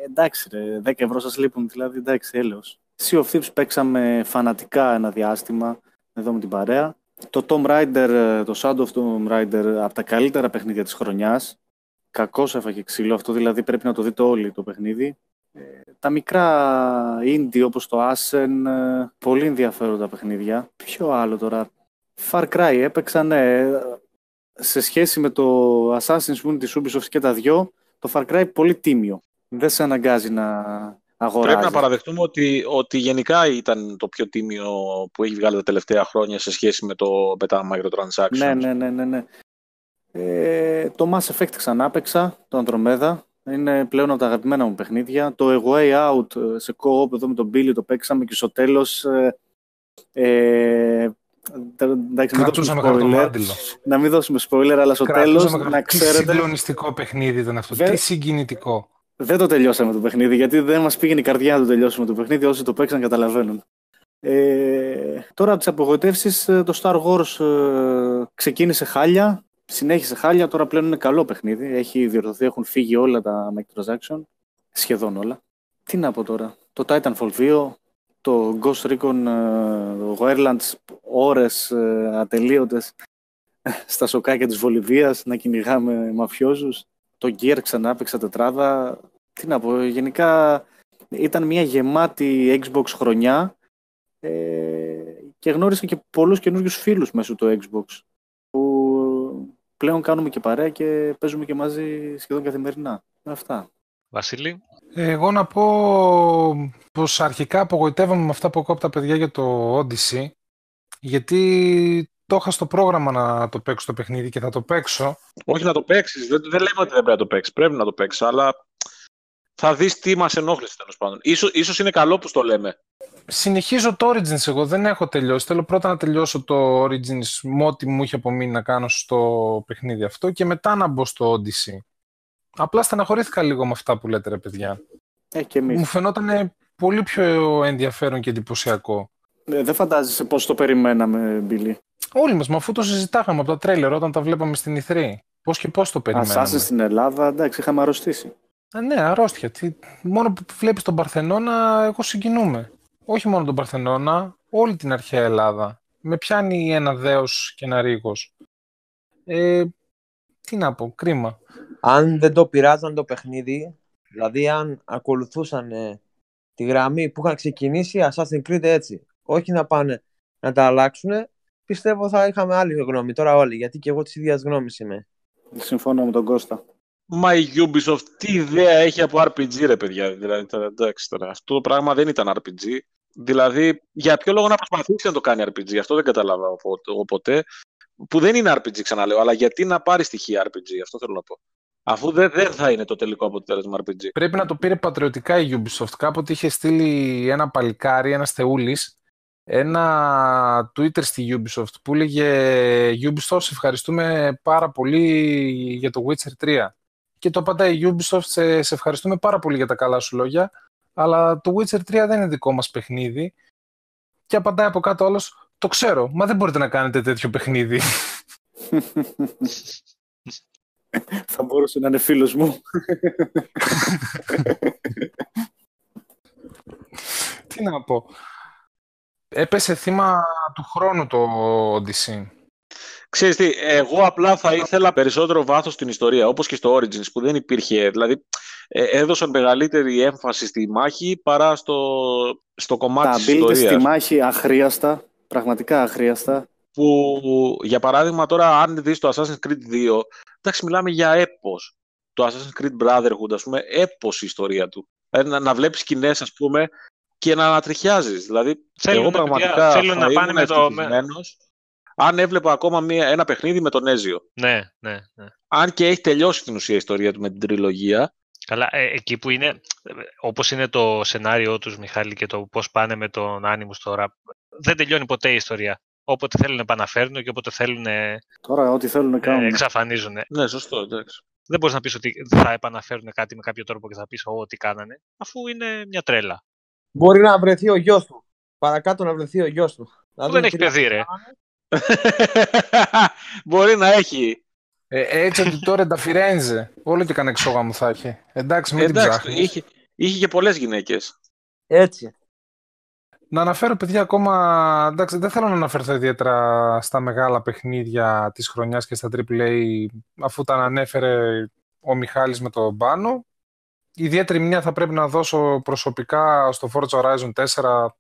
εντάξει, ρε, 10 ευρώ σας λείπουν, δηλαδή εντάξει, έλεος. Sea of Thieves παίξαμε φανατικά ένα διάστημα εδώ με την παρέα. Το Tomb Raider, ε, το Shadow of Tomb Raider, από τα καλύτερα παιχνίδια της χρονιάς. Κακώς έφαγε ξύλο, αυτό δηλαδή πρέπει να το δείτε όλοι το παιχνίδι. Ε, τα μικρά indie όπως το Ascen, ε, πολύ ενδιαφέροντα παιχνίδια. Ποιο άλλο τώρα; Far Cry έπαιξαν ναι, σε σχέση με το Assassin's Creed της Ubisoft και τα δυο, το Far Cry πολύ τίμιο. Δεν σε αναγκάζει να αγοράζεις. Πρέπει να παραδεχτούμε ότι, ότι γενικά ήταν το πιο τίμιο που έχει βγάλει τα τελευταία χρόνια σε σχέση με, το, με τα microtransactions. Ναι, ναι, ναι, ναι. ναι. Ε, το Mass Effect ξανά έπαιξα, το Andromeda. Είναι πλέον από τα αγαπημένα μου παιχνίδια. Το A Way Out ε, σε co-op εδώ με τον Billy το παίξαμε και στο τέλος ε, ε, εντάξει, μην δώσουμε Κρατούσαμε spoiler. χαρτομάτιλο. Να μην δώσουμε spoiler, αλλά στο τέλος Κρατούσαμε να Τι ξέρετε συγκλονιστικό παιχνίδι ήταν αυτό. Δεν- Τι συγκινητικό. δεν το τελειώσαμε το παιχνίδι, γιατί δεν μας πήγαινε η καρδιά να το τελειώσουμε το παιχνίδι, όσοι το παίξαν καταλαβαίνουν. Ε, τώρα από τις απογοητεύσεις, ε, το Star Wars ε, ξεκίνησε χάλια, συνέχισε χάλια, τώρα πλέον είναι καλό παιχνίδι, έχει διορθωθεί, έχουν φύγει όλα τα microtransaction, σχεδόν όλα. Τι να πω τώρα, το Titanfall 2, το Ghost Recon ε, το Wildlands, ώρες ε, ατελείωτες *laughs* στα σοκάκια της Βολιβίας να κυνηγάμε μαφιόζους. Το Gear ξανά έπαιξα τετράδα. Τι να πω, γενικά ήταν μια γεμάτη Xbox χρονιά ε, και γνώρισα και πολλούς καινούριους φίλους μέσω του Xbox που πλέον κάνουμε και παρέα και παίζουμε και μαζί σχεδόν καθημερινά. Αυτά. Βασίλη, Εγώ να πω πως αρχικά απογοητεύομαι με αυτά που ακούω από τα παιδιά για το Odyssey γιατί το είχα στο πρόγραμμα να το παίξω το παιχνίδι και θα το παίξω. Όχι να το παίξεις. Δεν, δεν λέμε ότι δεν πρέπει να το παίξεις. Πρέπει να το παίξεις, αλλά θα δεις τι μας ενόχλησε τέλος πάντων. Ίσως, ίσως είναι καλό που το λέμε. Συνεχίζω το Origins εγώ, δεν έχω τελειώσει. Θέλω πρώτα να τελειώσω το Origins με ό,τι μου είχε απομείνει να κάνω στο παιχνίδι αυτό και μετά να μπω στο Odyssey. Απλά στεναχωρήθηκα λίγο με αυτά που λέτε ρε παιδιά. Ε, και εμείς. Μου φαινόταν πολύ πιο ενδιαφέρον και εντυπωσιακό. Ε, δεν φαντάζεσαι πώς το περιμέναμε, Μπίλι. Όλοι μας, μα αφού το συζητάγαμε από τα τρέλερ όταν τα βλέπαμε στην Ηθρή. Πώς και πώς το περιμέναμε. Assassin στην Ελλάδα, εντάξει, είχαμε αρρωστήσει. Α, ναι, αρρώστια. Τι... Μόνο που βλέπεις τον Παρθενώνα, εγώ συγκινούμαι. Όχι μόνο τον Παρθενώνα, όλη την αρχαία Ελλάδα. Με πιάνει ένα δέος και ένα ρίγος. Ε, τι να πω, κρίμα. Αν δεν το πειράζαν το παιχνίδι, δηλαδή αν ακολουθούσαν ε, τη γραμμή που είχαν ξεκινήσει Assassin's Creed έτσι, όχι να πάνε να τα αλλάξουν, πιστεύω θα είχαμε άλλη γνώμη τώρα όλοι, γιατί και εγώ της ίδιας γνώμης είμαι. Συμφωνώ με τον Κώστα. Μα η Ubisoft τι ιδέα έχει από RPG, ρε παιδιά. Δηλαδή, τώρα, εντάξει, τώρα, αυτό το πράγμα δεν ήταν RPG. Δηλαδή, για ποιο λόγο να προσπαθήσει να το κάνει RPG, αυτό δεν καταλάβα οπο- οπότε. Που δεν είναι RPG, ξαναλέω, αλλά γιατί να πάρει στοιχεία RPG, αυτό θέλω να πω. Αφού δεν, δεν θα είναι το τελικό αποτέλεσμα RPG. Πρέπει να το πήρε πατριωτικά η Ubisoft. Κάποτε είχε στείλει ένα παλικάρι, ένας θεούλης, ένα Twitter στη Ubisoft που έλεγε Ubisoft, σε ευχαριστούμε πάρα πολύ για το Witcher 3. Και το απαντάει η Ubisoft, σε, σε ευχαριστούμε πάρα πολύ για τα καλά σου λόγια, αλλά το Witcher 3 δεν είναι δικό μας παιχνίδι. Και απαντάει από κάτω όλος, το ξέρω, μα δεν μπορείτε να κάνετε τέτοιο παιχνίδι. *laughs* *laughs* Θα μπορούσε να είναι φίλος μου. Τι να πω. Έπεσε θύμα του χρόνου το Odyssey. Ξέρεις τι, εγώ απλά θα ήθελα περισσότερο βάθος στην ιστορία, όπως και στο Origins που δεν υπήρχε. Δηλαδή, ε, έδωσαν μεγαλύτερη έμφαση στη μάχη παρά στο, στο κομμάτι Τα της build ιστορίας. στη μάχη αχρίαστα, πραγματικά αχρίαστα. Που για παράδειγμα τώρα αν δεις το Assassin's Creed 2 εντάξει μιλάμε για έπος. Το Assassin's Creed Brotherhood ας πούμε έπος η ιστορία του. Δηλαδή, να, να βλέπεις σκηνές ας πούμε και να ανατριχιάζεις. Δηλαδή Θέλουν, εγώ παιδιά, πραγματικά θέλουν θα να πάνε ήμουν με το- ευτυχισμένος αν έβλεπα ακόμα μία, ένα παιχνίδι με τον Έζιο ναι, ναι, ναι. αν και έχει τελειώσει την ουσία η ιστορία του με την τριλογία. Καλά, ε, εκεί που είναι, ε, όπως είναι το σενάριό τους, Μιχάλη, και το πώς πάνε με τον Άνιμους τώρα, δεν τελειώνει ποτέ η ιστορία. Όποτε θέλουν επαναφέρουν και όποτε θέλουν ε, Τώρα ό,τι θέλουν να κάνουν. εξαφανίζουν. ναι σωστό εντάξει Δεν μπορείς να πεις ότι θα επαναφέρουν κάτι με κάποιο τρόπο και θα πεις ό,τι κάνανε, αφού είναι μια τρέλα. Μπορεί να βρεθεί ο γιος του. Παρακάτω να βρεθεί ο γιος του. Που δεν έχει παιδί, ρε. *laughs* Μπορεί να έχει. Ε, έτσι ότι τώρα τα Φιρένζε. Όλο και κανένα εξόγαμο θα έχει. Εντάξει, μην την Εντάξει, ψάχνεις. είχε, είχε και πολλές γυναίκες. Έτσι. Να αναφέρω, παιδιά, ακόμα. Εντάξει, δεν θέλω να αναφερθώ ιδιαίτερα στα μεγάλα παιχνίδια της χρονιάς και στα AAA, αφού τα ανέφερε ο Μιχάλης με τον Πάνο. Ιδιαίτερη μια θα πρέπει να δώσω προσωπικά στο Forza Horizon 4,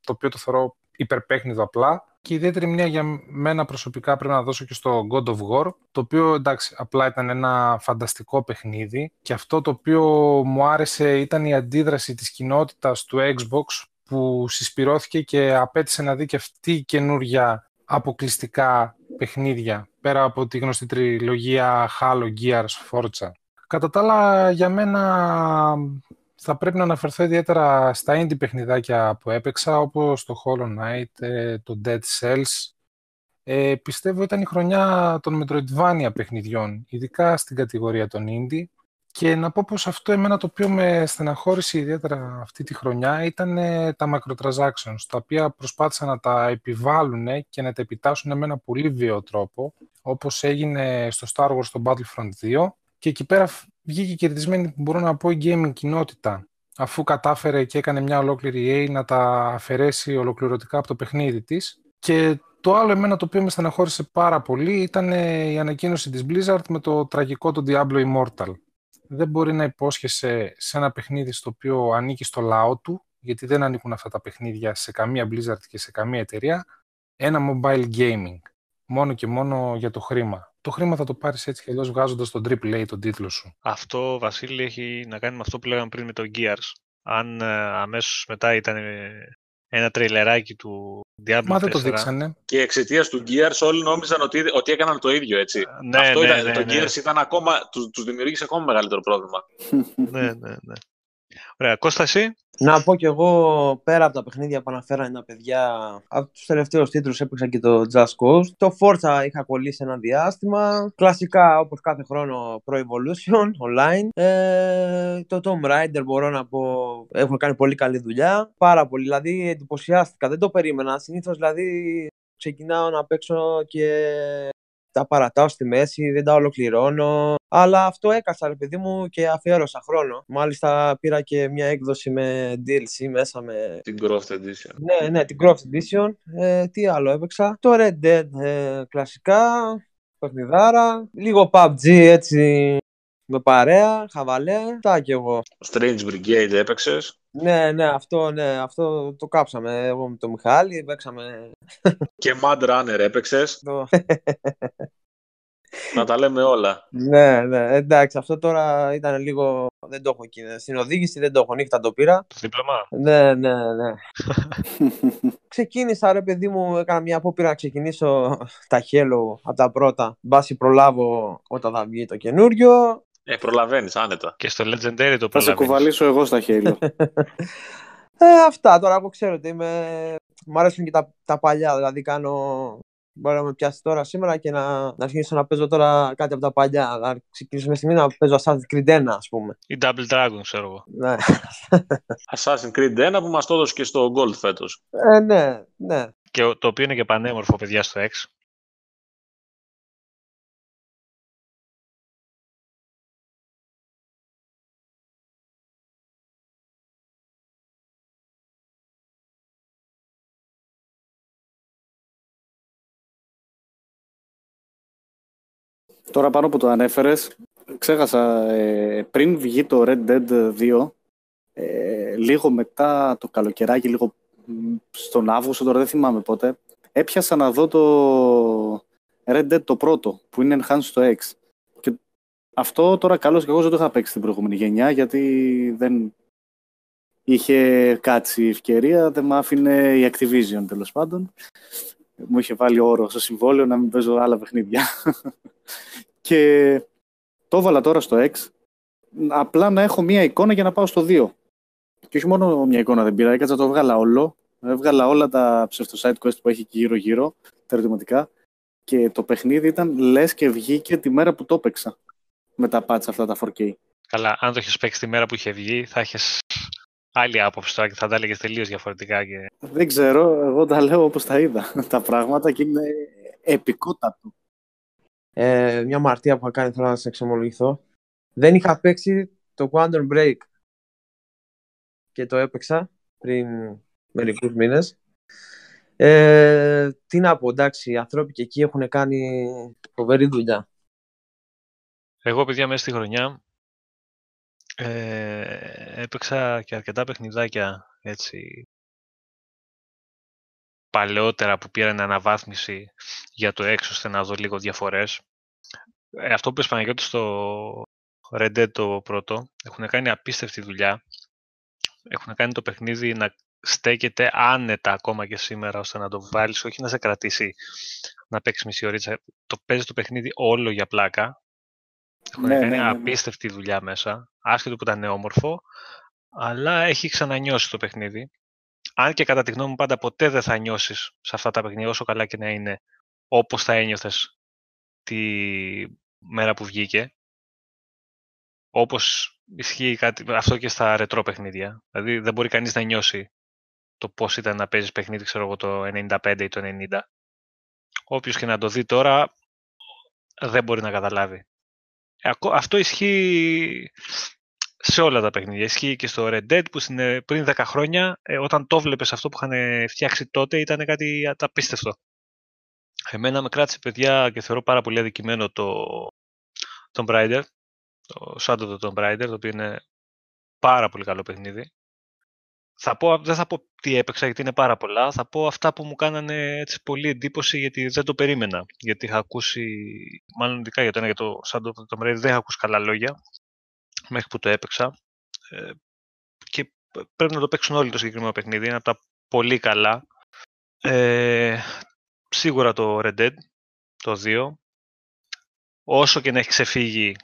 το οποίο το θεωρώ υπερπέχνιδο απλά. Και ιδιαίτερη μια για μένα προσωπικά πρέπει να δώσω και στο God of War, το οποίο εντάξει απλά ήταν ένα φανταστικό παιχνίδι και αυτό το οποίο μου άρεσε ήταν η αντίδραση της κοινότητας του Xbox που συσπηρώθηκε και απέτησε να δει και αυτή η καινούργια αποκλειστικά παιχνίδια πέρα από τη γνωστή τριλογία Halo, Gears, Forza. Κατά τα άλλα, για μένα θα πρέπει να αναφερθώ ιδιαίτερα στα indie παιχνιδάκια που έπαιξα, όπως το Hollow Knight, ε, το Dead Cells. Ε, πιστεύω ήταν η χρονιά των Metroidvania παιχνιδιών, ειδικά στην κατηγορία των indie. Και να πω πως αυτό εμένα το οποίο με στεναχώρησε ιδιαίτερα αυτή τη χρονιά ήταν ε, τα microtransactions, τα οποία προσπάθησαν να τα επιβάλλουν και να τα επιτάσσουν με ένα πολύ βίαιο τρόπο, όπως έγινε στο Star Wars στο Battlefront 2, και εκεί πέρα βγήκε κερδισμένη, μπορώ να πω, η gaming κοινότητα, αφού κατάφερε και έκανε μια ολόκληρη EA να τα αφαιρέσει ολοκληρωτικά από το παιχνίδι της. Και το άλλο εμένα το οποίο με στεναχώρησε πάρα πολύ ήταν ε, η ανακοίνωση της Blizzard με το τραγικό του Diablo Immortal. Δεν μπορεί να υπόσχεσαι σε ένα παιχνίδι στο οποίο ανήκει στο λαό του, γιατί δεν ανήκουν αυτά τα παιχνίδια σε καμία Blizzard και σε καμία εταιρεία, ένα mobile gaming. Μόνο και μόνο για το χρήμα. Το χρήμα θα το πάρεις έτσι και αλλιώς βγάζοντας τον AAA τον τίτλο σου. Αυτό, Βασίλη, έχει να κάνει με αυτό που λέγαμε πριν με το Gears. Αν ε, αμέσως μετά ήταν ε, ένα τρέιλεράκι του Diablo Μα δεν το 4. δείξανε. Και εξαιτίας του Gears όλοι νόμιζαν ότι, ότι έκαναν το ίδιο, έτσι. Ναι, Αυτό ναι, ήταν, ναι, το ναι. Gears ήταν ακόμα, τους, τους δημιούργησε ακόμα μεγαλύτερο πρόβλημα. ναι, ναι, ναι. Ωραία, Κώστα, εσύ. Να πω κι εγώ πέρα από τα παιχνίδια που αναφέρανε τα παιδιά, από τους τελευταίους τίτλους έπαιξα και το Just Cause. Το Forza είχα κολλήσει ένα διάστημα. Κλασικά όπως κάθε χρόνο Pro Evolution online. Ε, το Tomb Raider μπορώ να πω έχουν κάνει πολύ καλή δουλειά. Πάρα πολύ, δηλαδή εντυπωσιάστηκα, δεν το περίμενα. Συνήθως δηλαδή ξεκινάω να παίξω και τα παρατάω στη μέση, δεν τα ολοκληρώνω. Αλλά αυτό έκασα, ρε παιδί μου, και αφιέρωσα χρόνο. Μάλιστα πήρα και μια έκδοση με DLC μέσα με. Την Croft Edition. Ναι, ναι, την Croft Edition. Ε, τι άλλο έπαιξα; Το Red Dead ε, κλασικά. Παιχνιδάρα. Λίγο PUBG έτσι. Με παρέα, χαβαλέ, τα κι εγώ. Strange Brigade έπαιξες. Ναι, ναι, αυτό, ναι, αυτό το κάψαμε εγώ με τον Μιχάλη, παίξαμε Και Mad Runner έπαιξες. το... να τα λέμε όλα. Ναι, ναι, εντάξει, αυτό τώρα ήταν λίγο. Δεν το έχω εκεί. Στην οδήγηση δεν το έχω. Νύχτα το πήρα. Το δίπλωμα; Ναι, ναι, ναι. *laughs* Ξεκίνησα, ρε παιδί μου, έκανα μια απόπειρα να ξεκινήσω τα Halo από τα πρώτα. Μπάση προλάβω όταν θα βγει το καινούριο. Ε, προλαβαίνεις άνετα. Και στο Legendary το Θα σε προλαβαίνεις. κουβαλήσω εγώ στα χέρια. *laughs* Ε, αυτά τώρα, εγώ ξέρω ότι είμαι... Μ' αρέσουν και τα, τα παλιά, δηλαδή κάνω... Μπορεί να με πιάσει τώρα σήμερα και να, να αρχίσω να παίζω τώρα κάτι από τα παλιά. Να ξεκινήσω μια στιγμή να παίζω Assassin's Creed 1, ας πούμε. Ή Double Dragon, ξέρω εγώ. Ναι, Assassin's Creed 1 που μας το έδωσε και στο Gold φέτος. ε, ναι, ναι. Και ο- το οποίο είναι και πανέμορφο, παιδιά, στο X. Τώρα πάνω που το ανέφερες, ξέχασα, ε, πριν βγει το Red Dead 2, ε, λίγο μετά το καλοκαιράκι, λίγο μ, στον Αύγουστο, τώρα δεν θυμάμαι πότε, έπιασα να δω το Red Dead το πρώτο, που είναι enhanced στο X. Και αυτό τώρα καλώς και εγώ δεν το είχα παίξει στην προηγούμενη γενιά, γιατί δεν είχε κάτσει η ευκαιρία, δεν μ' άφηνε η Activision τέλος πάντων. Μου είχε βάλει όρο στο συμβόλαιο να μην παίζω άλλα παιχνίδια. *laughs* και το έβαλα τώρα στο X, απλά να έχω μία εικόνα για να πάω στο 2. Και όχι μόνο μια εικόνα δεν πήρα, έκατσα το έβγαλα όλο. Έβγαλα όλα τα ψευτο side quest που έχει εκεί γύρω-γύρω, τα ερωτηματικά. Και το παιχνίδι ήταν λες και βγήκε τη μέρα που το έπαιξα. με τα patch αυτά τα 4K. Καλά, αν το έχει παίξει τη μέρα που είχε βγει, θα έχει άλλη άποψη τώρα και θα τα έλεγες τελείως διαφορετικά. Και... Δεν ξέρω, εγώ τα λέω όπως τα είδα *laughs* τα πράγματα και είναι επικότατο. Ε, μια μαρτία που είχα κάνει, θέλω να σε εξομολογηθώ. Δεν είχα παίξει το Quantum Break και το έπαιξα πριν μερικούς μήνες. Ε, τι να πω, εντάξει, οι άνθρωποι και εκεί έχουν κάνει φοβερή δουλειά. Εγώ, παιδιά, μέσα στη χρονιά ε, έπαιξα και αρκετά παιχνιδάκια έτσι παλαιότερα που πήραν αναβάθμιση για το έξω ώστε να δω λίγο διαφορές. Ε, αυτό που είπες στο Red Dead το πρώτο έχουν κάνει απίστευτη δουλειά. Έχουν κάνει το παιχνίδι να στέκεται άνετα ακόμα και σήμερα ώστε να το βάλεις, όχι να σε κρατήσει να παίξεις μισή ώρα. Το παίζεις το παιχνίδι όλο για πλάκα. Έχουν ναι, κάνει ναι, ναι, ναι. απίστευτη δουλειά μέσα, άσχετο που ήταν όμορφο, αλλά έχει ξανανιώσει το παιχνίδι. Αν και κατά τη γνώμη μου πάντα ποτέ δεν θα νιώσεις σε αυτά τα παιχνίδια, όσο καλά και να είναι, όπως θα ένιωθες τη μέρα που βγήκε. Όπως ισχύει κάτι, αυτό και στα ρετρό παιχνίδια. Δηλαδή δεν μπορεί κανείς να νιώσει το πώς ήταν να παίζεις παιχνίδι, ξέρω εγώ, το 95 ή το 90. Όποιος και να το δει τώρα, δεν μπορεί να καταλάβει. Αυτό ισχύει σε όλα τα παιχνίδια. Ισχύει και στο Red Dead που πριν 10 χρόνια, ε, όταν το βλέπεις αυτό που είχαν φτιάξει τότε, ήταν κάτι απίστευτο. Εμένα με κράτησε παιδιά και θεωρώ πάρα πολύ αδικημένο το Tomb Raider, το Shadow of the Tomb Raider, το οποίο είναι πάρα πολύ καλό παιχνίδι. Θα πω, δεν θα πω τι έπαιξα γιατί είναι πάρα πολλά. Θα πω αυτά που μου κάνανε έτσι πολύ εντύπωση γιατί δεν το περίμενα. Γιατί είχα ακούσει, μάλλον ειδικά για το ένα για το Shadow of the Tomb Raider, δεν είχα ακούσει καλά λόγια μέχρι που το έπαιξα. Ε, και πρέπει να το παίξουν όλοι το συγκεκριμένο παιχνίδι. Είναι από τα πολύ καλά. Ε, σίγουρα το Red Dead, το 2. Όσο και να έχει ξεφύγει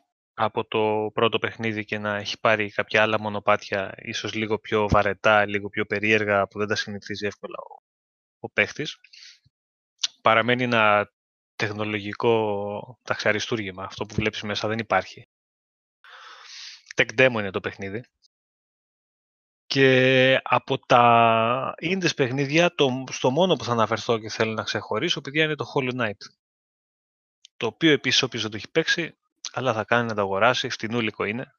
από το πρώτο παιχνίδι και να έχει πάρει κάποια άλλα μονοπάτια, ίσως λίγο πιο βαρετά, λίγο πιο περίεργα, που δεν τα συνηθίζει εύκολα ο, ο παίχτης. Παραμένει ένα τεχνολογικό ταξιαριστούργημα. Αυτό που βλέπεις μέσα δεν υπάρχει. Tech demo είναι το παιχνίδι. Και από τα indies παιχνίδια, το, στο μόνο που θα αναφερθώ και θέλω να ξεχωρίσω, παιδιά, είναι το Hollow Knight. Το οποίο επίσης όποιος δεν το έχει παίξει, αλλά θα κάνει να το αγοράσει, φτηνούλικο είναι.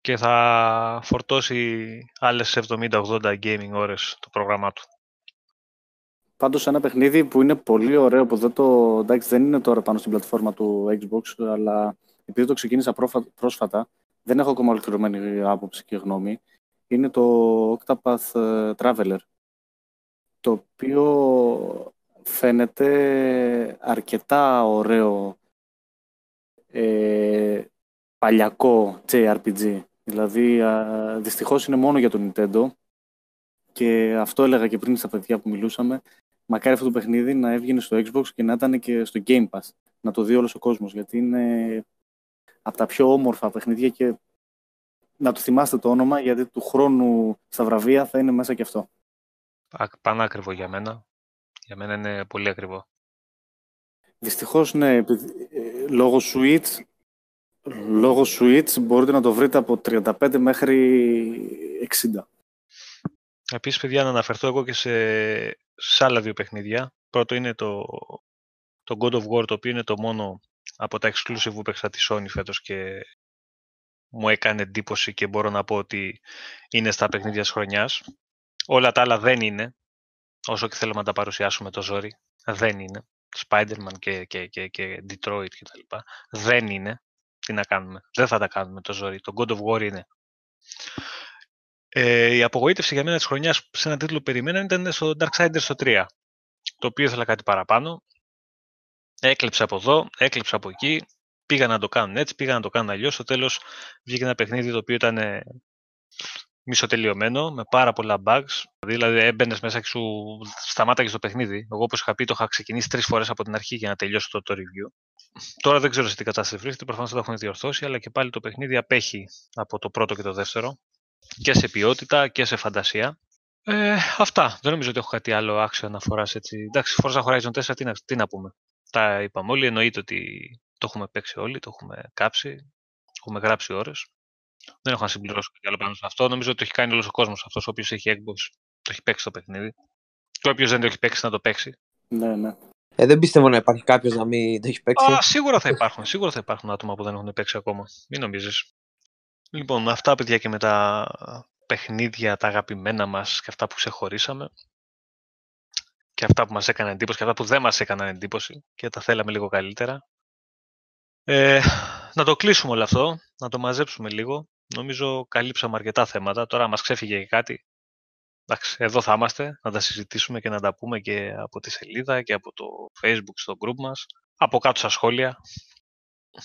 Και θα φορτώσει άλλες 70-80 gaming ώρες το πρόγραμμά του. Πάντως ένα παιχνίδι που είναι πολύ ωραίο, που δεν, το, εντάξει, δεν είναι τώρα πάνω στην πλατφόρμα του Xbox, αλλά επειδή το ξεκίνησα πρόσφατα, δεν έχω ακόμα ολοκληρωμένη άποψη και γνώμη, είναι το Octopath ε, Traveler, το οποίο φαίνεται αρκετά ωραίο ε, παλιακό JRPG. Δηλαδή, α, δυστυχώς είναι μόνο για το Nintendo και αυτό έλεγα και πριν στα παιδιά που μιλούσαμε. Μακάρι αυτό το παιχνίδι να έβγαινε στο Xbox και να ήταν και στο Game Pass. Να το δει όλος ο κόσμος, γιατί είναι από τα πιο όμορφα παιχνίδια και να του θυμάστε το όνομα, γιατί του χρόνου στα βραβεία θα είναι μέσα και αυτό. Πανάκριβο για μένα. Για μένα είναι πολύ ακριβό. Δυστυχώς, ναι, ε, λόγω Switch, λόγω Switch μπορείτε να το βρείτε από 35 μέχρι 60. Επίσης, παιδιά, να αναφερθώ εγώ και σε, σε άλλα δύο παιχνίδια. Πρώτο είναι το, το God of War, το οποίο είναι το μόνο από τα exclusive που παίξα τη Sony φέτος και μου έκανε εντύπωση και μπορώ να πω ότι είναι στα παιχνίδια της χρονιάς. Όλα τα άλλα δεν είναι, όσο και θέλουμε να τα παρουσιάσουμε το ζόρι. Δεν είναι. Spider-Man και, και, και, και Detroit και τα λοιπά. Δεν είναι. Τι να κάνουμε. Δεν θα τα κάνουμε το ζόρι. Το God of War είναι. Ε, η απογοήτευση για μένα της χρονιάς σε ένα τίτλο που περιμέναν ήταν στο Darksiders 3. Το οποίο ήθελα κάτι παραπάνω. Έκλεψα από εδώ, έκλεψα από εκεί. Πήγα να το κάνουν έτσι, πήγα να το κάνουν αλλιώς. Στο τέλος βγήκε ένα παιχνίδι το οποίο ήταν μισοτελειωμένο, με πάρα πολλά bugs. Δηλαδή έμπαινες μέσα και σου σταμάταγες το παιχνίδι. Εγώ, όπως είχα πει, το είχα ξεκινήσει τρεις φορές από την αρχή για να τελειώσω το, το review. Τώρα δεν ξέρω σε τι κατάσταση βρίσκεται, προφανώς το έχουν διορθώσει, αλλά και πάλι το παιχνίδι απέχει από το πρώτο και το δεύτερο και σε ποιότητα και σε φαντασία. Ε, αυτά. Δεν νομίζω ότι έχω κάτι άλλο άξιο να φορά έτσι. Εντάξει, Forza Horizon 4, τι να, τι να πούμε. Τα είπαμε όλοι. Εννοείται ότι Το έχουμε παίξει όλοι, το έχουμε κάψει, έχουμε γράψει ώρες. Δεν έχω να συμπληρώσω κάτι άλλο πάνω σε αυτό. Νομίζω ότι το έχει κάνει όλος ο κόσμος αυτός, ο οποίος έχει Xbox, το έχει παίξει το παιχνίδι. Και όποιος δεν το έχει παίξει να το παίξει. Ναι, ναι. Ε, δεν πιστεύω να υπάρχει κάποιος να μην το έχει παίξει. Α, σίγουρα θα υπάρχουν. Σίγουρα θα υπάρχουν άτομα που δεν έχουν παίξει ακόμα. Μην νομίζεις. Λοιπόν, αυτά παιδιά και με τα παιχνίδια, τα αγαπημένα μας και αυτά που ξεχωρίσαμε. Και αυτά που μας έκαναν εντύπωση και αυτά που δεν μας έκαναν εντύπωση και τα θέλαμε λίγο καλύτερα. Ε, να το κλείσουμε όλο αυτό, να το μαζέψουμε λίγο. Νομίζω καλύψαμε αρκετά θέματα. Τώρα μας ξέφυγε και κάτι. Εντάξει, εδώ θα είμαστε, να τα συζητήσουμε και να τα πούμε και από τη σελίδα και από το facebook στο group μας. Από κάτω στα σχόλια.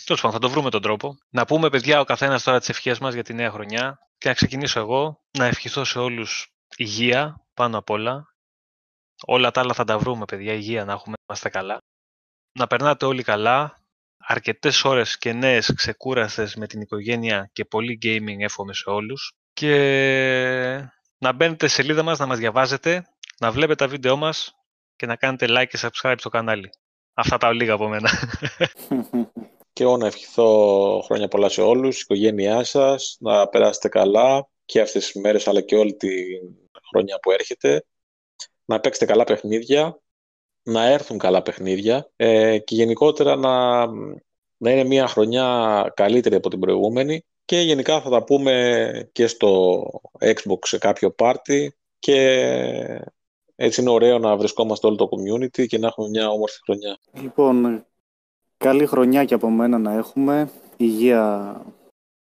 Τέλος πάντων, θα το βρούμε τον τρόπο. Να πούμε, παιδιά, ο καθένας τώρα τις ευχές μας για τη νέα χρονιά. Και να ξεκινήσω εγώ. Να ευχηθώ σε όλους υγεία πάνω απ' όλα. Όλα τα άλλα θα τα βρούμε, παιδιά. Υγεία να έχουμε, να είμαστε καλά. Να περνάτε όλοι καλά αρκετές ώρες και νέες ξεκούραστες με την οικογένεια και πολύ gaming εύχομαι σε όλους. Και να μπαίνετε σε σελίδα μας, να μας διαβάζετε, να βλέπετε τα βίντεό μας και να κάνετε like και subscribe στο κανάλι. Αυτά τα λίγα από μένα. *laughs* Και εγώ να ευχηθώ χρόνια πολλά σε όλους, η οικογένειά σας, να περάσετε καλά και αυτές τις μέρες αλλά και όλη τη χρονιά που έρχεται. Να παίξετε καλά παιχνίδια, να έρθουν καλά παιχνίδια ε, και γενικότερα να, να είναι μια χρονιά καλύτερη από την προηγούμενη και γενικά θα τα πούμε και στο Xbox σε κάποιο πάρτι και έτσι είναι ωραίο να βρισκόμαστε όλο το community και να έχουμε μια όμορφη χρονιά. Λοιπόν, καλή χρονιά και από μένα να έχουμε. Υγεία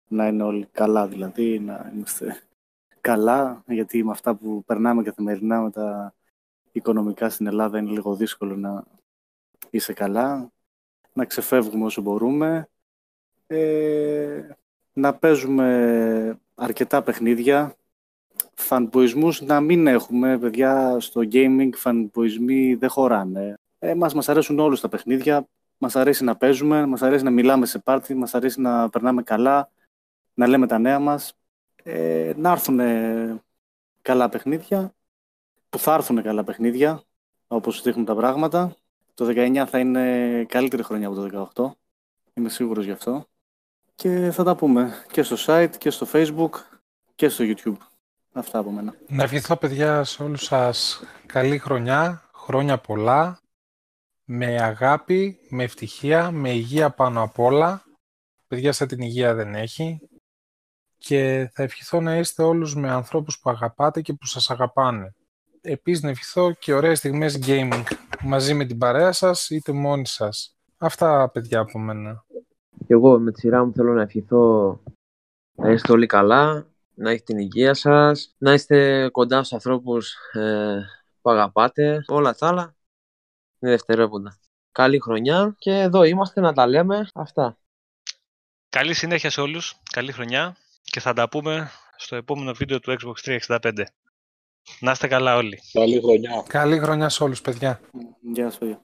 να είναι όλοι καλά δηλαδή, να είμαστε καλά, γιατί με αυτά που περνάμε καθημερινά με τα οικονομικά στην Ελλάδα είναι λίγο δύσκολο να είσαι καλά, να ξεφεύγουμε όσο μπορούμε, ε, να παίζουμε αρκετά παιχνίδια, φανποισμούς να μην έχουμε, παιδιά, στο gaming φανποισμοί δεν χωράνε. Ε, μας, μας αρέσουν όλους τα παιχνίδια, μας αρέσει να παίζουμε, μας αρέσει να μιλάμε σε πάρτι, μας αρέσει να περνάμε καλά, να λέμε τα νέα μας, ε, να έρθουν καλά παιχνίδια που θα έρθουν καλά παιχνίδια, όπως δείχνουν τα πράγματα. Το 19 θα είναι καλύτερη χρονιά από το 18. Είμαι σίγουρος γι' αυτό. Και θα τα πούμε και στο site και στο facebook και στο youtube. Αυτά από μένα. Να ευχηθώ παιδιά σε όλους σας καλή χρονιά, χρόνια πολλά, με αγάπη, με ευτυχία, με υγεία πάνω απ' όλα. Παιδιά σαν την υγεία δεν έχει. Και θα ευχηθώ να είστε όλους με ανθρώπους που αγαπάτε και που σας αγαπάνε επίσης να ευχηθώ και ωραίες στιγμές gaming μαζί με την παρέα σας είτε μόνοι σας. Αυτά παιδιά από μένα. Και εγώ με τη σειρά μου θέλω να ευχηθώ να είστε όλοι καλά, να έχετε την υγεία σας, να είστε κοντά στους ανθρώπους ε, που αγαπάτε, όλα τα άλλα είναι δευτερεύοντα. Καλή χρονιά και εδώ είμαστε να τα λέμε αυτά. Καλή συνέχεια σε όλους, καλή χρονιά και θα τα πούμε στο επόμενο βίντεο του Xbox 365. Να είστε καλά όλοι. Καλή χρονιά. Καλή χρονιά σε όλους, παιδιά. Γεια σας, παιδιά.